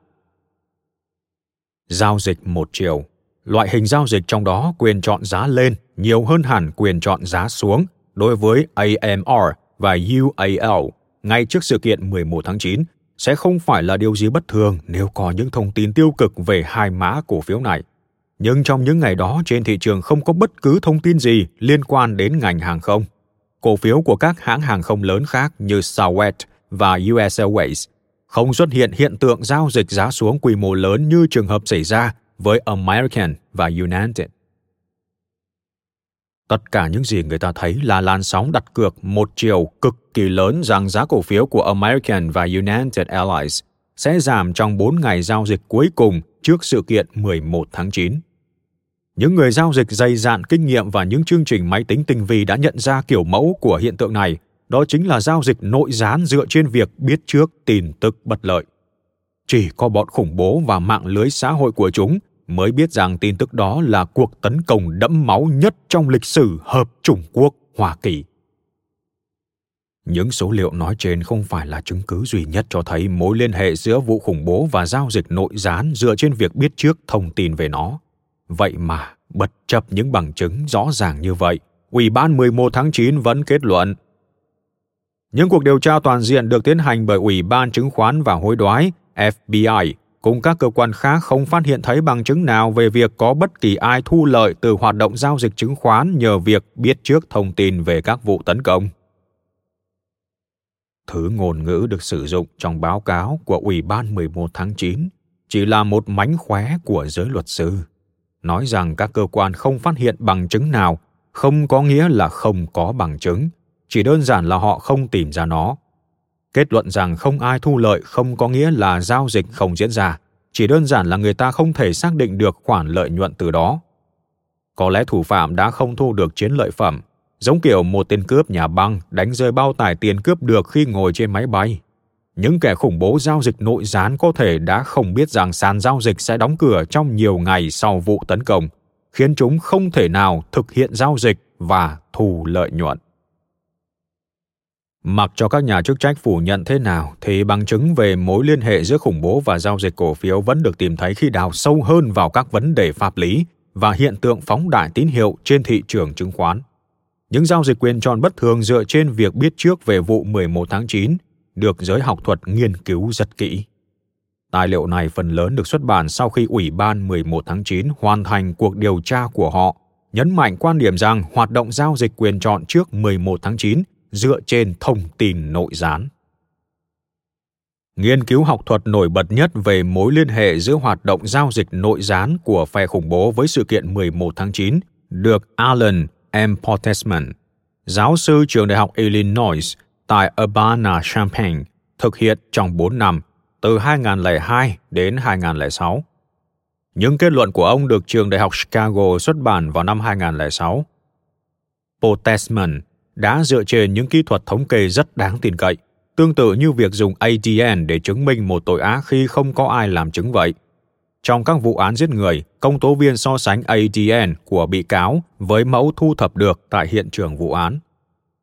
Giao dịch một chiều, loại hình giao dịch trong đó quyền chọn giá lên nhiều hơn hẳn quyền chọn giá xuống đối với AMR và UAL ngay trước sự kiện 11 tháng 9 sẽ không phải là điều gì bất thường nếu có những thông tin tiêu cực về hai mã cổ phiếu này. Nhưng trong những ngày đó, trên thị trường không có bất cứ thông tin gì liên quan đến ngành hàng không. Cổ phiếu của các hãng hàng không lớn khác như Southwest và US Airways không xuất hiện hiện tượng giao dịch giá xuống quy mô lớn như trường hợp xảy ra với American và United. Tất cả những gì người ta thấy là làn sóng đặt cược một chiều cực kỳ lớn rằng giá cổ phiếu của American và United Airlines sẽ giảm trong 4 ngày giao dịch cuối cùng trước sự kiện 11 tháng 9. Những người giao dịch dày dạn kinh nghiệm và những chương trình máy tính tinh vi đã nhận ra kiểu mẫu của hiện tượng này, đó chính là giao dịch nội gián dựa trên việc biết trước tin tức bất lợi. Chỉ có bọn khủng bố và mạng lưới xã hội của chúng mới biết rằng tin tức đó là cuộc tấn công đẫm máu nhất trong lịch sử hợp chủng quốc Hoa Kỳ. Những số liệu nói trên không phải là chứng cứ duy nhất cho thấy mối liên hệ giữa vụ khủng bố và giao dịch nội gián dựa trên việc biết trước thông tin về nó. Vậy mà, bất chấp những bằng chứng rõ ràng như vậy, Ủy ban 11 tháng 9 vẫn kết luận những cuộc điều tra toàn diện được tiến hành bởi Ủy ban chứng khoán và hối đoái FBI cùng các cơ quan khác không phát hiện thấy bằng chứng nào về việc có bất kỳ ai thu lợi từ hoạt động giao dịch chứng khoán nhờ việc biết trước thông tin về các vụ tấn công. Thứ ngôn ngữ được sử dụng trong báo cáo của Ủy ban 11 tháng 9 chỉ là một mánh khóe của giới luật sư. Nói rằng các cơ quan không phát hiện bằng chứng nào không có nghĩa là không có bằng chứng, chỉ đơn giản là họ không tìm ra nó kết luận rằng không ai thu lợi không có nghĩa là giao dịch không diễn ra, chỉ đơn giản là người ta không thể xác định được khoản lợi nhuận từ đó. Có lẽ thủ phạm đã không thu được chiến lợi phẩm, giống kiểu một tên cướp nhà băng đánh rơi bao tải tiền cướp được khi ngồi trên máy bay. Những kẻ khủng bố giao dịch nội gián có thể đã không biết rằng sàn giao dịch sẽ đóng cửa trong nhiều ngày sau vụ tấn công, khiến chúng không thể nào thực hiện giao dịch và thu lợi nhuận. Mặc cho các nhà chức trách phủ nhận thế nào thì bằng chứng về mối liên hệ giữa khủng bố và giao dịch cổ phiếu vẫn được tìm thấy khi đào sâu hơn vào các vấn đề pháp lý và hiện tượng phóng đại tín hiệu trên thị trường chứng khoán. Những giao dịch quyền chọn bất thường dựa trên việc biết trước về vụ 11 tháng 9 được giới học thuật nghiên cứu rất kỹ. Tài liệu này phần lớn được xuất bản sau khi Ủy ban 11 tháng 9 hoàn thành cuộc điều tra của họ, nhấn mạnh quan điểm rằng hoạt động giao dịch quyền chọn trước 11 tháng 9 dựa trên thông tin nội gián. Nghiên cứu học thuật nổi bật nhất về mối liên hệ giữa hoạt động giao dịch nội gián của phe khủng bố với sự kiện 11 tháng 9 được Alan M. Portesman, giáo sư trường đại học Illinois tại Urbana-Champaign, thực hiện trong 4 năm, từ 2002 đến 2006. Những kết luận của ông được trường đại học Chicago xuất bản vào năm 2006. Portesman đã dựa trên những kỹ thuật thống kê rất đáng tin cậy, tương tự như việc dùng ADN để chứng minh một tội ác khi không có ai làm chứng vậy. Trong các vụ án giết người, công tố viên so sánh ADN của bị cáo với mẫu thu thập được tại hiện trường vụ án.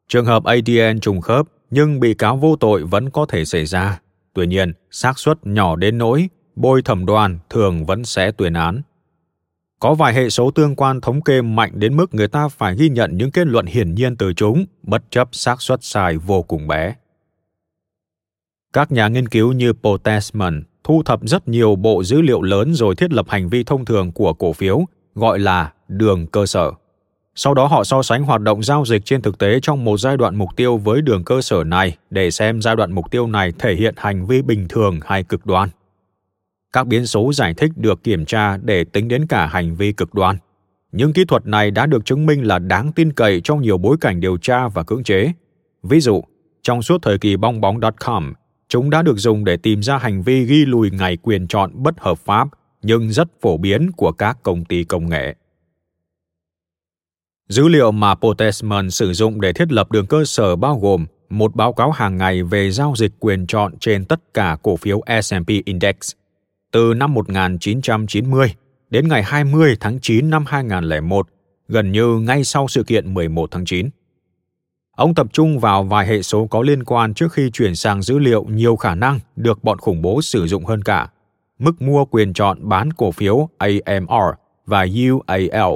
Trường hợp ADN trùng khớp, nhưng bị cáo vô tội vẫn có thể xảy ra. Tuy nhiên, xác suất nhỏ đến nỗi bôi thẩm đoàn thường vẫn sẽ tuyên án. Có vài hệ số tương quan thống kê mạnh đến mức người ta phải ghi nhận những kết luận hiển nhiên từ chúng, bất chấp xác suất sai vô cùng bé. Các nhà nghiên cứu như Potesman thu thập rất nhiều bộ dữ liệu lớn rồi thiết lập hành vi thông thường của cổ phiếu, gọi là đường cơ sở. Sau đó họ so sánh hoạt động giao dịch trên thực tế trong một giai đoạn mục tiêu với đường cơ sở này để xem giai đoạn mục tiêu này thể hiện hành vi bình thường hay cực đoan. Các biến số giải thích được kiểm tra để tính đến cả hành vi cực đoan. Những kỹ thuật này đã được chứng minh là đáng tin cậy trong nhiều bối cảnh điều tra và cưỡng chế. Ví dụ, trong suốt thời kỳ bong bóng.com, chúng đã được dùng để tìm ra hành vi ghi lùi ngày quyền chọn bất hợp pháp nhưng rất phổ biến của các công ty công nghệ. Dữ liệu mà Potesman sử dụng để thiết lập đường cơ sở bao gồm một báo cáo hàng ngày về giao dịch quyền chọn trên tất cả cổ phiếu S&P Index từ năm 1990 đến ngày 20 tháng 9 năm 2001, gần như ngay sau sự kiện 11 tháng 9. Ông tập trung vào vài hệ số có liên quan trước khi chuyển sang dữ liệu nhiều khả năng được bọn khủng bố sử dụng hơn cả. Mức mua quyền chọn bán cổ phiếu AMR và UAL.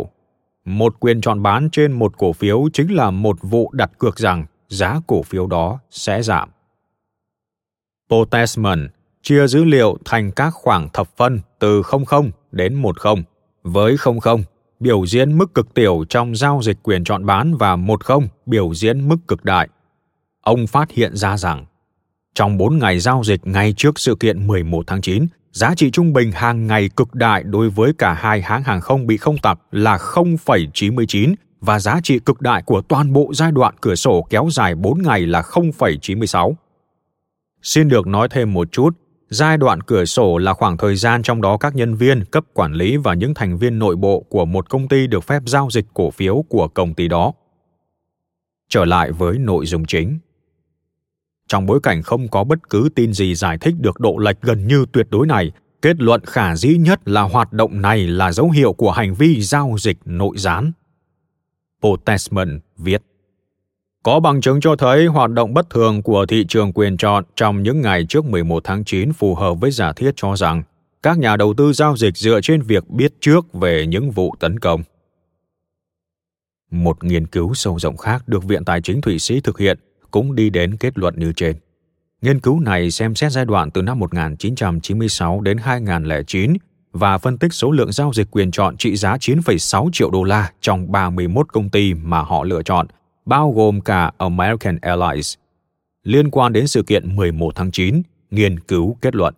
Một quyền chọn bán trên một cổ phiếu chính là một vụ đặt cược rằng giá cổ phiếu đó sẽ giảm. Potestman chia dữ liệu thành các khoảng thập phân từ 00 đến 10, với 00 biểu diễn mức cực tiểu trong giao dịch quyền chọn bán và 10 biểu diễn mức cực đại. Ông phát hiện ra rằng trong 4 ngày giao dịch ngay trước sự kiện 11 tháng 9, giá trị trung bình hàng ngày cực đại đối với cả hai hãng hàng không bị không tặc là 0,99 và giá trị cực đại của toàn bộ giai đoạn cửa sổ kéo dài 4 ngày là 0,96. Xin được nói thêm một chút Giai đoạn cửa sổ là khoảng thời gian trong đó các nhân viên, cấp quản lý và những thành viên nội bộ của một công ty được phép giao dịch cổ phiếu của công ty đó. Trở lại với nội dung chính. Trong bối cảnh không có bất cứ tin gì giải thích được độ lệch gần như tuyệt đối này, kết luận khả dĩ nhất là hoạt động này là dấu hiệu của hành vi giao dịch nội gián. Potesman viết có bằng chứng cho thấy hoạt động bất thường của thị trường quyền chọn trong những ngày trước 11 tháng 9 phù hợp với giả thiết cho rằng các nhà đầu tư giao dịch dựa trên việc biết trước về những vụ tấn công. Một nghiên cứu sâu rộng khác được Viện Tài chính Thụy Sĩ thực hiện cũng đi đến kết luận như trên. Nghiên cứu này xem xét giai đoạn từ năm 1996 đến 2009 và phân tích số lượng giao dịch quyền chọn trị giá 9,6 triệu đô la trong 31 công ty mà họ lựa chọn – bao gồm cả American Airlines. Liên quan đến sự kiện 11 tháng 9, nghiên cứu kết luận.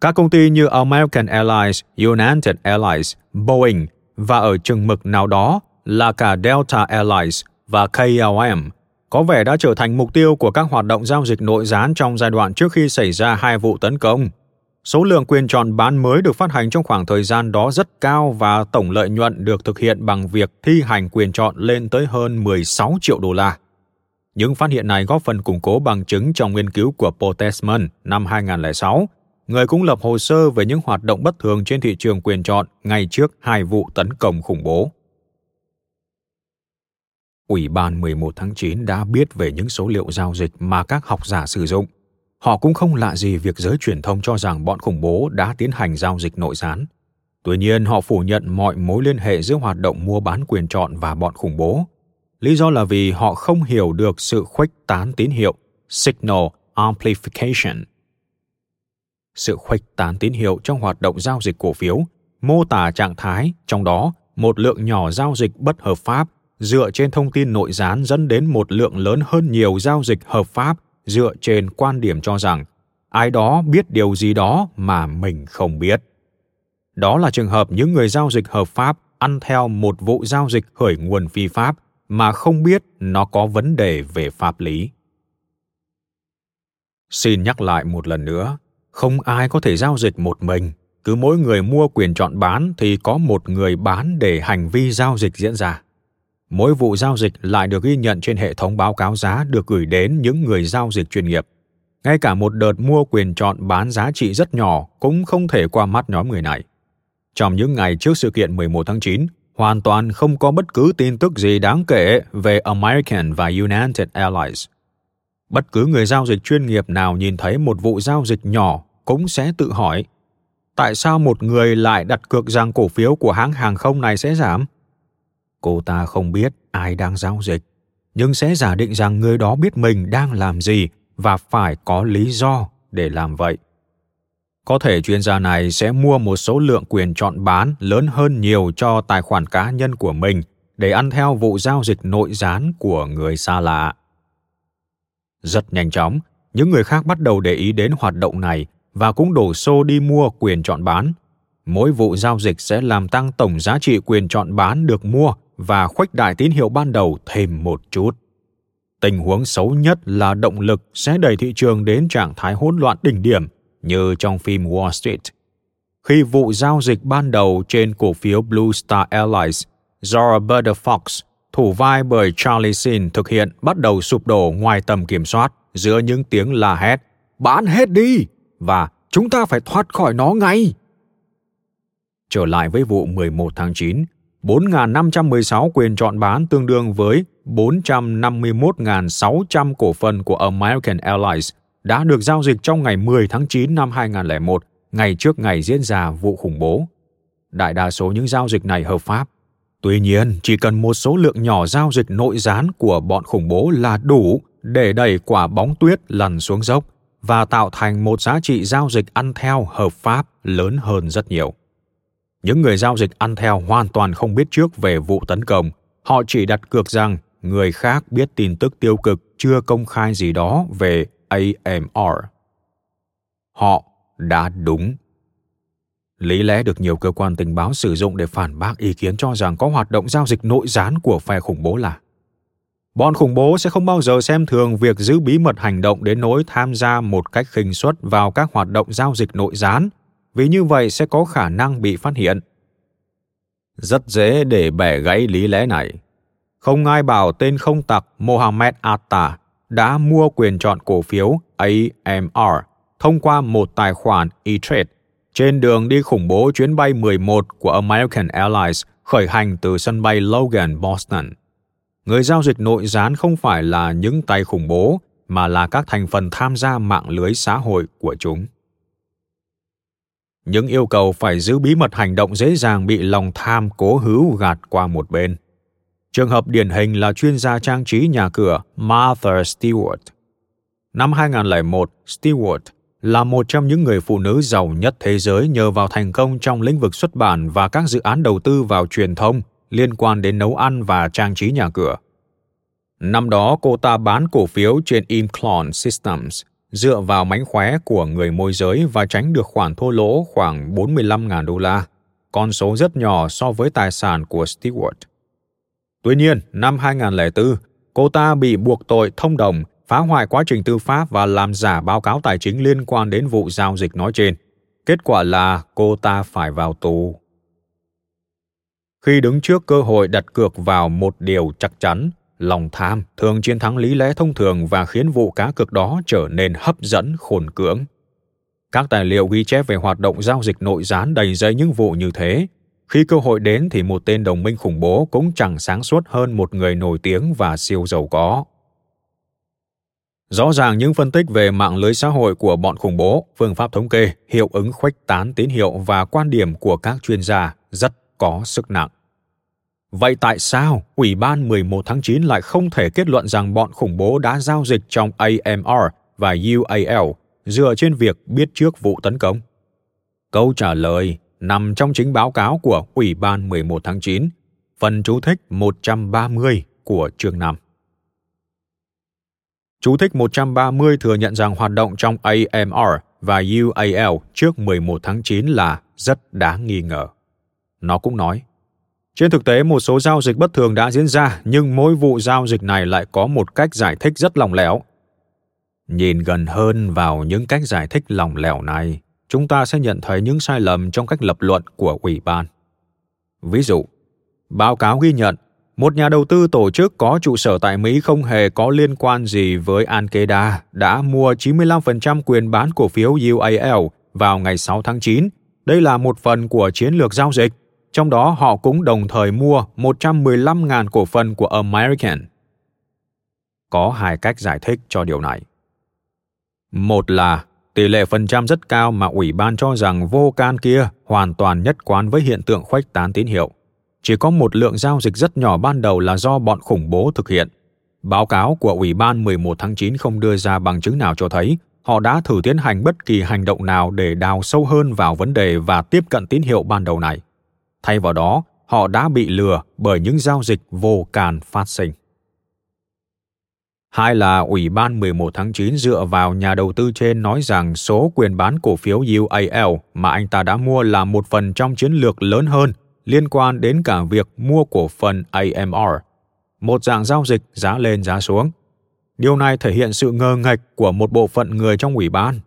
Các công ty như American Airlines, United Airlines, Boeing và ở chừng mực nào đó là cả Delta Airlines và KLM có vẻ đã trở thành mục tiêu của các hoạt động giao dịch nội gián trong giai đoạn trước khi xảy ra hai vụ tấn công Số lượng quyền chọn bán mới được phát hành trong khoảng thời gian đó rất cao và tổng lợi nhuận được thực hiện bằng việc thi hành quyền chọn lên tới hơn 16 triệu đô la. Những phát hiện này góp phần củng cố bằng chứng trong nghiên cứu của Potesman năm 2006, người cũng lập hồ sơ về những hoạt động bất thường trên thị trường quyền chọn ngay trước hai vụ tấn công khủng bố. Ủy ban 11 tháng 9 đã biết về những số liệu giao dịch mà các học giả sử dụng – Họ cũng không lạ gì việc giới truyền thông cho rằng bọn khủng bố đã tiến hành giao dịch nội gián. Tuy nhiên, họ phủ nhận mọi mối liên hệ giữa hoạt động mua bán quyền chọn và bọn khủng bố. Lý do là vì họ không hiểu được sự khuếch tán tín hiệu, signal amplification. Sự khuếch tán tín hiệu trong hoạt động giao dịch cổ phiếu mô tả trạng thái trong đó một lượng nhỏ giao dịch bất hợp pháp dựa trên thông tin nội gián dẫn đến một lượng lớn hơn nhiều giao dịch hợp pháp dựa trên quan điểm cho rằng ai đó biết điều gì đó mà mình không biết. Đó là trường hợp những người giao dịch hợp pháp ăn theo một vụ giao dịch khởi nguồn phi pháp mà không biết nó có vấn đề về pháp lý. Xin nhắc lại một lần nữa, không ai có thể giao dịch một mình, cứ mỗi người mua quyền chọn bán thì có một người bán để hành vi giao dịch diễn ra. Mỗi vụ giao dịch lại được ghi nhận trên hệ thống báo cáo giá được gửi đến những người giao dịch chuyên nghiệp. Ngay cả một đợt mua quyền chọn bán giá trị rất nhỏ cũng không thể qua mắt nhóm người này. Trong những ngày trước sự kiện 11 tháng 9, hoàn toàn không có bất cứ tin tức gì đáng kể về American và United Airlines. Bất cứ người giao dịch chuyên nghiệp nào nhìn thấy một vụ giao dịch nhỏ cũng sẽ tự hỏi tại sao một người lại đặt cược rằng cổ phiếu của hãng hàng không này sẽ giảm? Cô ta không biết ai đang giao dịch, nhưng sẽ giả định rằng người đó biết mình đang làm gì và phải có lý do để làm vậy. Có thể chuyên gia này sẽ mua một số lượng quyền chọn bán lớn hơn nhiều cho tài khoản cá nhân của mình để ăn theo vụ giao dịch nội gián của người xa lạ. Rất nhanh chóng, những người khác bắt đầu để ý đến hoạt động này và cũng đổ xô đi mua quyền chọn bán. Mỗi vụ giao dịch sẽ làm tăng tổng giá trị quyền chọn bán được mua và khuếch đại tín hiệu ban đầu thêm một chút. Tình huống xấu nhất là động lực sẽ đẩy thị trường đến trạng thái hỗn loạn đỉnh điểm như trong phim Wall Street. Khi vụ giao dịch ban đầu trên cổ phiếu Blue Star Airlines do Roberta Fox, thủ vai bởi Charlie Sheen thực hiện bắt đầu sụp đổ ngoài tầm kiểm soát giữa những tiếng la hét bán hết đi và chúng ta phải thoát khỏi nó ngay. Trở lại với vụ 11 tháng 9, 4.516 quyền chọn bán tương đương với 451.600 cổ phần của American Airlines đã được giao dịch trong ngày 10 tháng 9 năm 2001, ngày trước ngày diễn ra vụ khủng bố. Đại đa số những giao dịch này hợp pháp. Tuy nhiên, chỉ cần một số lượng nhỏ giao dịch nội gián của bọn khủng bố là đủ để đẩy quả bóng tuyết lăn xuống dốc và tạo thành một giá trị giao dịch ăn theo hợp pháp lớn hơn rất nhiều. Những người giao dịch ăn theo hoàn toàn không biết trước về vụ tấn công, họ chỉ đặt cược rằng người khác biết tin tức tiêu cực chưa công khai gì đó về AMR. Họ đã đúng. Lý lẽ được nhiều cơ quan tình báo sử dụng để phản bác ý kiến cho rằng có hoạt động giao dịch nội gián của phe khủng bố là Bọn khủng bố sẽ không bao giờ xem thường việc giữ bí mật hành động đến nỗi tham gia một cách khinh suất vào các hoạt động giao dịch nội gián, vì như vậy sẽ có khả năng bị phát hiện. Rất dễ để bẻ gãy lý lẽ này. Không ai bảo tên không tặc Mohammed Atta đã mua quyền chọn cổ phiếu AMR thông qua một tài khoản e-trade trên đường đi khủng bố chuyến bay 11 của American Airlines khởi hành từ sân bay Logan, Boston người giao dịch nội gián không phải là những tay khủng bố mà là các thành phần tham gia mạng lưới xã hội của chúng những yêu cầu phải giữ bí mật hành động dễ dàng bị lòng tham cố hữu gạt qua một bên trường hợp điển hình là chuyên gia trang trí nhà cửa Martha Stewart. Năm 2001, Stewart là một trong những người phụ nữ giàu nhất thế giới nhờ vào thành công trong lĩnh vực xuất bản và các dự án đầu tư vào truyền thông liên quan đến nấu ăn và trang trí nhà cửa. Năm đó cô ta bán cổ phiếu trên Imclon Systems dựa vào mánh khóe của người môi giới và tránh được khoản thua lỗ khoảng 45.000 đô la, con số rất nhỏ so với tài sản của Stewart. Tuy nhiên, năm 2004, cô ta bị buộc tội thông đồng, phá hoại quá trình tư pháp và làm giả báo cáo tài chính liên quan đến vụ giao dịch nói trên. Kết quả là cô ta phải vào tù khi đứng trước cơ hội đặt cược vào một điều chắc chắn lòng tham. Thường chiến thắng lý lẽ thông thường và khiến vụ cá cược đó trở nên hấp dẫn khôn cưỡng. Các tài liệu ghi chép về hoạt động giao dịch nội gián đầy dây những vụ như thế. Khi cơ hội đến thì một tên đồng minh khủng bố cũng chẳng sáng suốt hơn một người nổi tiếng và siêu giàu có. Rõ ràng những phân tích về mạng lưới xã hội của bọn khủng bố, phương pháp thống kê, hiệu ứng khuếch tán tín hiệu và quan điểm của các chuyên gia rất có sức nặng. Vậy tại sao Ủy ban 11 tháng 9 lại không thể kết luận rằng bọn khủng bố đã giao dịch trong AMR và UAL dựa trên việc biết trước vụ tấn công? Câu trả lời nằm trong chính báo cáo của Ủy ban 11 tháng 9, phần chú thích 130 của chương 5. Chú thích 130 thừa nhận rằng hoạt động trong AMR và UAL trước 11 tháng 9 là rất đáng nghi ngờ. Nó cũng nói, trên thực tế một số giao dịch bất thường đã diễn ra nhưng mỗi vụ giao dịch này lại có một cách giải thích rất lòng lẻo. Nhìn gần hơn vào những cách giải thích lòng lẻo này, chúng ta sẽ nhận thấy những sai lầm trong cách lập luận của ủy ban. Ví dụ, báo cáo ghi nhận một nhà đầu tư tổ chức có trụ sở tại Mỹ không hề có liên quan gì với Ankeda đã mua 95% quyền bán cổ phiếu UAL vào ngày 6 tháng 9. Đây là một phần của chiến lược giao dịch. Trong đó, họ cũng đồng thời mua 115.000 cổ phần của American. Có hai cách giải thích cho điều này. Một là, tỷ lệ phần trăm rất cao mà ủy ban cho rằng vô can kia hoàn toàn nhất quán với hiện tượng khuếch tán tín hiệu. Chỉ có một lượng giao dịch rất nhỏ ban đầu là do bọn khủng bố thực hiện. Báo cáo của Ủy ban 11 tháng 9 không đưa ra bằng chứng nào cho thấy họ đã thử tiến hành bất kỳ hành động nào để đào sâu hơn vào vấn đề và tiếp cận tín hiệu ban đầu này. Thay vào đó, họ đã bị lừa bởi những giao dịch vô càn phát sinh. Hai là Ủy ban 11 tháng 9 dựa vào nhà đầu tư trên nói rằng số quyền bán cổ phiếu UAL mà anh ta đã mua là một phần trong chiến lược lớn hơn liên quan đến cả việc mua cổ phần AMR, một dạng giao dịch giá lên giá xuống. Điều này thể hiện sự ngơ ngạch của một bộ phận người trong ủy ban.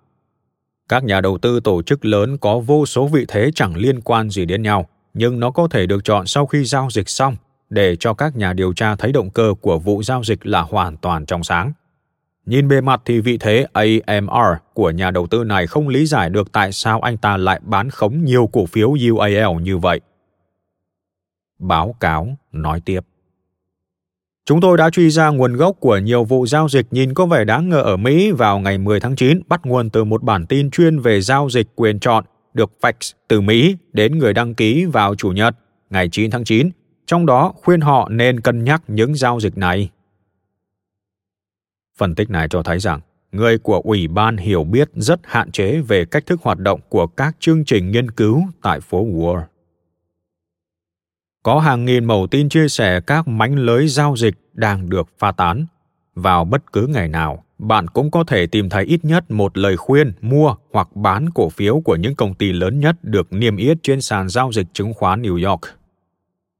Các nhà đầu tư tổ chức lớn có vô số vị thế chẳng liên quan gì đến nhau, nhưng nó có thể được chọn sau khi giao dịch xong, để cho các nhà điều tra thấy động cơ của vụ giao dịch là hoàn toàn trong sáng. Nhìn bề mặt thì vị thế AMR của nhà đầu tư này không lý giải được tại sao anh ta lại bán khống nhiều cổ phiếu UAL như vậy. Báo cáo nói tiếp. Chúng tôi đã truy ra nguồn gốc của nhiều vụ giao dịch nhìn có vẻ đáng ngờ ở Mỹ vào ngày 10 tháng 9 bắt nguồn từ một bản tin chuyên về giao dịch quyền chọn được fax từ Mỹ đến người đăng ký vào Chủ nhật ngày 9 tháng 9 trong đó khuyên họ nên cân nhắc những giao dịch này. Phân tích này cho thấy rằng người của ủy ban hiểu biết rất hạn chế về cách thức hoạt động của các chương trình nghiên cứu tại phố Wall. Có hàng nghìn mẫu tin chia sẻ các mánh lưới giao dịch đang được pha tán. Vào bất cứ ngày nào, bạn cũng có thể tìm thấy ít nhất một lời khuyên mua hoặc bán cổ phiếu của những công ty lớn nhất được niêm yết trên sàn giao dịch chứng khoán New York.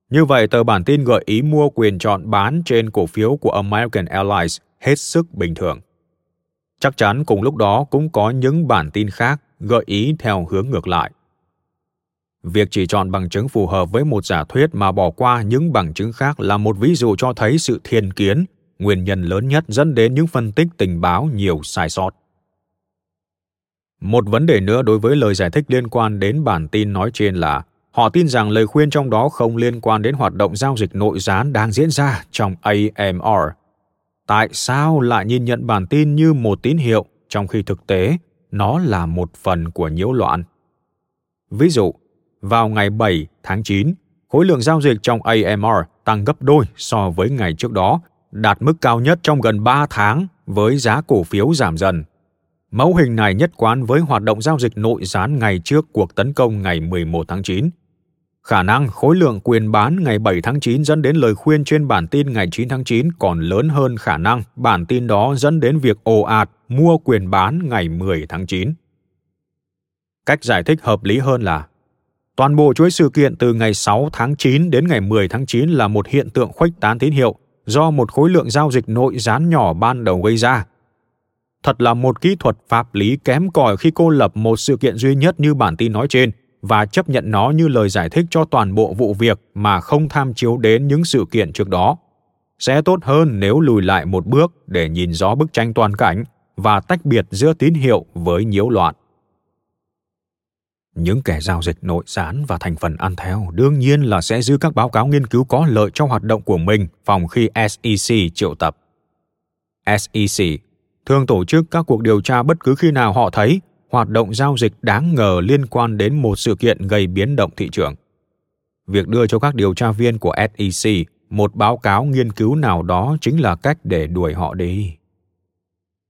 Như vậy, tờ bản tin gợi ý mua quyền chọn bán trên cổ phiếu của American Airlines hết sức bình thường. Chắc chắn cùng lúc đó cũng có những bản tin khác gợi ý theo hướng ngược lại. Việc chỉ chọn bằng chứng phù hợp với một giả thuyết mà bỏ qua những bằng chứng khác là một ví dụ cho thấy sự thiên kiến, nguyên nhân lớn nhất dẫn đến những phân tích tình báo nhiều sai sót. Một vấn đề nữa đối với lời giải thích liên quan đến bản tin nói trên là Họ tin rằng lời khuyên trong đó không liên quan đến hoạt động giao dịch nội gián đang diễn ra trong AMR. Tại sao lại nhìn nhận bản tin như một tín hiệu trong khi thực tế nó là một phần của nhiễu loạn? Ví dụ, vào ngày 7 tháng 9, khối lượng giao dịch trong AMR tăng gấp đôi so với ngày trước đó, đạt mức cao nhất trong gần 3 tháng với giá cổ phiếu giảm dần Mẫu hình này nhất quán với hoạt động giao dịch nội gián ngày trước cuộc tấn công ngày 11 tháng 9. Khả năng khối lượng quyền bán ngày 7 tháng 9 dẫn đến lời khuyên trên bản tin ngày 9 tháng 9 còn lớn hơn khả năng bản tin đó dẫn đến việc ồ ạt mua quyền bán ngày 10 tháng 9. Cách giải thích hợp lý hơn là, toàn bộ chuỗi sự kiện từ ngày 6 tháng 9 đến ngày 10 tháng 9 là một hiện tượng khuếch tán tín hiệu do một khối lượng giao dịch nội gián nhỏ ban đầu gây ra. Thật là một kỹ thuật pháp lý kém cỏi khi cô lập một sự kiện duy nhất như bản tin nói trên – và chấp nhận nó như lời giải thích cho toàn bộ vụ việc mà không tham chiếu đến những sự kiện trước đó sẽ tốt hơn nếu lùi lại một bước để nhìn rõ bức tranh toàn cảnh và tách biệt giữa tín hiệu với nhiễu loạn những kẻ giao dịch nội gián và thành phần ăn theo đương nhiên là sẽ giữ các báo cáo nghiên cứu có lợi cho hoạt động của mình phòng khi SEC triệu tập. SEC thường tổ chức các cuộc điều tra bất cứ khi nào họ thấy hoạt động giao dịch đáng ngờ liên quan đến một sự kiện gây biến động thị trường. việc đưa cho các điều tra viên của SEC một báo cáo nghiên cứu nào đó chính là cách để đuổi họ đi.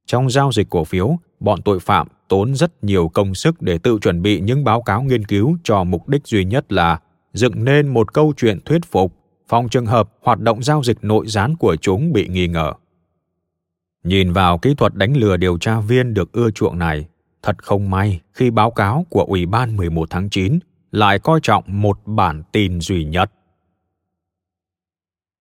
Trong giao dịch cổ phiếu, bọn tội phạm tốn rất nhiều công sức để tự chuẩn bị những báo cáo nghiên cứu cho mục đích duy nhất là dựng nên một câu chuyện thuyết phục phòng trường hợp hoạt động giao dịch nội gián của chúng bị nghi ngờ. Nhìn vào kỹ thuật đánh lừa điều tra viên được ưa chuộng này, thật không may khi báo cáo của Ủy ban 11 tháng 9 lại coi trọng một bản tin duy nhất.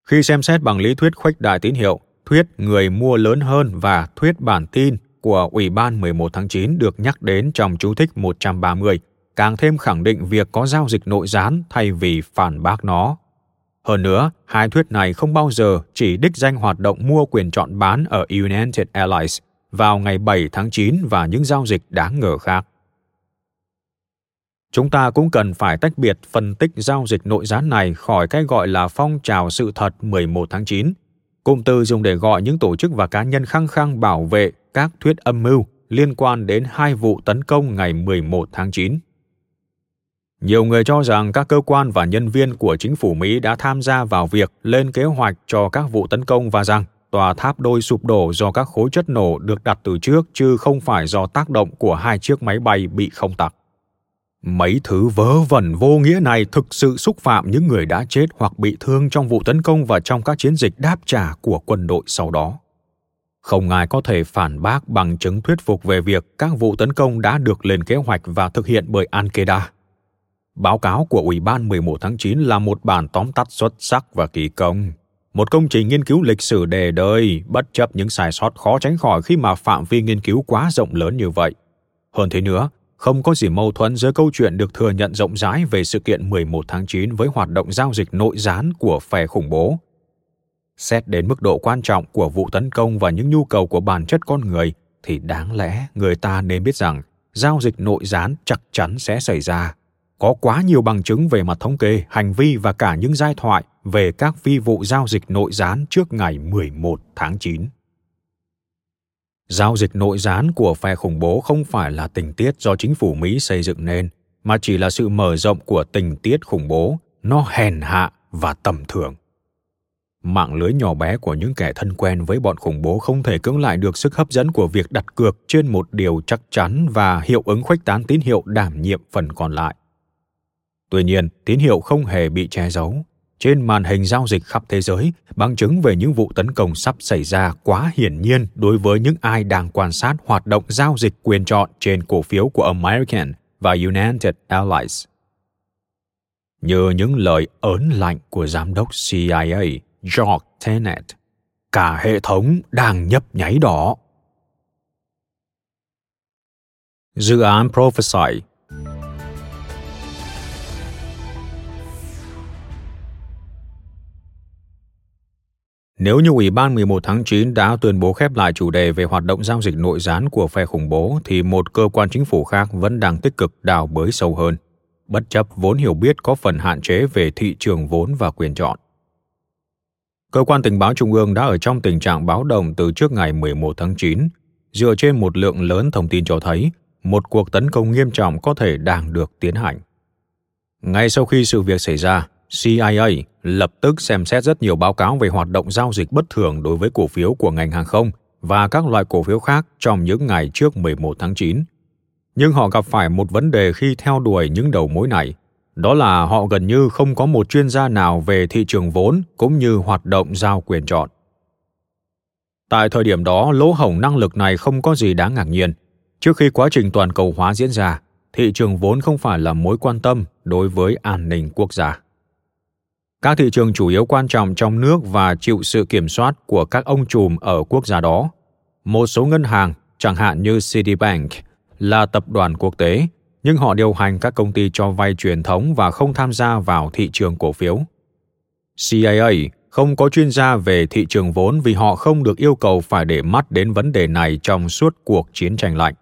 Khi xem xét bằng lý thuyết khuếch đại tín hiệu, thuyết người mua lớn hơn và thuyết bản tin của Ủy ban 11 tháng 9 được nhắc đến trong chú thích 130, càng thêm khẳng định việc có giao dịch nội gián thay vì phản bác nó. Hơn nữa, hai thuyết này không bao giờ chỉ đích danh hoạt động mua quyền chọn bán ở United Airlines vào ngày 7 tháng 9 và những giao dịch đáng ngờ khác. Chúng ta cũng cần phải tách biệt phân tích giao dịch nội gián này khỏi cái gọi là phong trào sự thật 11 tháng 9, cụm từ dùng để gọi những tổ chức và cá nhân khăng khăng bảo vệ các thuyết âm mưu liên quan đến hai vụ tấn công ngày 11 tháng 9. Nhiều người cho rằng các cơ quan và nhân viên của chính phủ Mỹ đã tham gia vào việc lên kế hoạch cho các vụ tấn công và rằng tòa tháp đôi sụp đổ do các khối chất nổ được đặt từ trước chứ không phải do tác động của hai chiếc máy bay bị không tặc. Mấy thứ vớ vẩn vô nghĩa này thực sự xúc phạm những người đã chết hoặc bị thương trong vụ tấn công và trong các chiến dịch đáp trả của quân đội sau đó. Không ai có thể phản bác bằng chứng thuyết phục về việc các vụ tấn công đã được lên kế hoạch và thực hiện bởi Al-Qaeda. Báo cáo của Ủy ban 11 tháng 9 là một bản tóm tắt xuất sắc và kỳ công. Một công trình nghiên cứu lịch sử đề đời, bất chấp những sai sót khó tránh khỏi khi mà phạm vi nghiên cứu quá rộng lớn như vậy. Hơn thế nữa, không có gì mâu thuẫn giữa câu chuyện được thừa nhận rộng rãi về sự kiện 11 tháng 9 với hoạt động giao dịch nội gián của phe khủng bố. Xét đến mức độ quan trọng của vụ tấn công và những nhu cầu của bản chất con người, thì đáng lẽ người ta nên biết rằng giao dịch nội gián chắc chắn sẽ xảy ra. Có quá nhiều bằng chứng về mặt thống kê, hành vi và cả những giai thoại về các phi vụ giao dịch nội gián trước ngày 11 tháng 9. Giao dịch nội gián của phe khủng bố không phải là tình tiết do chính phủ Mỹ xây dựng nên, mà chỉ là sự mở rộng của tình tiết khủng bố, nó hèn hạ và tầm thường. Mạng lưới nhỏ bé của những kẻ thân quen với bọn khủng bố không thể cưỡng lại được sức hấp dẫn của việc đặt cược trên một điều chắc chắn và hiệu ứng khuếch tán tín hiệu đảm nhiệm phần còn lại. Tuy nhiên, tín hiệu không hề bị che giấu, trên màn hình giao dịch khắp thế giới, bằng chứng về những vụ tấn công sắp xảy ra quá hiển nhiên đối với những ai đang quan sát hoạt động giao dịch quyền chọn trên cổ phiếu của American và United Airlines. Như những lời ớn lạnh của giám đốc CIA George Tenet, cả hệ thống đang nhấp nháy đỏ. Dự án Prophesy Nếu như Ủy ban 11 tháng 9 đã tuyên bố khép lại chủ đề về hoạt động giao dịch nội gián của phe khủng bố, thì một cơ quan chính phủ khác vẫn đang tích cực đào bới sâu hơn, bất chấp vốn hiểu biết có phần hạn chế về thị trường vốn và quyền chọn. Cơ quan tình báo Trung ương đã ở trong tình trạng báo động từ trước ngày 11 tháng 9, dựa trên một lượng lớn thông tin cho thấy một cuộc tấn công nghiêm trọng có thể đang được tiến hành. Ngay sau khi sự việc xảy ra, CIA lập tức xem xét rất nhiều báo cáo về hoạt động giao dịch bất thường đối với cổ phiếu của ngành hàng không và các loại cổ phiếu khác trong những ngày trước 11 tháng 9. Nhưng họ gặp phải một vấn đề khi theo đuổi những đầu mối này, đó là họ gần như không có một chuyên gia nào về thị trường vốn cũng như hoạt động giao quyền chọn. Tại thời điểm đó, lỗ hổng năng lực này không có gì đáng ngạc nhiên. Trước khi quá trình toàn cầu hóa diễn ra, thị trường vốn không phải là mối quan tâm đối với an ninh quốc gia. Các thị trường chủ yếu quan trọng trong nước và chịu sự kiểm soát của các ông trùm ở quốc gia đó. Một số ngân hàng, chẳng hạn như Citibank, là tập đoàn quốc tế, nhưng họ điều hành các công ty cho vay truyền thống và không tham gia vào thị trường cổ phiếu. CIA không có chuyên gia về thị trường vốn vì họ không được yêu cầu phải để mắt đến vấn đề này trong suốt cuộc chiến tranh lạnh.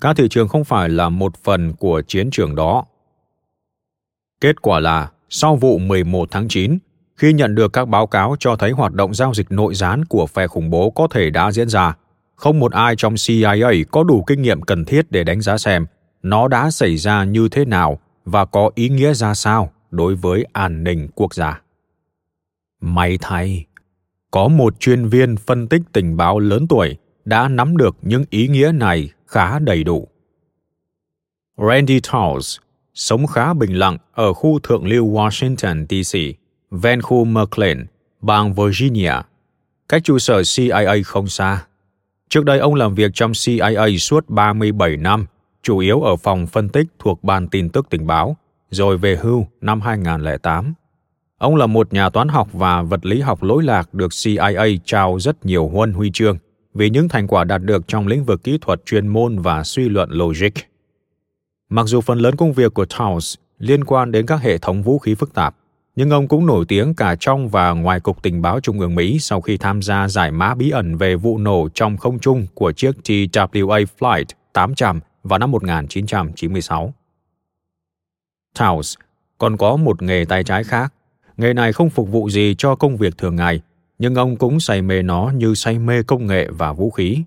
Các thị trường không phải là một phần của chiến trường đó. Kết quả là sau vụ 11 tháng 9, khi nhận được các báo cáo cho thấy hoạt động giao dịch nội gián của phe khủng bố có thể đã diễn ra, không một ai trong CIA có đủ kinh nghiệm cần thiết để đánh giá xem nó đã xảy ra như thế nào và có ý nghĩa ra sao đối với an ninh quốc gia. May thay, có một chuyên viên phân tích tình báo lớn tuổi đã nắm được những ý nghĩa này khá đầy đủ. Randy Towles sống khá bình lặng ở khu thượng lưu Washington, D.C., ven khu McLean, bang Virginia, cách trụ sở CIA không xa. Trước đây ông làm việc trong CIA suốt 37 năm, chủ yếu ở phòng phân tích thuộc Ban tin tức tình báo, rồi về hưu năm 2008. Ông là một nhà toán học và vật lý học lỗi lạc được CIA trao rất nhiều huân huy chương vì những thành quả đạt được trong lĩnh vực kỹ thuật chuyên môn và suy luận logic. Mặc dù phần lớn công việc của Towns liên quan đến các hệ thống vũ khí phức tạp, nhưng ông cũng nổi tiếng cả trong và ngoài Cục Tình báo Trung ương Mỹ sau khi tham gia giải mã bí ẩn về vụ nổ trong không trung của chiếc TWA Flight 800 vào năm 1996. Taos còn có một nghề tay trái khác. Nghề này không phục vụ gì cho công việc thường ngày, nhưng ông cũng say mê nó như say mê công nghệ và vũ khí.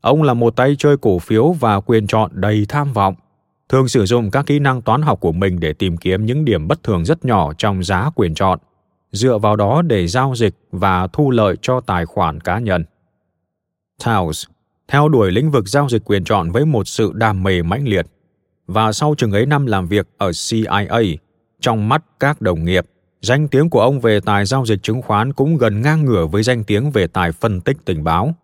Ông là một tay chơi cổ phiếu và quyền chọn đầy tham vọng, thường sử dụng các kỹ năng toán học của mình để tìm kiếm những điểm bất thường rất nhỏ trong giá quyền chọn, dựa vào đó để giao dịch và thu lợi cho tài khoản cá nhân. Taos theo đuổi lĩnh vực giao dịch quyền chọn với một sự đam mê mãnh liệt, và sau chừng ấy năm làm việc ở CIA, trong mắt các đồng nghiệp, danh tiếng của ông về tài giao dịch chứng khoán cũng gần ngang ngửa với danh tiếng về tài phân tích tình báo.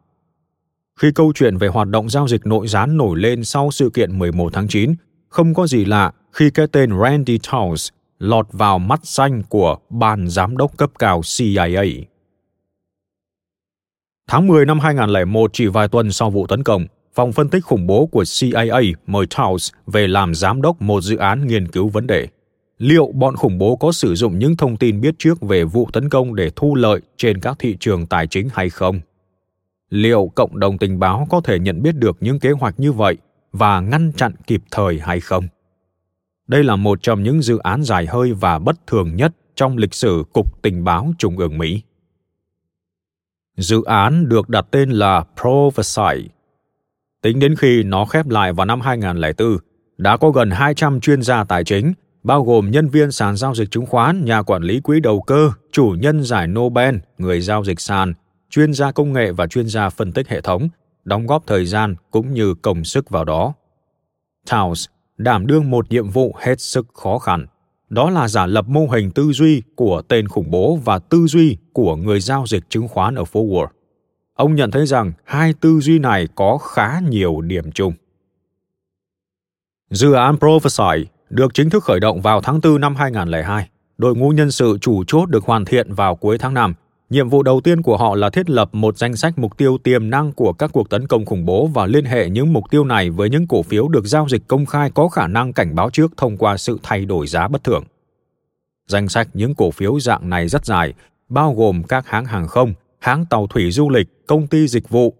Khi câu chuyện về hoạt động giao dịch nội gián nổi lên sau sự kiện 11 tháng 9, không có gì lạ khi cái tên Randy Towns lọt vào mắt xanh của ban giám đốc cấp cao CIA. Tháng 10 năm 2001, chỉ vài tuần sau vụ tấn công, phòng phân tích khủng bố của CIA mời Charles về làm giám đốc một dự án nghiên cứu vấn đề. Liệu bọn khủng bố có sử dụng những thông tin biết trước về vụ tấn công để thu lợi trên các thị trường tài chính hay không? Liệu cộng đồng tình báo có thể nhận biết được những kế hoạch như vậy và ngăn chặn kịp thời hay không? Đây là một trong những dự án dài hơi và bất thường nhất trong lịch sử Cục Tình báo Trung ương Mỹ. Dự án được đặt tên là ProVerSight. Tính đến khi nó khép lại vào năm 2004, đã có gần 200 chuyên gia tài chính, bao gồm nhân viên sàn giao dịch chứng khoán, nhà quản lý quỹ đầu cơ, chủ nhân giải Nobel, người giao dịch sàn, chuyên gia công nghệ và chuyên gia phân tích hệ thống, đóng góp thời gian cũng như công sức vào đó. Taos đảm đương một nhiệm vụ hết sức khó khăn – đó là giả lập mô hình tư duy của tên khủng bố và tư duy của người giao dịch chứng khoán ở phố Wall. Ông nhận thấy rằng hai tư duy này có khá nhiều điểm chung. Dự án Prophesy được chính thức khởi động vào tháng 4 năm 2002. Đội ngũ nhân sự chủ chốt được hoàn thiện vào cuối tháng 5. Nhiệm vụ đầu tiên của họ là thiết lập một danh sách mục tiêu tiềm năng của các cuộc tấn công khủng bố và liên hệ những mục tiêu này với những cổ phiếu được giao dịch công khai có khả năng cảnh báo trước thông qua sự thay đổi giá bất thường. Danh sách những cổ phiếu dạng này rất dài, bao gồm các hãng hàng không, hãng tàu thủy du lịch, công ty dịch vụ,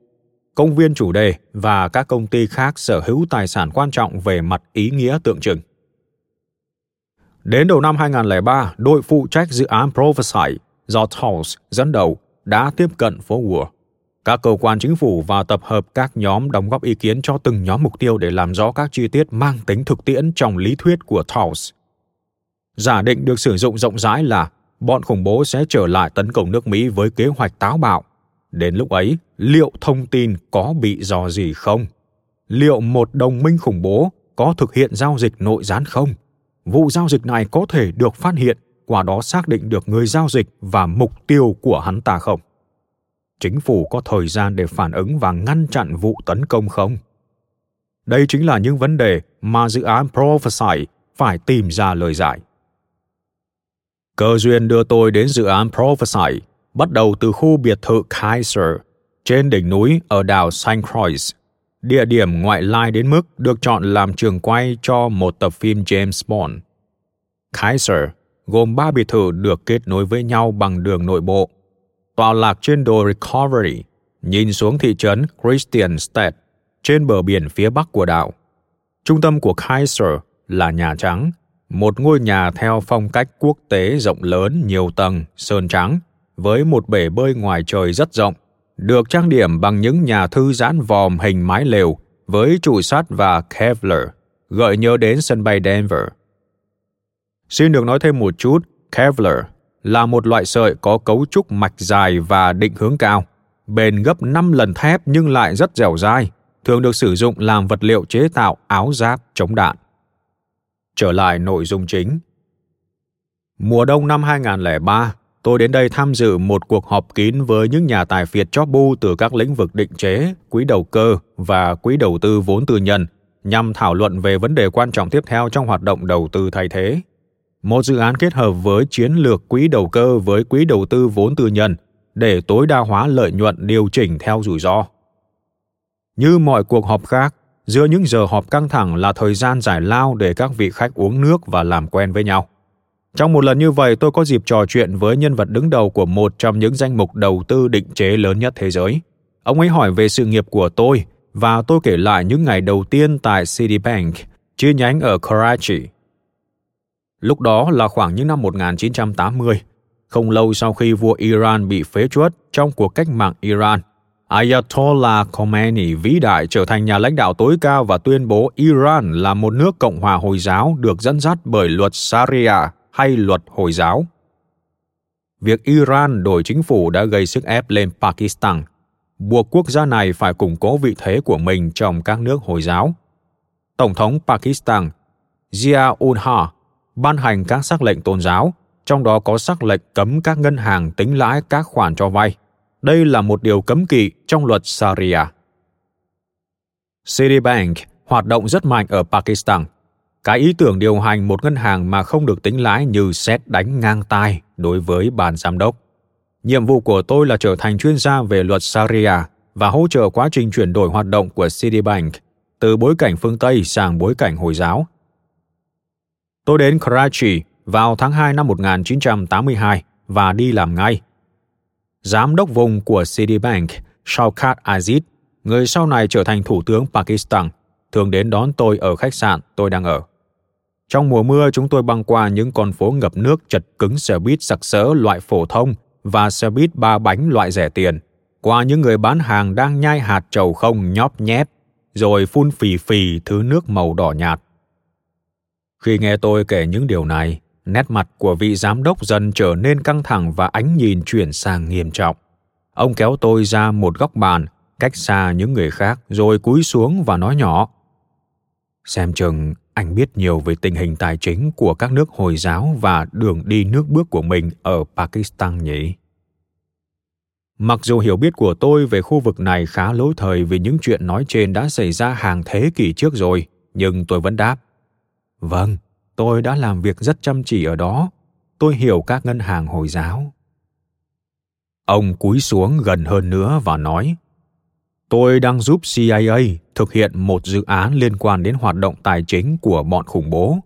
công viên chủ đề và các công ty khác sở hữu tài sản quan trọng về mặt ý nghĩa tượng trưng. Đến đầu năm 2003, đội phụ trách dự án Prophesy do Towles dẫn đầu đã tiếp cận phố Wall. Các cơ quan chính phủ và tập hợp các nhóm đóng góp ý kiến cho từng nhóm mục tiêu để làm rõ các chi tiết mang tính thực tiễn trong lý thuyết của Towles. Giả định được sử dụng rộng rãi là bọn khủng bố sẽ trở lại tấn công nước Mỹ với kế hoạch táo bạo. Đến lúc ấy, liệu thông tin có bị dò gì không? Liệu một đồng minh khủng bố có thực hiện giao dịch nội gián không? Vụ giao dịch này có thể được phát hiện qua đó xác định được người giao dịch và mục tiêu của hắn ta không? Chính phủ có thời gian để phản ứng và ngăn chặn vụ tấn công không? Đây chính là những vấn đề mà dự án Prophesy phải tìm ra lời giải. Cơ duyên đưa tôi đến dự án Prophesy, bắt đầu từ khu biệt thự Kaiser, trên đỉnh núi ở đảo St. Croix, địa điểm ngoại lai đến mức được chọn làm trường quay cho một tập phim James Bond. Kaiser gồm ba biệt thự được kết nối với nhau bằng đường nội bộ, tọa lạc trên đồi Recovery, nhìn xuống thị trấn Christianstadt trên bờ biển phía bắc của đảo. Trung tâm của Kaiser là Nhà Trắng, một ngôi nhà theo phong cách quốc tế rộng lớn nhiều tầng, sơn trắng, với một bể bơi ngoài trời rất rộng, được trang điểm bằng những nhà thư giãn vòm hình mái lều với trụ sắt và Kevlar, gợi nhớ đến sân bay Denver. Xin được nói thêm một chút, Kevlar là một loại sợi có cấu trúc mạch dài và định hướng cao, bền gấp 5 lần thép nhưng lại rất dẻo dai, thường được sử dụng làm vật liệu chế tạo áo giáp chống đạn. Trở lại nội dung chính. Mùa đông năm 2003, tôi đến đây tham dự một cuộc họp kín với những nhà tài phiệt chóp bu từ các lĩnh vực định chế, quỹ đầu cơ và quỹ đầu tư vốn tư nhân nhằm thảo luận về vấn đề quan trọng tiếp theo trong hoạt động đầu tư thay thế. Một dự án kết hợp với chiến lược quỹ đầu cơ với quỹ đầu tư vốn tư nhân để tối đa hóa lợi nhuận điều chỉnh theo rủi ro. Như mọi cuộc họp khác, giữa những giờ họp căng thẳng là thời gian giải lao để các vị khách uống nước và làm quen với nhau. Trong một lần như vậy, tôi có dịp trò chuyện với nhân vật đứng đầu của một trong những danh mục đầu tư định chế lớn nhất thế giới. Ông ấy hỏi về sự nghiệp của tôi và tôi kể lại những ngày đầu tiên tại Citibank, chi nhánh ở Karachi. Lúc đó là khoảng những năm 1980, không lâu sau khi vua Iran bị phế truất trong cuộc cách mạng Iran. Ayatollah Khomeini vĩ đại trở thành nhà lãnh đạo tối cao và tuyên bố Iran là một nước Cộng hòa Hồi giáo được dẫn dắt bởi luật Sharia hay luật Hồi giáo. Việc Iran đổi chính phủ đã gây sức ép lên Pakistan, buộc quốc gia này phải củng cố vị thế của mình trong các nước Hồi giáo. Tổng thống Pakistan Zia-ul-Haq ban hành các sắc lệnh tôn giáo, trong đó có sắc lệnh cấm các ngân hàng tính lãi các khoản cho vay. Đây là một điều cấm kỵ trong luật Sharia. Citibank hoạt động rất mạnh ở Pakistan – cái ý tưởng điều hành một ngân hàng mà không được tính lãi như xét đánh ngang tai đối với ban giám đốc. Nhiệm vụ của tôi là trở thành chuyên gia về luật Sharia và hỗ trợ quá trình chuyển đổi hoạt động của Citibank từ bối cảnh phương Tây sang bối cảnh Hồi giáo. Tôi đến Karachi vào tháng 2 năm 1982 và đi làm ngay. Giám đốc vùng của Citibank, Shaukat Aziz, người sau này trở thành thủ tướng Pakistan, thường đến đón tôi ở khách sạn tôi đang ở. Trong mùa mưa, chúng tôi băng qua những con phố ngập nước chật cứng xe buýt sặc sỡ loại phổ thông và xe buýt ba bánh loại rẻ tiền, qua những người bán hàng đang nhai hạt trầu không nhóp nhép, rồi phun phì phì thứ nước màu đỏ nhạt. Khi nghe tôi kể những điều này, nét mặt của vị giám đốc dần trở nên căng thẳng và ánh nhìn chuyển sang nghiêm trọng. Ông kéo tôi ra một góc bàn, cách xa những người khác, rồi cúi xuống và nói nhỏ. Xem chừng anh biết nhiều về tình hình tài chính của các nước Hồi giáo và đường đi nước bước của mình ở Pakistan nhỉ? Mặc dù hiểu biết của tôi về khu vực này khá lỗi thời vì những chuyện nói trên đã xảy ra hàng thế kỷ trước rồi, nhưng tôi vẫn đáp. Vâng, tôi đã làm việc rất chăm chỉ ở đó. Tôi hiểu các ngân hàng Hồi giáo. Ông cúi xuống gần hơn nữa và nói, Tôi đang giúp CIA thực hiện một dự án liên quan đến hoạt động tài chính của bọn khủng bố.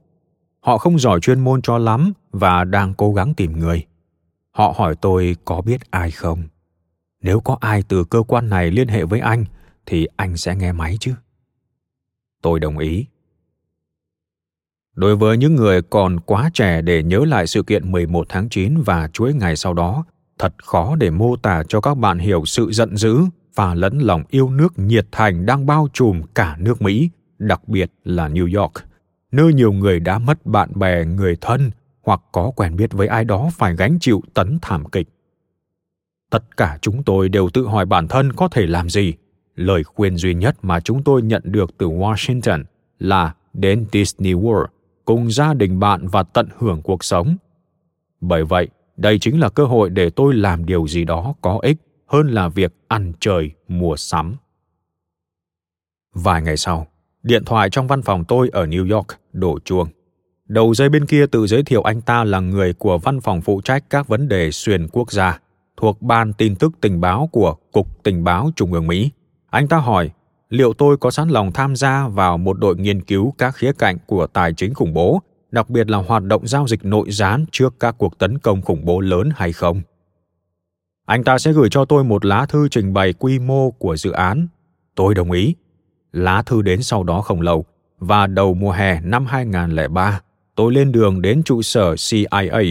Họ không giỏi chuyên môn cho lắm và đang cố gắng tìm người. Họ hỏi tôi có biết ai không. Nếu có ai từ cơ quan này liên hệ với anh thì anh sẽ nghe máy chứ. Tôi đồng ý. Đối với những người còn quá trẻ để nhớ lại sự kiện 11 tháng 9 và chuỗi ngày sau đó, thật khó để mô tả cho các bạn hiểu sự giận dữ và lẫn lòng yêu nước nhiệt thành đang bao trùm cả nước Mỹ, đặc biệt là New York, nơi nhiều người đã mất bạn bè, người thân hoặc có quen biết với ai đó phải gánh chịu tấn thảm kịch. Tất cả chúng tôi đều tự hỏi bản thân có thể làm gì. Lời khuyên duy nhất mà chúng tôi nhận được từ Washington là đến Disney World cùng gia đình bạn và tận hưởng cuộc sống. Bởi vậy, đây chính là cơ hội để tôi làm điều gì đó có ích hơn là việc ăn chơi mua sắm. Vài ngày sau, điện thoại trong văn phòng tôi ở New York đổ chuông. Đầu dây bên kia tự giới thiệu anh ta là người của văn phòng phụ trách các vấn đề xuyên quốc gia, thuộc Ban tin tức tình báo của Cục Tình báo Trung ương Mỹ. Anh ta hỏi liệu tôi có sẵn lòng tham gia vào một đội nghiên cứu các khía cạnh của tài chính khủng bố, đặc biệt là hoạt động giao dịch nội gián trước các cuộc tấn công khủng bố lớn hay không. Anh ta sẽ gửi cho tôi một lá thư trình bày quy mô của dự án. Tôi đồng ý. Lá thư đến sau đó không lâu, và đầu mùa hè năm 2003, tôi lên đường đến trụ sở CIA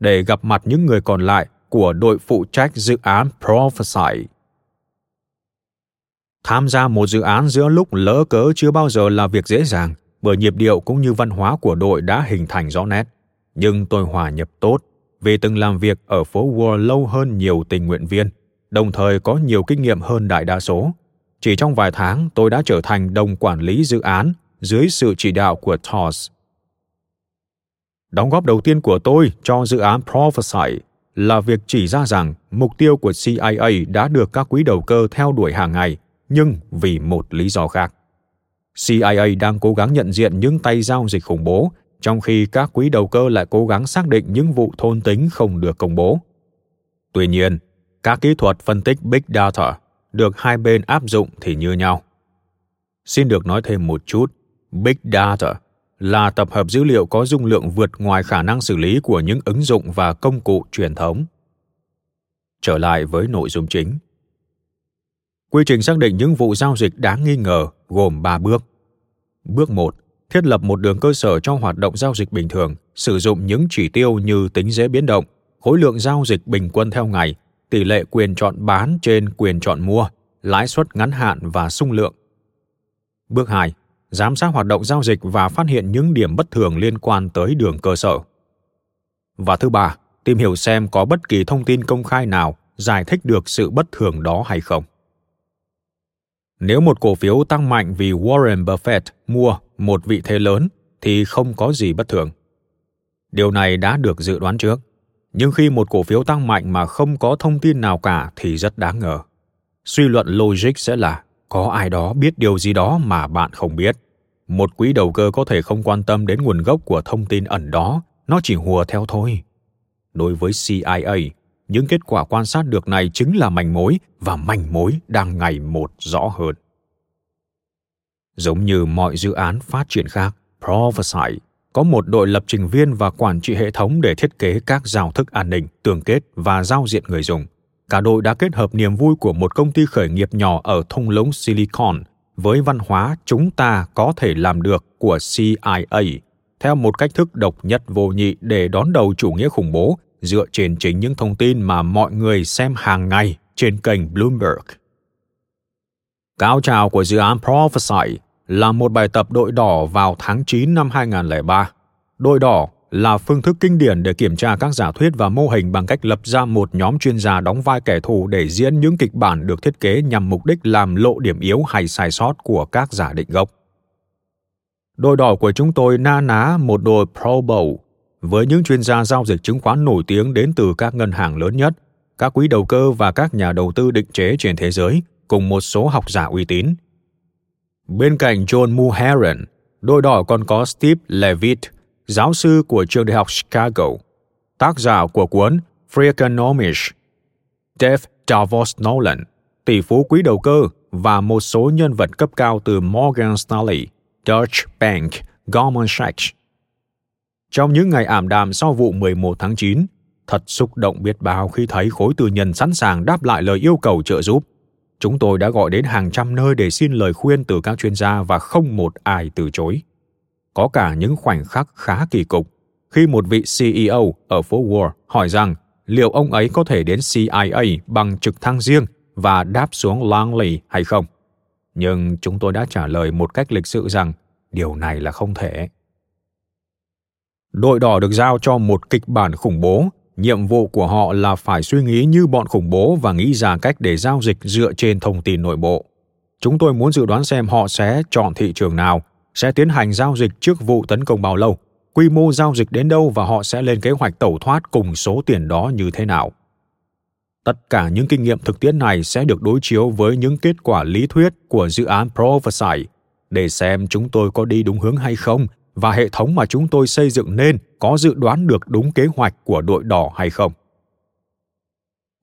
để gặp mặt những người còn lại của đội phụ trách dự án Prophesy. Tham gia một dự án giữa lúc lỡ cớ chưa bao giờ là việc dễ dàng, bởi nhịp điệu cũng như văn hóa của đội đã hình thành rõ nét. nhưng tôi hòa nhập tốt vì từng làm việc ở phố Wall lâu hơn nhiều tình nguyện viên, đồng thời có nhiều kinh nghiệm hơn đại đa số. Chỉ trong vài tháng, tôi đã trở thành đồng quản lý dự án dưới sự chỉ đạo của Toss. Đóng góp đầu tiên của tôi cho dự án Prophesy là việc chỉ ra rằng mục tiêu của CIA đã được các quỹ đầu cơ theo đuổi hàng ngày, nhưng vì một lý do khác. CIA đang cố gắng nhận diện những tay giao dịch khủng bố, trong khi các quỹ đầu cơ lại cố gắng xác định những vụ thôn tính không được công bố. Tuy nhiên, các kỹ thuật phân tích Big Data được hai bên áp dụng thì như nhau. Xin được nói thêm một chút, Big Data là tập hợp dữ liệu có dung lượng vượt ngoài khả năng xử lý của những ứng dụng và công cụ truyền thống. Trở lại với nội dung chính. Quy trình xác định những vụ giao dịch đáng nghi ngờ gồm 3 bước. Bước 1. Thiết lập một đường cơ sở cho hoạt động giao dịch bình thường, sử dụng những chỉ tiêu như tính dễ biến động, khối lượng giao dịch bình quân theo ngày, tỷ lệ quyền chọn bán trên quyền chọn mua, lãi suất ngắn hạn và sung lượng. Bước 2 giám sát hoạt động giao dịch và phát hiện những điểm bất thường liên quan tới đường cơ sở. Và thứ ba, tìm hiểu xem có bất kỳ thông tin công khai nào giải thích được sự bất thường đó hay không. Nếu một cổ phiếu tăng mạnh vì Warren Buffett mua một vị thế lớn thì không có gì bất thường. Điều này đã được dự đoán trước, nhưng khi một cổ phiếu tăng mạnh mà không có thông tin nào cả thì rất đáng ngờ. Suy luận logic sẽ là có ai đó biết điều gì đó mà bạn không biết một quỹ đầu cơ có thể không quan tâm đến nguồn gốc của thông tin ẩn đó nó chỉ hùa theo thôi đối với cia những kết quả quan sát được này chính là manh mối và manh mối đang ngày một rõ hơn. Giống như mọi dự án phát triển khác, prophesy, có một đội lập trình viên và quản trị hệ thống để thiết kế các giao thức an ninh, tường kết và giao diện người dùng. Cả đội đã kết hợp niềm vui của một công ty khởi nghiệp nhỏ ở thung lũng silicon với văn hóa chúng ta có thể làm được của CIA theo một cách thức độc nhất vô nhị để đón đầu chủ nghĩa khủng bố dựa trên chính những thông tin mà mọi người xem hàng ngày trên kênh Bloomberg. Cao trào của dự án Prophesy là một bài tập đội đỏ vào tháng 9 năm 2003. Đội đỏ là phương thức kinh điển để kiểm tra các giả thuyết và mô hình bằng cách lập ra một nhóm chuyên gia đóng vai kẻ thù để diễn những kịch bản được thiết kế nhằm mục đích làm lộ điểm yếu hay sai sót của các giả định gốc. Đội đỏ của chúng tôi na ná một đội Pro Bowl với những chuyên gia giao dịch chứng khoán nổi tiếng đến từ các ngân hàng lớn nhất, các quỹ đầu cơ và các nhà đầu tư định chế trên thế giới, cùng một số học giả uy tín. Bên cạnh John Muheran, đôi đỏ còn có Steve Levitt, giáo sư của trường đại học Chicago, tác giả của cuốn Freakonomics, Dave Davos Nolan, tỷ phú quý đầu cơ và một số nhân vật cấp cao từ Morgan Stanley, Deutsche Bank, Goldman Sachs. Trong những ngày ảm đạm sau vụ 11 tháng 9, thật xúc động biết bao khi thấy khối tư nhân sẵn sàng đáp lại lời yêu cầu trợ giúp. Chúng tôi đã gọi đến hàng trăm nơi để xin lời khuyên từ các chuyên gia và không một ai từ chối có cả những khoảnh khắc khá kỳ cục khi một vị CEO ở phố Wall hỏi rằng liệu ông ấy có thể đến CIA bằng trực thăng riêng và đáp xuống Langley hay không. Nhưng chúng tôi đã trả lời một cách lịch sự rằng điều này là không thể. Đội đỏ được giao cho một kịch bản khủng bố, nhiệm vụ của họ là phải suy nghĩ như bọn khủng bố và nghĩ ra cách để giao dịch dựa trên thông tin nội bộ. Chúng tôi muốn dự đoán xem họ sẽ chọn thị trường nào sẽ tiến hành giao dịch trước vụ tấn công bao lâu, quy mô giao dịch đến đâu và họ sẽ lên kế hoạch tẩu thoát cùng số tiền đó như thế nào. Tất cả những kinh nghiệm thực tiễn này sẽ được đối chiếu với những kết quả lý thuyết của dự án Prophesy để xem chúng tôi có đi đúng hướng hay không và hệ thống mà chúng tôi xây dựng nên có dự đoán được đúng kế hoạch của đội đỏ hay không.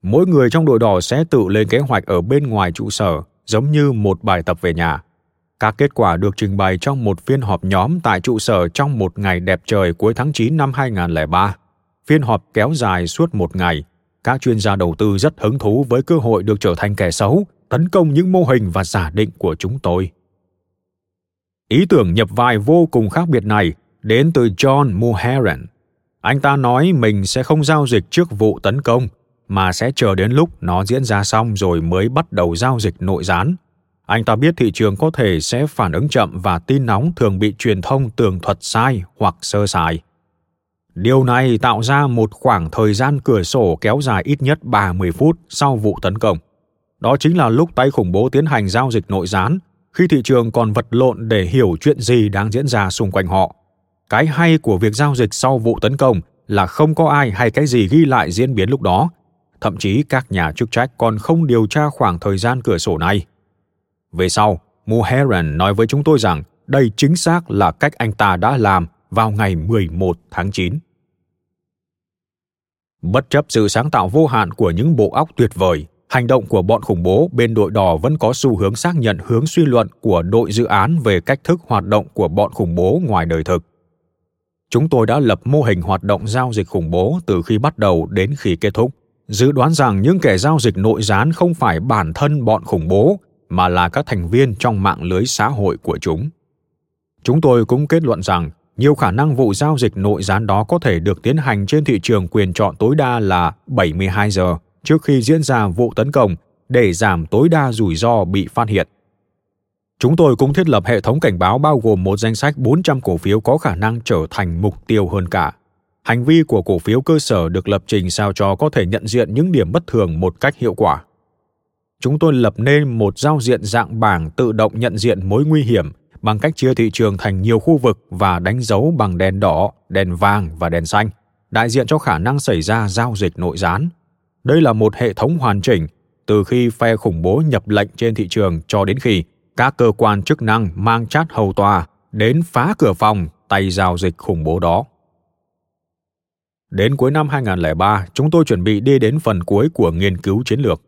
Mỗi người trong đội đỏ sẽ tự lên kế hoạch ở bên ngoài trụ sở, giống như một bài tập về nhà. Các kết quả được trình bày trong một phiên họp nhóm tại trụ sở trong một ngày đẹp trời cuối tháng 9 năm 2003. Phiên họp kéo dài suốt một ngày. Các chuyên gia đầu tư rất hứng thú với cơ hội được trở thành kẻ xấu, tấn công những mô hình và giả định của chúng tôi. Ý tưởng nhập vai vô cùng khác biệt này đến từ John Muheran. Anh ta nói mình sẽ không giao dịch trước vụ tấn công, mà sẽ chờ đến lúc nó diễn ra xong rồi mới bắt đầu giao dịch nội gián anh ta biết thị trường có thể sẽ phản ứng chậm và tin nóng thường bị truyền thông tường thuật sai hoặc sơ sài. Điều này tạo ra một khoảng thời gian cửa sổ kéo dài ít nhất 30 phút sau vụ tấn công. Đó chính là lúc tay khủng bố tiến hành giao dịch nội gián, khi thị trường còn vật lộn để hiểu chuyện gì đang diễn ra xung quanh họ. Cái hay của việc giao dịch sau vụ tấn công là không có ai hay cái gì ghi lại diễn biến lúc đó. Thậm chí các nhà chức trách còn không điều tra khoảng thời gian cửa sổ này. Về sau, Muheran nói với chúng tôi rằng đây chính xác là cách anh ta đã làm vào ngày 11 tháng 9. Bất chấp sự sáng tạo vô hạn của những bộ óc tuyệt vời, hành động của bọn khủng bố bên đội đỏ vẫn có xu hướng xác nhận hướng suy luận của đội dự án về cách thức hoạt động của bọn khủng bố ngoài đời thực. Chúng tôi đã lập mô hình hoạt động giao dịch khủng bố từ khi bắt đầu đến khi kết thúc, dự đoán rằng những kẻ giao dịch nội gián không phải bản thân bọn khủng bố mà là các thành viên trong mạng lưới xã hội của chúng. Chúng tôi cũng kết luận rằng nhiều khả năng vụ giao dịch nội gián đó có thể được tiến hành trên thị trường quyền chọn tối đa là 72 giờ trước khi diễn ra vụ tấn công để giảm tối đa rủi ro bị phát hiện. Chúng tôi cũng thiết lập hệ thống cảnh báo bao gồm một danh sách 400 cổ phiếu có khả năng trở thành mục tiêu hơn cả. Hành vi của cổ phiếu cơ sở được lập trình sao cho có thể nhận diện những điểm bất thường một cách hiệu quả. Chúng tôi lập nên một giao diện dạng bảng tự động nhận diện mối nguy hiểm bằng cách chia thị trường thành nhiều khu vực và đánh dấu bằng đèn đỏ, đèn vàng và đèn xanh, đại diện cho khả năng xảy ra giao dịch nội gián. Đây là một hệ thống hoàn chỉnh từ khi phe khủng bố nhập lệnh trên thị trường cho đến khi các cơ quan chức năng mang chát hầu tòa đến phá cửa phòng tay giao dịch khủng bố đó. Đến cuối năm 2003, chúng tôi chuẩn bị đi đến phần cuối của nghiên cứu chiến lược.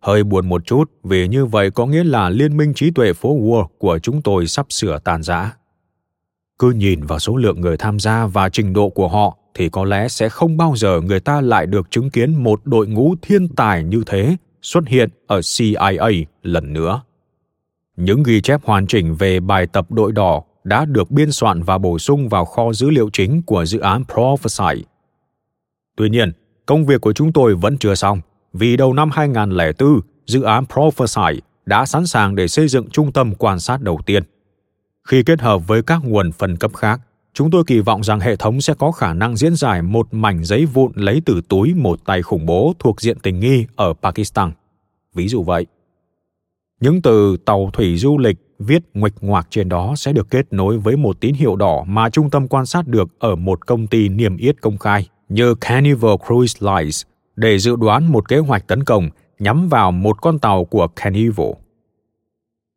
Hơi buồn một chút vì như vậy có nghĩa là liên minh trí tuệ phố Wall của chúng tôi sắp sửa tàn rã. Cứ nhìn vào số lượng người tham gia và trình độ của họ thì có lẽ sẽ không bao giờ người ta lại được chứng kiến một đội ngũ thiên tài như thế xuất hiện ở CIA lần nữa. Những ghi chép hoàn chỉnh về bài tập đội đỏ đã được biên soạn và bổ sung vào kho dữ liệu chính của dự án Prophesy. Tuy nhiên, công việc của chúng tôi vẫn chưa xong vì đầu năm 2004, dự án Prophesy đã sẵn sàng để xây dựng trung tâm quan sát đầu tiên. Khi kết hợp với các nguồn phân cấp khác, chúng tôi kỳ vọng rằng hệ thống sẽ có khả năng diễn giải một mảnh giấy vụn lấy từ túi một tay khủng bố thuộc diện tình nghi ở Pakistan. Ví dụ vậy. Những từ tàu thủy du lịch viết nguệch ngoạc trên đó sẽ được kết nối với một tín hiệu đỏ mà trung tâm quan sát được ở một công ty niêm yết công khai như Carnival Cruise Lines để dự đoán một kế hoạch tấn công nhắm vào một con tàu của Carnival.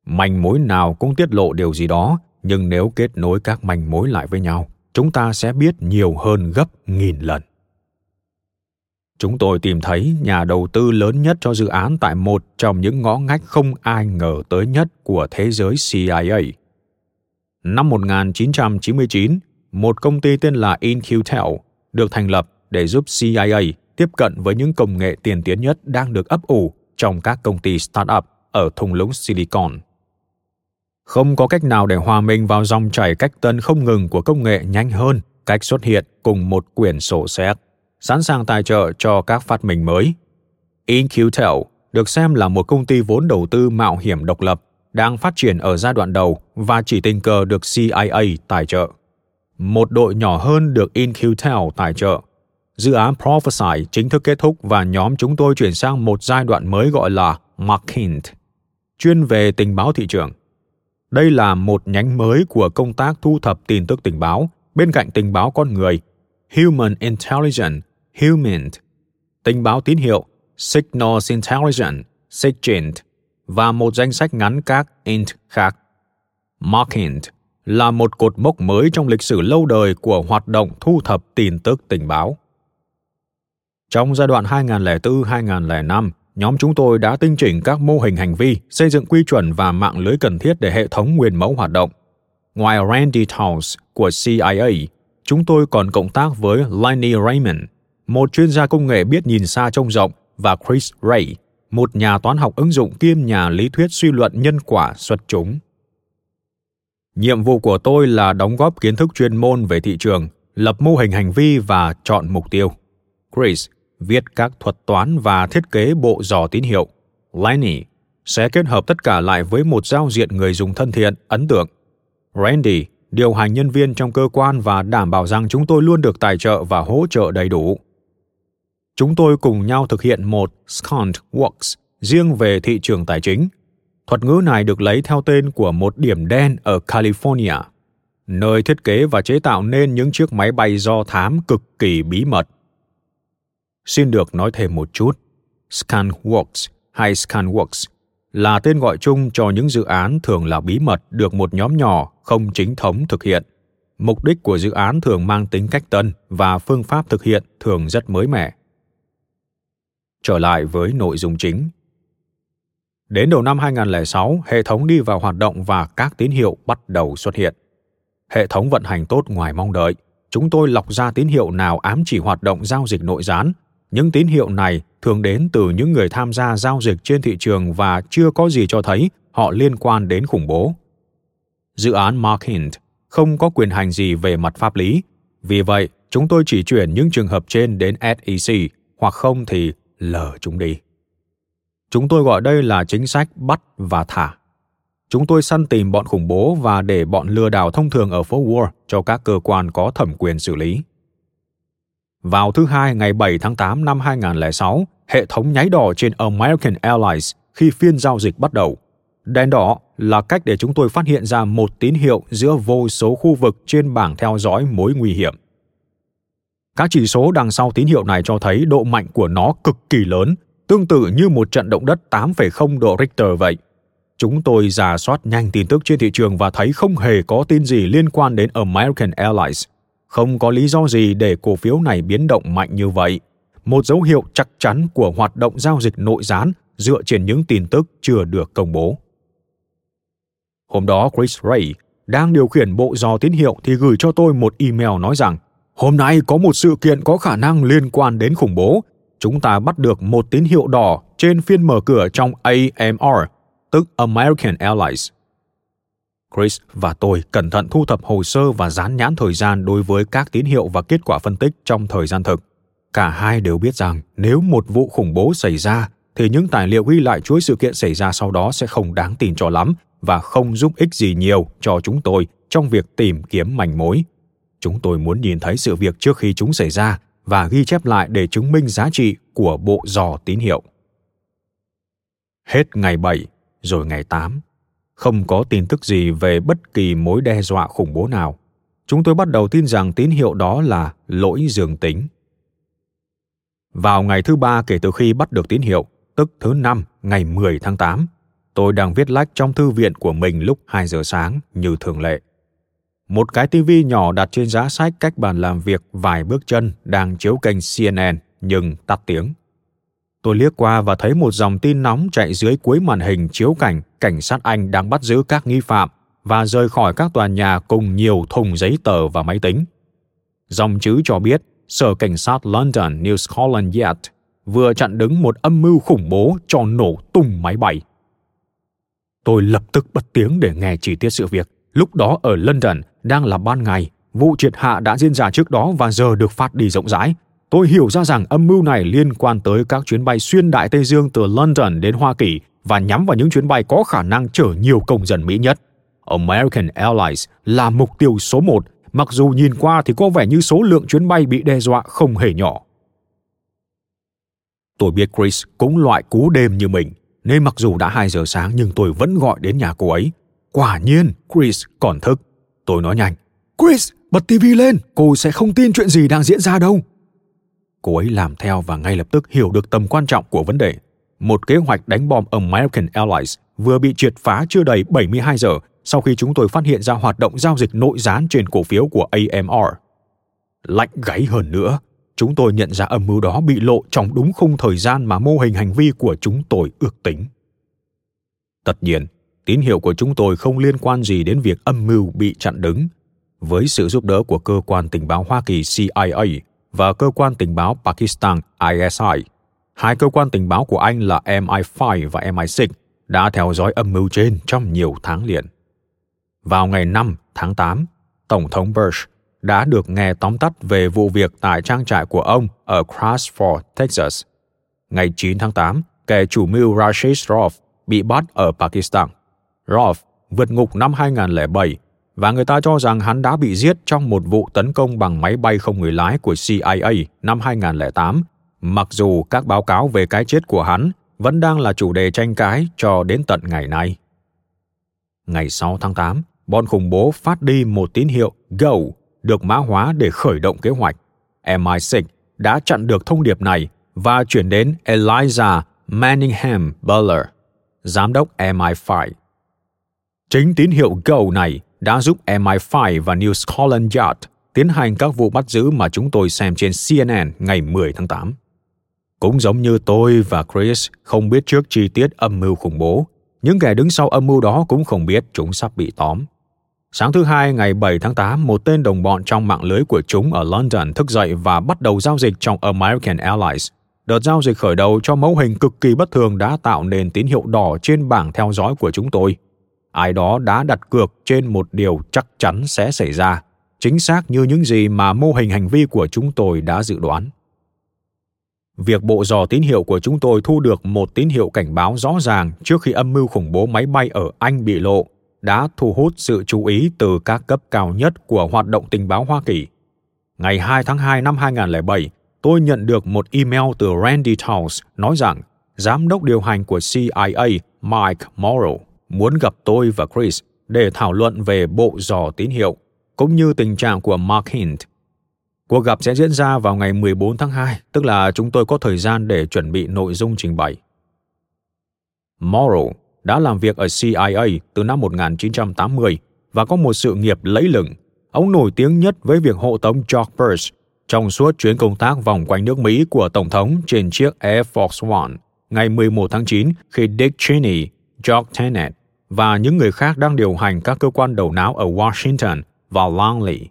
Manh mối nào cũng tiết lộ điều gì đó, nhưng nếu kết nối các manh mối lại với nhau, chúng ta sẽ biết nhiều hơn gấp nghìn lần. Chúng tôi tìm thấy nhà đầu tư lớn nhất cho dự án tại một trong những ngõ ngách không ai ngờ tới nhất của thế giới CIA. Năm 1999, một công ty tên là InQtel được thành lập để giúp CIA tiếp cận với những công nghệ tiên tiến nhất đang được ấp ủ trong các công ty startup ở thung lũng Silicon. Không có cách nào để hòa mình vào dòng chảy cách tân không ngừng của công nghệ nhanh hơn cách xuất hiện cùng một quyển sổ xét, sẵn sàng tài trợ cho các phát minh mới. InQtel được xem là một công ty vốn đầu tư mạo hiểm độc lập đang phát triển ở giai đoạn đầu và chỉ tình cờ được CIA tài trợ. Một đội nhỏ hơn được InQtel tài trợ dự án Prophesy chính thức kết thúc và nhóm chúng tôi chuyển sang một giai đoạn mới gọi là Markint, chuyên về tình báo thị trường. Đây là một nhánh mới của công tác thu thập tin tức tình báo bên cạnh tình báo con người, Human Intelligence, human), tình báo tín hiệu, Signals Intelligence, SIGINT, và một danh sách ngắn các int khác. Markint là một cột mốc mới trong lịch sử lâu đời của hoạt động thu thập tin tức tình báo. Trong giai đoạn 2004-2005, nhóm chúng tôi đã tinh chỉnh các mô hình hành vi, xây dựng quy chuẩn và mạng lưới cần thiết để hệ thống nguyên mẫu hoạt động. Ngoài Randy Towns của CIA, chúng tôi còn cộng tác với Lenny Raymond, một chuyên gia công nghệ biết nhìn xa trông rộng, và Chris Ray, một nhà toán học ứng dụng kiêm nhà lý thuyết suy luận nhân quả xuất chúng. Nhiệm vụ của tôi là đóng góp kiến thức chuyên môn về thị trường, lập mô hình hành vi và chọn mục tiêu. Chris viết các thuật toán và thiết kế bộ dò tín hiệu. Lenny sẽ kết hợp tất cả lại với một giao diện người dùng thân thiện, ấn tượng. Randy điều hành nhân viên trong cơ quan và đảm bảo rằng chúng tôi luôn được tài trợ và hỗ trợ đầy đủ. Chúng tôi cùng nhau thực hiện một Scant Works riêng về thị trường tài chính. Thuật ngữ này được lấy theo tên của một điểm đen ở California, nơi thiết kế và chế tạo nên những chiếc máy bay do thám cực kỳ bí mật. Xin được nói thêm một chút. Scanworks hay Scanworks là tên gọi chung cho những dự án thường là bí mật được một nhóm nhỏ không chính thống thực hiện. Mục đích của dự án thường mang tính cách tân và phương pháp thực hiện thường rất mới mẻ. Trở lại với nội dung chính. Đến đầu năm 2006, hệ thống đi vào hoạt động và các tín hiệu bắt đầu xuất hiện. Hệ thống vận hành tốt ngoài mong đợi. Chúng tôi lọc ra tín hiệu nào ám chỉ hoạt động giao dịch nội gián. Những tín hiệu này thường đến từ những người tham gia giao dịch trên thị trường và chưa có gì cho thấy họ liên quan đến khủng bố. Dự án Mark Hint không có quyền hành gì về mặt pháp lý, vì vậy chúng tôi chỉ chuyển những trường hợp trên đến SEC hoặc không thì lờ chúng đi. Chúng tôi gọi đây là chính sách bắt và thả. Chúng tôi săn tìm bọn khủng bố và để bọn lừa đảo thông thường ở phố Wall cho các cơ quan có thẩm quyền xử lý. Vào thứ Hai ngày 7 tháng 8 năm 2006, hệ thống nháy đỏ trên American Airlines khi phiên giao dịch bắt đầu. Đèn đỏ là cách để chúng tôi phát hiện ra một tín hiệu giữa vô số khu vực trên bảng theo dõi mối nguy hiểm. Các chỉ số đằng sau tín hiệu này cho thấy độ mạnh của nó cực kỳ lớn, tương tự như một trận động đất 8,0 độ Richter vậy. Chúng tôi giả soát nhanh tin tức trên thị trường và thấy không hề có tin gì liên quan đến American Airlines. Không có lý do gì để cổ phiếu này biến động mạnh như vậy. Một dấu hiệu chắc chắn của hoạt động giao dịch nội gián dựa trên những tin tức chưa được công bố. Hôm đó Chris Ray đang điều khiển bộ dò tín hiệu thì gửi cho tôi một email nói rằng hôm nay có một sự kiện có khả năng liên quan đến khủng bố. Chúng ta bắt được một tín hiệu đỏ trên phiên mở cửa trong AMR, tức American Airlines. Chris và tôi cẩn thận thu thập hồ sơ và dán nhãn thời gian đối với các tín hiệu và kết quả phân tích trong thời gian thực. Cả hai đều biết rằng nếu một vụ khủng bố xảy ra thì những tài liệu ghi lại chuỗi sự kiện xảy ra sau đó sẽ không đáng tin cho lắm và không giúp ích gì nhiều cho chúng tôi trong việc tìm kiếm manh mối. Chúng tôi muốn nhìn thấy sự việc trước khi chúng xảy ra và ghi chép lại để chứng minh giá trị của bộ dò tín hiệu. Hết ngày 7, rồi ngày 8, không có tin tức gì về bất kỳ mối đe dọa khủng bố nào. Chúng tôi bắt đầu tin rằng tín hiệu đó là lỗi dương tính. Vào ngày thứ ba kể từ khi bắt được tín hiệu, tức thứ năm ngày 10 tháng 8, tôi đang viết lách trong thư viện của mình lúc 2 giờ sáng như thường lệ. Một cái tivi nhỏ đặt trên giá sách cách bàn làm việc vài bước chân đang chiếu kênh CNN nhưng tắt tiếng. Tôi liếc qua và thấy một dòng tin nóng chạy dưới cuối màn hình chiếu cảnh cảnh sát Anh đang bắt giữ các nghi phạm và rời khỏi các tòa nhà cùng nhiều thùng giấy tờ và máy tính. Dòng chữ cho biết Sở Cảnh sát London New Scotland Yard vừa chặn đứng một âm mưu khủng bố cho nổ tung máy bay. Tôi lập tức bật tiếng để nghe chi tiết sự việc. Lúc đó ở London đang là ban ngày, vụ triệt hạ đã diễn ra trước đó và giờ được phát đi rộng rãi. Tôi hiểu ra rằng âm mưu này liên quan tới các chuyến bay xuyên Đại Tây Dương từ London đến Hoa Kỳ và nhắm vào những chuyến bay có khả năng chở nhiều công dân Mỹ nhất. American Airlines là mục tiêu số một, mặc dù nhìn qua thì có vẻ như số lượng chuyến bay bị đe dọa không hề nhỏ. Tôi biết Chris cũng loại cú đêm như mình, nên mặc dù đã 2 giờ sáng nhưng tôi vẫn gọi đến nhà cô ấy. Quả nhiên, Chris còn thức. Tôi nói nhanh. Chris, bật tivi lên, cô sẽ không tin chuyện gì đang diễn ra đâu. Cô ấy làm theo và ngay lập tức hiểu được tầm quan trọng của vấn đề. Một kế hoạch đánh bom American Airlines vừa bị triệt phá chưa đầy 72 giờ sau khi chúng tôi phát hiện ra hoạt động giao dịch nội gián trên cổ phiếu của AMR. Lạnh gáy hơn nữa, chúng tôi nhận ra âm mưu đó bị lộ trong đúng khung thời gian mà mô hình hành vi của chúng tôi ước tính. Tất nhiên, tín hiệu của chúng tôi không liên quan gì đến việc âm mưu bị chặn đứng. Với sự giúp đỡ của cơ quan tình báo Hoa Kỳ CIA và cơ quan tình báo Pakistan ISI, hai cơ quan tình báo của Anh là MI5 và MI6 đã theo dõi âm mưu trên trong nhiều tháng liền. Vào ngày 5 tháng 8, Tổng thống Bush đã được nghe tóm tắt về vụ việc tại trang trại của ông ở Crawford, Texas. Ngày 9 tháng 8, kẻ chủ mưu Rashid Roth bị bắt ở Pakistan. Roth vượt ngục năm 2007 và người ta cho rằng hắn đã bị giết trong một vụ tấn công bằng máy bay không người lái của CIA năm 2008, mặc dù các báo cáo về cái chết của hắn vẫn đang là chủ đề tranh cãi cho đến tận ngày nay. Ngày 6 tháng 8, bọn khủng bố phát đi một tín hiệu GO được mã hóa để khởi động kế hoạch. MI6 đã chặn được thông điệp này và chuyển đến Eliza Manningham Buller, giám đốc MI5. Chính tín hiệu GO này đã giúp MI5 và New Scotland Yard tiến hành các vụ bắt giữ mà chúng tôi xem trên CNN ngày 10 tháng 8. Cũng giống như tôi và Chris không biết trước chi tiết âm mưu khủng bố, những kẻ đứng sau âm mưu đó cũng không biết chúng sắp bị tóm. Sáng thứ hai ngày 7 tháng 8, một tên đồng bọn trong mạng lưới của chúng ở London thức dậy và bắt đầu giao dịch trong American Airlines. Đợt giao dịch khởi đầu cho mẫu hình cực kỳ bất thường đã tạo nên tín hiệu đỏ trên bảng theo dõi của chúng tôi. Ai đó đã đặt cược trên một điều chắc chắn sẽ xảy ra, chính xác như những gì mà mô hình hành vi của chúng tôi đã dự đoán. Việc bộ dò tín hiệu của chúng tôi thu được một tín hiệu cảnh báo rõ ràng trước khi âm mưu khủng bố máy bay ở Anh bị lộ đã thu hút sự chú ý từ các cấp cao nhất của hoạt động tình báo Hoa Kỳ. Ngày 2 tháng 2 năm 2007, tôi nhận được một email từ Randy Towles nói rằng giám đốc điều hành của CIA Mike Morrow muốn gặp tôi và Chris để thảo luận về bộ dò tín hiệu, cũng như tình trạng của Mark Hint. Cuộc gặp sẽ diễn ra vào ngày 14 tháng 2, tức là chúng tôi có thời gian để chuẩn bị nội dung trình bày. Morrow đã làm việc ở CIA từ năm 1980 và có một sự nghiệp lẫy lừng. Ông nổi tiếng nhất với việc hộ tống George Bush trong suốt chuyến công tác vòng quanh nước Mỹ của Tổng thống trên chiếc Air Force One ngày 11 tháng 9 khi Dick Cheney, George Tenet và những người khác đang điều hành các cơ quan đầu não ở Washington và Langley.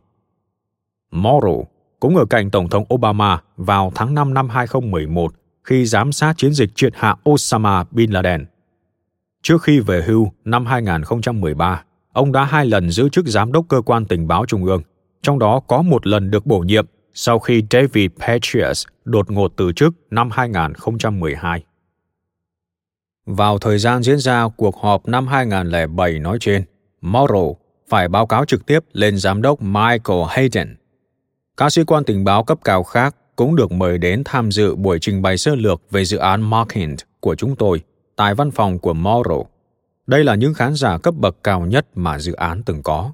Morrow cũng ở cạnh Tổng thống Obama vào tháng 5 năm 2011 khi giám sát chiến dịch triệt hạ Osama Bin Laden. Trước khi về hưu năm 2013, ông đã hai lần giữ chức giám đốc cơ quan tình báo trung ương, trong đó có một lần được bổ nhiệm sau khi David Petraeus đột ngột từ chức năm 2012. Vào thời gian diễn ra cuộc họp năm 2007 nói trên, Morrow phải báo cáo trực tiếp lên giám đốc Michael Hayden. Các sĩ quan tình báo cấp cao khác cũng được mời đến tham dự buổi trình bày sơ lược về dự án Markhind của chúng tôi tại văn phòng của Morrow. Đây là những khán giả cấp bậc cao nhất mà dự án từng có.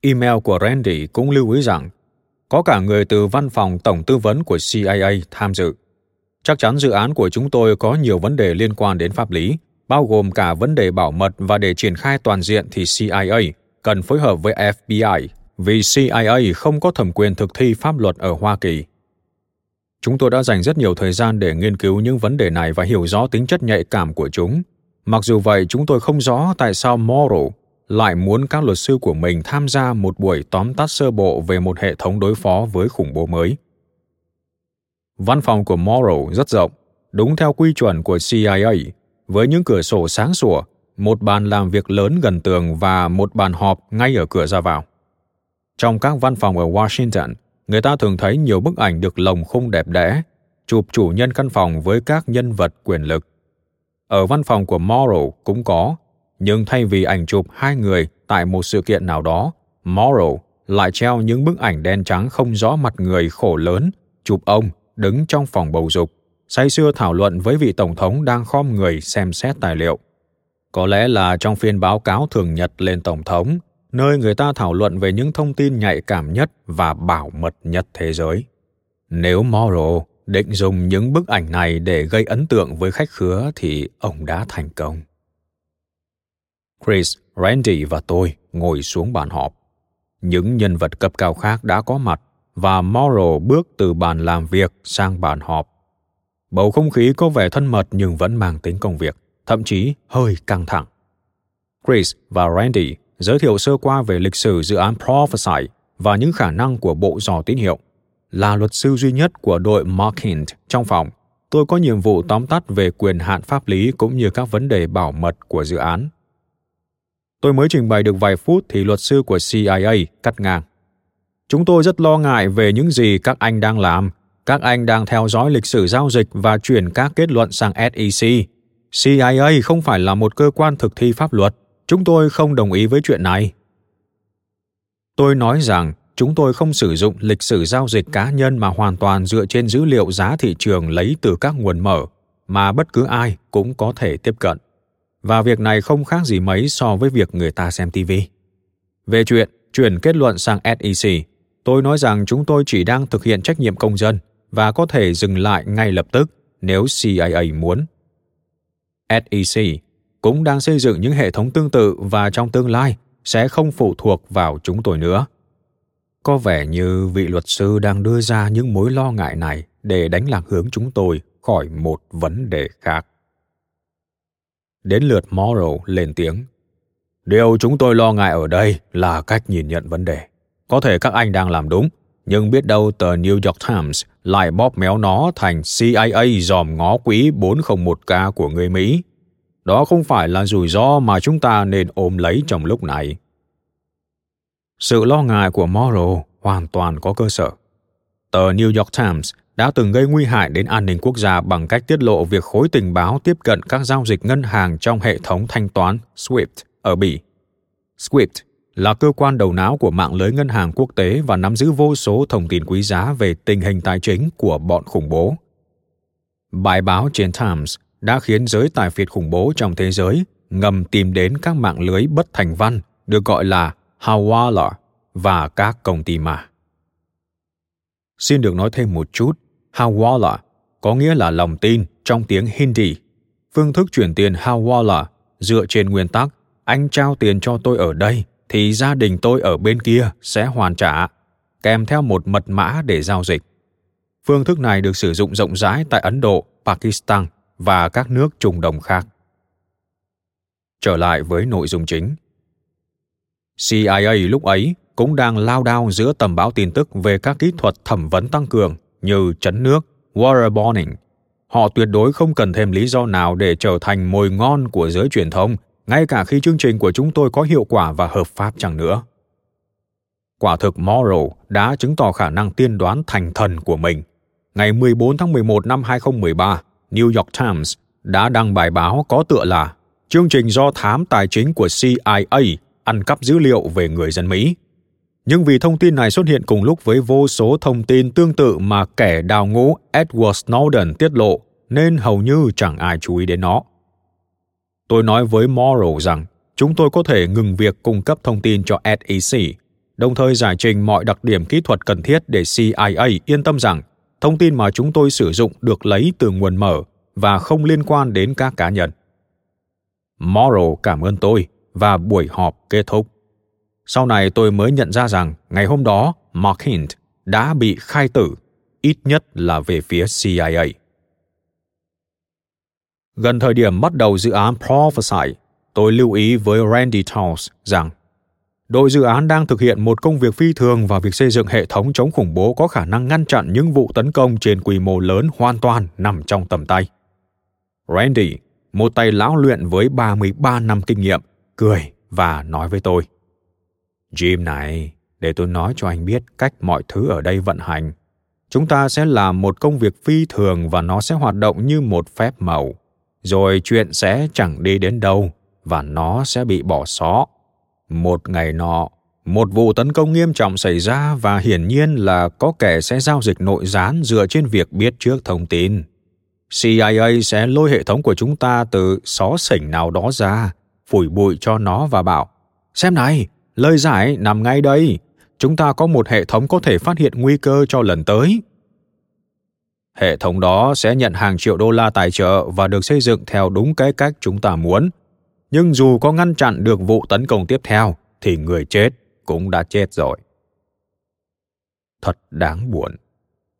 Email của Randy cũng lưu ý rằng có cả người từ văn phòng tổng tư vấn của CIA tham dự. Chắc chắn dự án của chúng tôi có nhiều vấn đề liên quan đến pháp lý, bao gồm cả vấn đề bảo mật và để triển khai toàn diện thì CIA cần phối hợp với FBI vì CIA không có thẩm quyền thực thi pháp luật ở Hoa Kỳ. Chúng tôi đã dành rất nhiều thời gian để nghiên cứu những vấn đề này và hiểu rõ tính chất nhạy cảm của chúng. Mặc dù vậy, chúng tôi không rõ tại sao Morrow lại muốn các luật sư của mình tham gia một buổi tóm tắt sơ bộ về một hệ thống đối phó với khủng bố mới. Văn phòng của Morrow rất rộng, đúng theo quy chuẩn của CIA, với những cửa sổ sáng sủa, một bàn làm việc lớn gần tường và một bàn họp ngay ở cửa ra vào. Trong các văn phòng ở Washington, người ta thường thấy nhiều bức ảnh được lồng khung đẹp đẽ, chụp chủ nhân căn phòng với các nhân vật quyền lực. Ở văn phòng của Morrow cũng có, nhưng thay vì ảnh chụp hai người tại một sự kiện nào đó, Morrow lại treo những bức ảnh đen trắng không rõ mặt người khổ lớn, chụp ông đứng trong phòng bầu dục, say sưa thảo luận với vị tổng thống đang khom người xem xét tài liệu. Có lẽ là trong phiên báo cáo thường nhật lên tổng thống, nơi người ta thảo luận về những thông tin nhạy cảm nhất và bảo mật nhất thế giới. Nếu Morrow định dùng những bức ảnh này để gây ấn tượng với khách khứa thì ông đã thành công. Chris, Randy và tôi ngồi xuống bàn họp. Những nhân vật cấp cao khác đã có mặt và Morrow bước từ bàn làm việc sang bàn họp. Bầu không khí có vẻ thân mật nhưng vẫn mang tính công việc, thậm chí hơi căng thẳng. Chris và Randy giới thiệu sơ qua về lịch sử dự án Prophesy và những khả năng của bộ dò tín hiệu. Là luật sư duy nhất của đội Markint trong phòng, tôi có nhiệm vụ tóm tắt về quyền hạn pháp lý cũng như các vấn đề bảo mật của dự án. Tôi mới trình bày được vài phút thì luật sư của CIA cắt ngang. Chúng tôi rất lo ngại về những gì các anh đang làm. Các anh đang theo dõi lịch sử giao dịch và chuyển các kết luận sang SEC. CIA không phải là một cơ quan thực thi pháp luật Chúng tôi không đồng ý với chuyện này. Tôi nói rằng chúng tôi không sử dụng lịch sử giao dịch cá nhân mà hoàn toàn dựa trên dữ liệu giá thị trường lấy từ các nguồn mở mà bất cứ ai cũng có thể tiếp cận. Và việc này không khác gì mấy so với việc người ta xem TV. Về chuyện chuyển kết luận sang SEC, tôi nói rằng chúng tôi chỉ đang thực hiện trách nhiệm công dân và có thể dừng lại ngay lập tức nếu CIA muốn. SEC cũng đang xây dựng những hệ thống tương tự và trong tương lai sẽ không phụ thuộc vào chúng tôi nữa. Có vẻ như vị luật sư đang đưa ra những mối lo ngại này để đánh lạc hướng chúng tôi khỏi một vấn đề khác. Đến lượt Morrow lên tiếng. Điều chúng tôi lo ngại ở đây là cách nhìn nhận vấn đề. Có thể các anh đang làm đúng, nhưng biết đâu tờ New York Times lại bóp méo nó thành CIA dòm ngó quỹ 401k của người Mỹ. Đó không phải là rủi ro mà chúng ta nên ôm lấy trong lúc này. Sự lo ngại của Morrow hoàn toàn có cơ sở. Tờ New York Times đã từng gây nguy hại đến an ninh quốc gia bằng cách tiết lộ việc khối tình báo tiếp cận các giao dịch ngân hàng trong hệ thống thanh toán SWIFT ở Bỉ. SWIFT là cơ quan đầu não của mạng lưới ngân hàng quốc tế và nắm giữ vô số thông tin quý giá về tình hình tài chính của bọn khủng bố. Bài báo trên Times đã khiến giới tài phiệt khủng bố trong thế giới ngầm tìm đến các mạng lưới bất thành văn được gọi là Hawala và các công ty mà. Xin được nói thêm một chút, Hawala có nghĩa là lòng tin trong tiếng Hindi. Phương thức chuyển tiền Hawala dựa trên nguyên tắc anh trao tiền cho tôi ở đây thì gia đình tôi ở bên kia sẽ hoàn trả, kèm theo một mật mã để giao dịch. Phương thức này được sử dụng rộng rãi tại Ấn Độ, Pakistan và các nước Trung Đông khác. Trở lại với nội dung chính. CIA lúc ấy cũng đang lao đao giữa tầm báo tin tức về các kỹ thuật thẩm vấn tăng cường như chấn nước, waterboarding. Họ tuyệt đối không cần thêm lý do nào để trở thành mồi ngon của giới truyền thông, ngay cả khi chương trình của chúng tôi có hiệu quả và hợp pháp chẳng nữa. Quả thực Morrow đã chứng tỏ khả năng tiên đoán thành thần của mình. Ngày 14 tháng 11 năm 2013, New York Times đã đăng bài báo có tựa là Chương trình do thám tài chính của CIA ăn cắp dữ liệu về người dân Mỹ. Nhưng vì thông tin này xuất hiện cùng lúc với vô số thông tin tương tự mà kẻ đào ngũ Edward Snowden tiết lộ, nên hầu như chẳng ai chú ý đến nó. Tôi nói với Morrow rằng chúng tôi có thể ngừng việc cung cấp thông tin cho SEC, đồng thời giải trình mọi đặc điểm kỹ thuật cần thiết để CIA yên tâm rằng thông tin mà chúng tôi sử dụng được lấy từ nguồn mở và không liên quan đến các cá nhân. Morrow cảm ơn tôi và buổi họp kết thúc. Sau này tôi mới nhận ra rằng ngày hôm đó Mark Hint đã bị khai tử, ít nhất là về phía CIA. Gần thời điểm bắt đầu dự án Prophesy, tôi lưu ý với Randy Towns rằng đội dự án đang thực hiện một công việc phi thường và việc xây dựng hệ thống chống khủng bố có khả năng ngăn chặn những vụ tấn công trên quy mô lớn hoàn toàn nằm trong tầm tay. Randy, một tay lão luyện với 33 năm kinh nghiệm, cười và nói với tôi. Jim này, để tôi nói cho anh biết cách mọi thứ ở đây vận hành. Chúng ta sẽ làm một công việc phi thường và nó sẽ hoạt động như một phép màu. Rồi chuyện sẽ chẳng đi đến đâu và nó sẽ bị bỏ xó. Một ngày nọ, một vụ tấn công nghiêm trọng xảy ra và hiển nhiên là có kẻ sẽ giao dịch nội gián dựa trên việc biết trước thông tin. CIA sẽ lôi hệ thống của chúng ta từ xó xỉnh nào đó ra, phủi bụi cho nó và bảo Xem này, lời giải nằm ngay đây. Chúng ta có một hệ thống có thể phát hiện nguy cơ cho lần tới. Hệ thống đó sẽ nhận hàng triệu đô la tài trợ và được xây dựng theo đúng cái cách chúng ta muốn. Nhưng dù có ngăn chặn được vụ tấn công tiếp theo, thì người chết cũng đã chết rồi. Thật đáng buồn.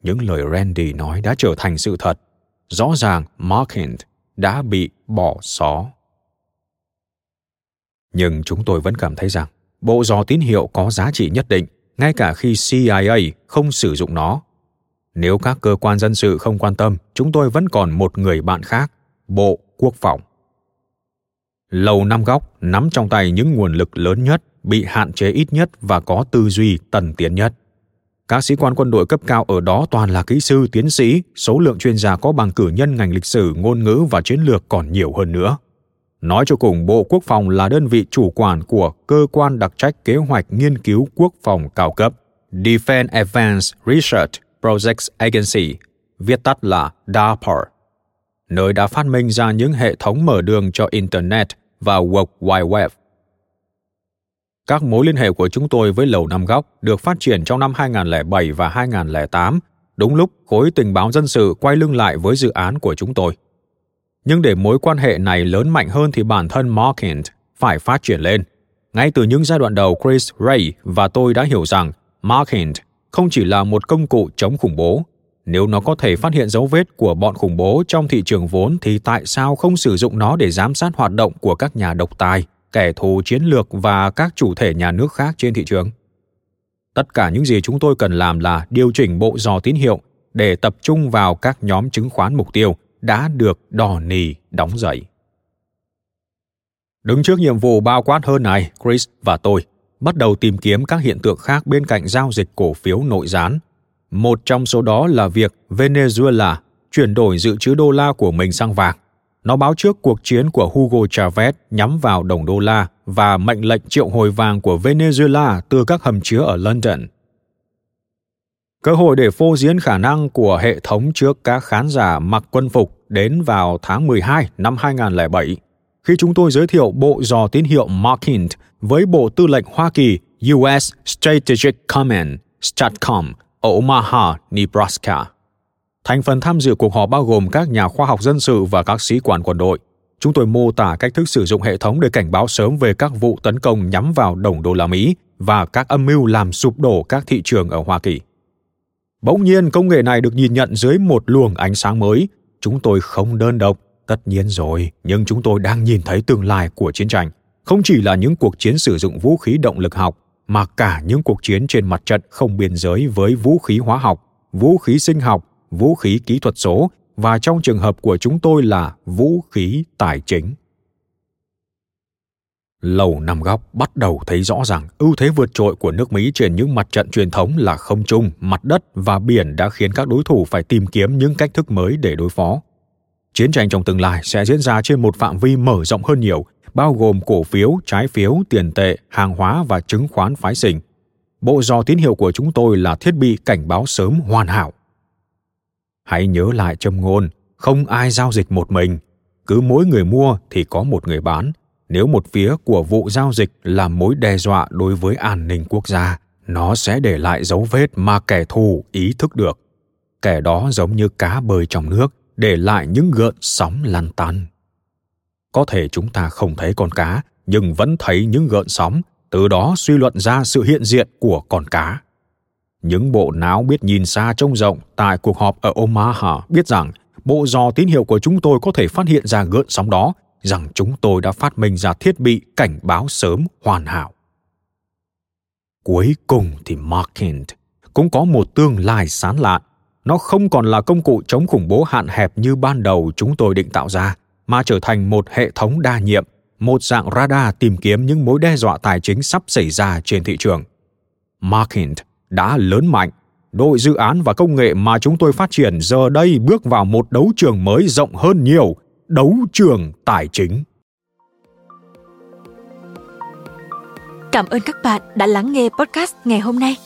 Những lời Randy nói đã trở thành sự thật. Rõ ràng Mark Hint đã bị bỏ xó. Nhưng chúng tôi vẫn cảm thấy rằng bộ dò tín hiệu có giá trị nhất định ngay cả khi CIA không sử dụng nó. Nếu các cơ quan dân sự không quan tâm, chúng tôi vẫn còn một người bạn khác, Bộ Quốc phòng. Lầu Năm Góc nắm trong tay những nguồn lực lớn nhất, bị hạn chế ít nhất và có tư duy tần tiến nhất. Các sĩ quan quân đội cấp cao ở đó toàn là kỹ sư, tiến sĩ, số lượng chuyên gia có bằng cử nhân ngành lịch sử, ngôn ngữ và chiến lược còn nhiều hơn nữa. Nói cho cùng, Bộ Quốc phòng là đơn vị chủ quản của cơ quan đặc trách kế hoạch nghiên cứu quốc phòng cao cấp Defense Advanced Research Projects Agency, viết tắt là DARPA, nơi đã phát minh ra những hệ thống mở đường cho Internet và World Wide Web. Các mối liên hệ của chúng tôi với Lầu Năm Góc được phát triển trong năm 2007 và 2008, đúng lúc khối tình báo dân sự quay lưng lại với dự án của chúng tôi. Nhưng để mối quan hệ này lớn mạnh hơn thì bản thân Markint phải phát triển lên. Ngay từ những giai đoạn đầu, Chris Ray và tôi đã hiểu rằng Markint không chỉ là một công cụ chống khủng bố. Nếu nó có thể phát hiện dấu vết của bọn khủng bố trong thị trường vốn thì tại sao không sử dụng nó để giám sát hoạt động của các nhà độc tài, kẻ thù chiến lược và các chủ thể nhà nước khác trên thị trường? Tất cả những gì chúng tôi cần làm là điều chỉnh bộ dò tín hiệu để tập trung vào các nhóm chứng khoán mục tiêu đã được đò nì đóng dậy. Đứng trước nhiệm vụ bao quát hơn này, Chris và tôi bắt đầu tìm kiếm các hiện tượng khác bên cạnh giao dịch cổ phiếu nội gián. Một trong số đó là việc Venezuela chuyển đổi dự trữ đô la của mình sang vàng. Nó báo trước cuộc chiến của Hugo Chavez nhắm vào đồng đô la và mệnh lệnh triệu hồi vàng của Venezuela từ các hầm chứa ở London. Cơ hội để phô diễn khả năng của hệ thống trước các khán giả mặc quân phục đến vào tháng 12 năm 2007 khi chúng tôi giới thiệu bộ dò tín hiệu Markint với Bộ Tư lệnh Hoa Kỳ US Strategic Command STRATCOM ở Omaha, Nebraska. Thành phần tham dự cuộc họp bao gồm các nhà khoa học dân sự và các sĩ quan quân đội. Chúng tôi mô tả cách thức sử dụng hệ thống để cảnh báo sớm về các vụ tấn công nhắm vào đồng đô la Mỹ và các âm mưu làm sụp đổ các thị trường ở Hoa Kỳ. Bỗng nhiên công nghệ này được nhìn nhận dưới một luồng ánh sáng mới. Chúng tôi không đơn độc, tất nhiên rồi, nhưng chúng tôi đang nhìn thấy tương lai của chiến tranh. Không chỉ là những cuộc chiến sử dụng vũ khí động lực học, mà cả những cuộc chiến trên mặt trận không biên giới với vũ khí hóa học, vũ khí sinh học, vũ khí kỹ thuật số và trong trường hợp của chúng tôi là vũ khí tài chính. Lầu Năm Góc bắt đầu thấy rõ rằng ưu thế vượt trội của nước Mỹ trên những mặt trận truyền thống là không trung, mặt đất và biển đã khiến các đối thủ phải tìm kiếm những cách thức mới để đối phó. Chiến tranh trong tương lai sẽ diễn ra trên một phạm vi mở rộng hơn nhiều, bao gồm cổ phiếu, trái phiếu, tiền tệ, hàng hóa và chứng khoán phái sinh. Bộ dò tín hiệu của chúng tôi là thiết bị cảnh báo sớm hoàn hảo. Hãy nhớ lại châm ngôn, không ai giao dịch một mình, cứ mỗi người mua thì có một người bán – nếu một phía của vụ giao dịch là mối đe dọa đối với an ninh quốc gia nó sẽ để lại dấu vết mà kẻ thù ý thức được kẻ đó giống như cá bơi trong nước để lại những gợn sóng lăn tăn có thể chúng ta không thấy con cá, nhưng vẫn thấy những gợn sóng, từ đó suy luận ra sự hiện diện của con cá những bộ não biết nhìn xa trông rộng tại cuộc họp ở omaha biết rằng bộ dò tín hiệu của chúng tôi có thể phát hiện ra gợn sóng đó, rằng chúng tôi đã phát minh ra thiết bị cảnh báo sớm hoàn hảo. Cuối cùng thì Markint cũng có một tương lai sán lạn. Nó không còn là công cụ chống khủng bố hạn hẹp như ban đầu chúng tôi định tạo ra, mà trở thành một hệ thống đa nhiệm, một dạng radar tìm kiếm những mối đe dọa tài chính sắp xảy ra trên thị trường. Markint đã lớn mạnh, đội dự án và công nghệ mà chúng tôi phát triển giờ đây bước vào một đấu trường mới rộng hơn nhiều đấu trường tài chính. Cảm ơn các bạn đã lắng nghe podcast ngày hôm nay.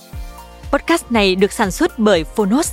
Podcast này được sản xuất bởi Phonos,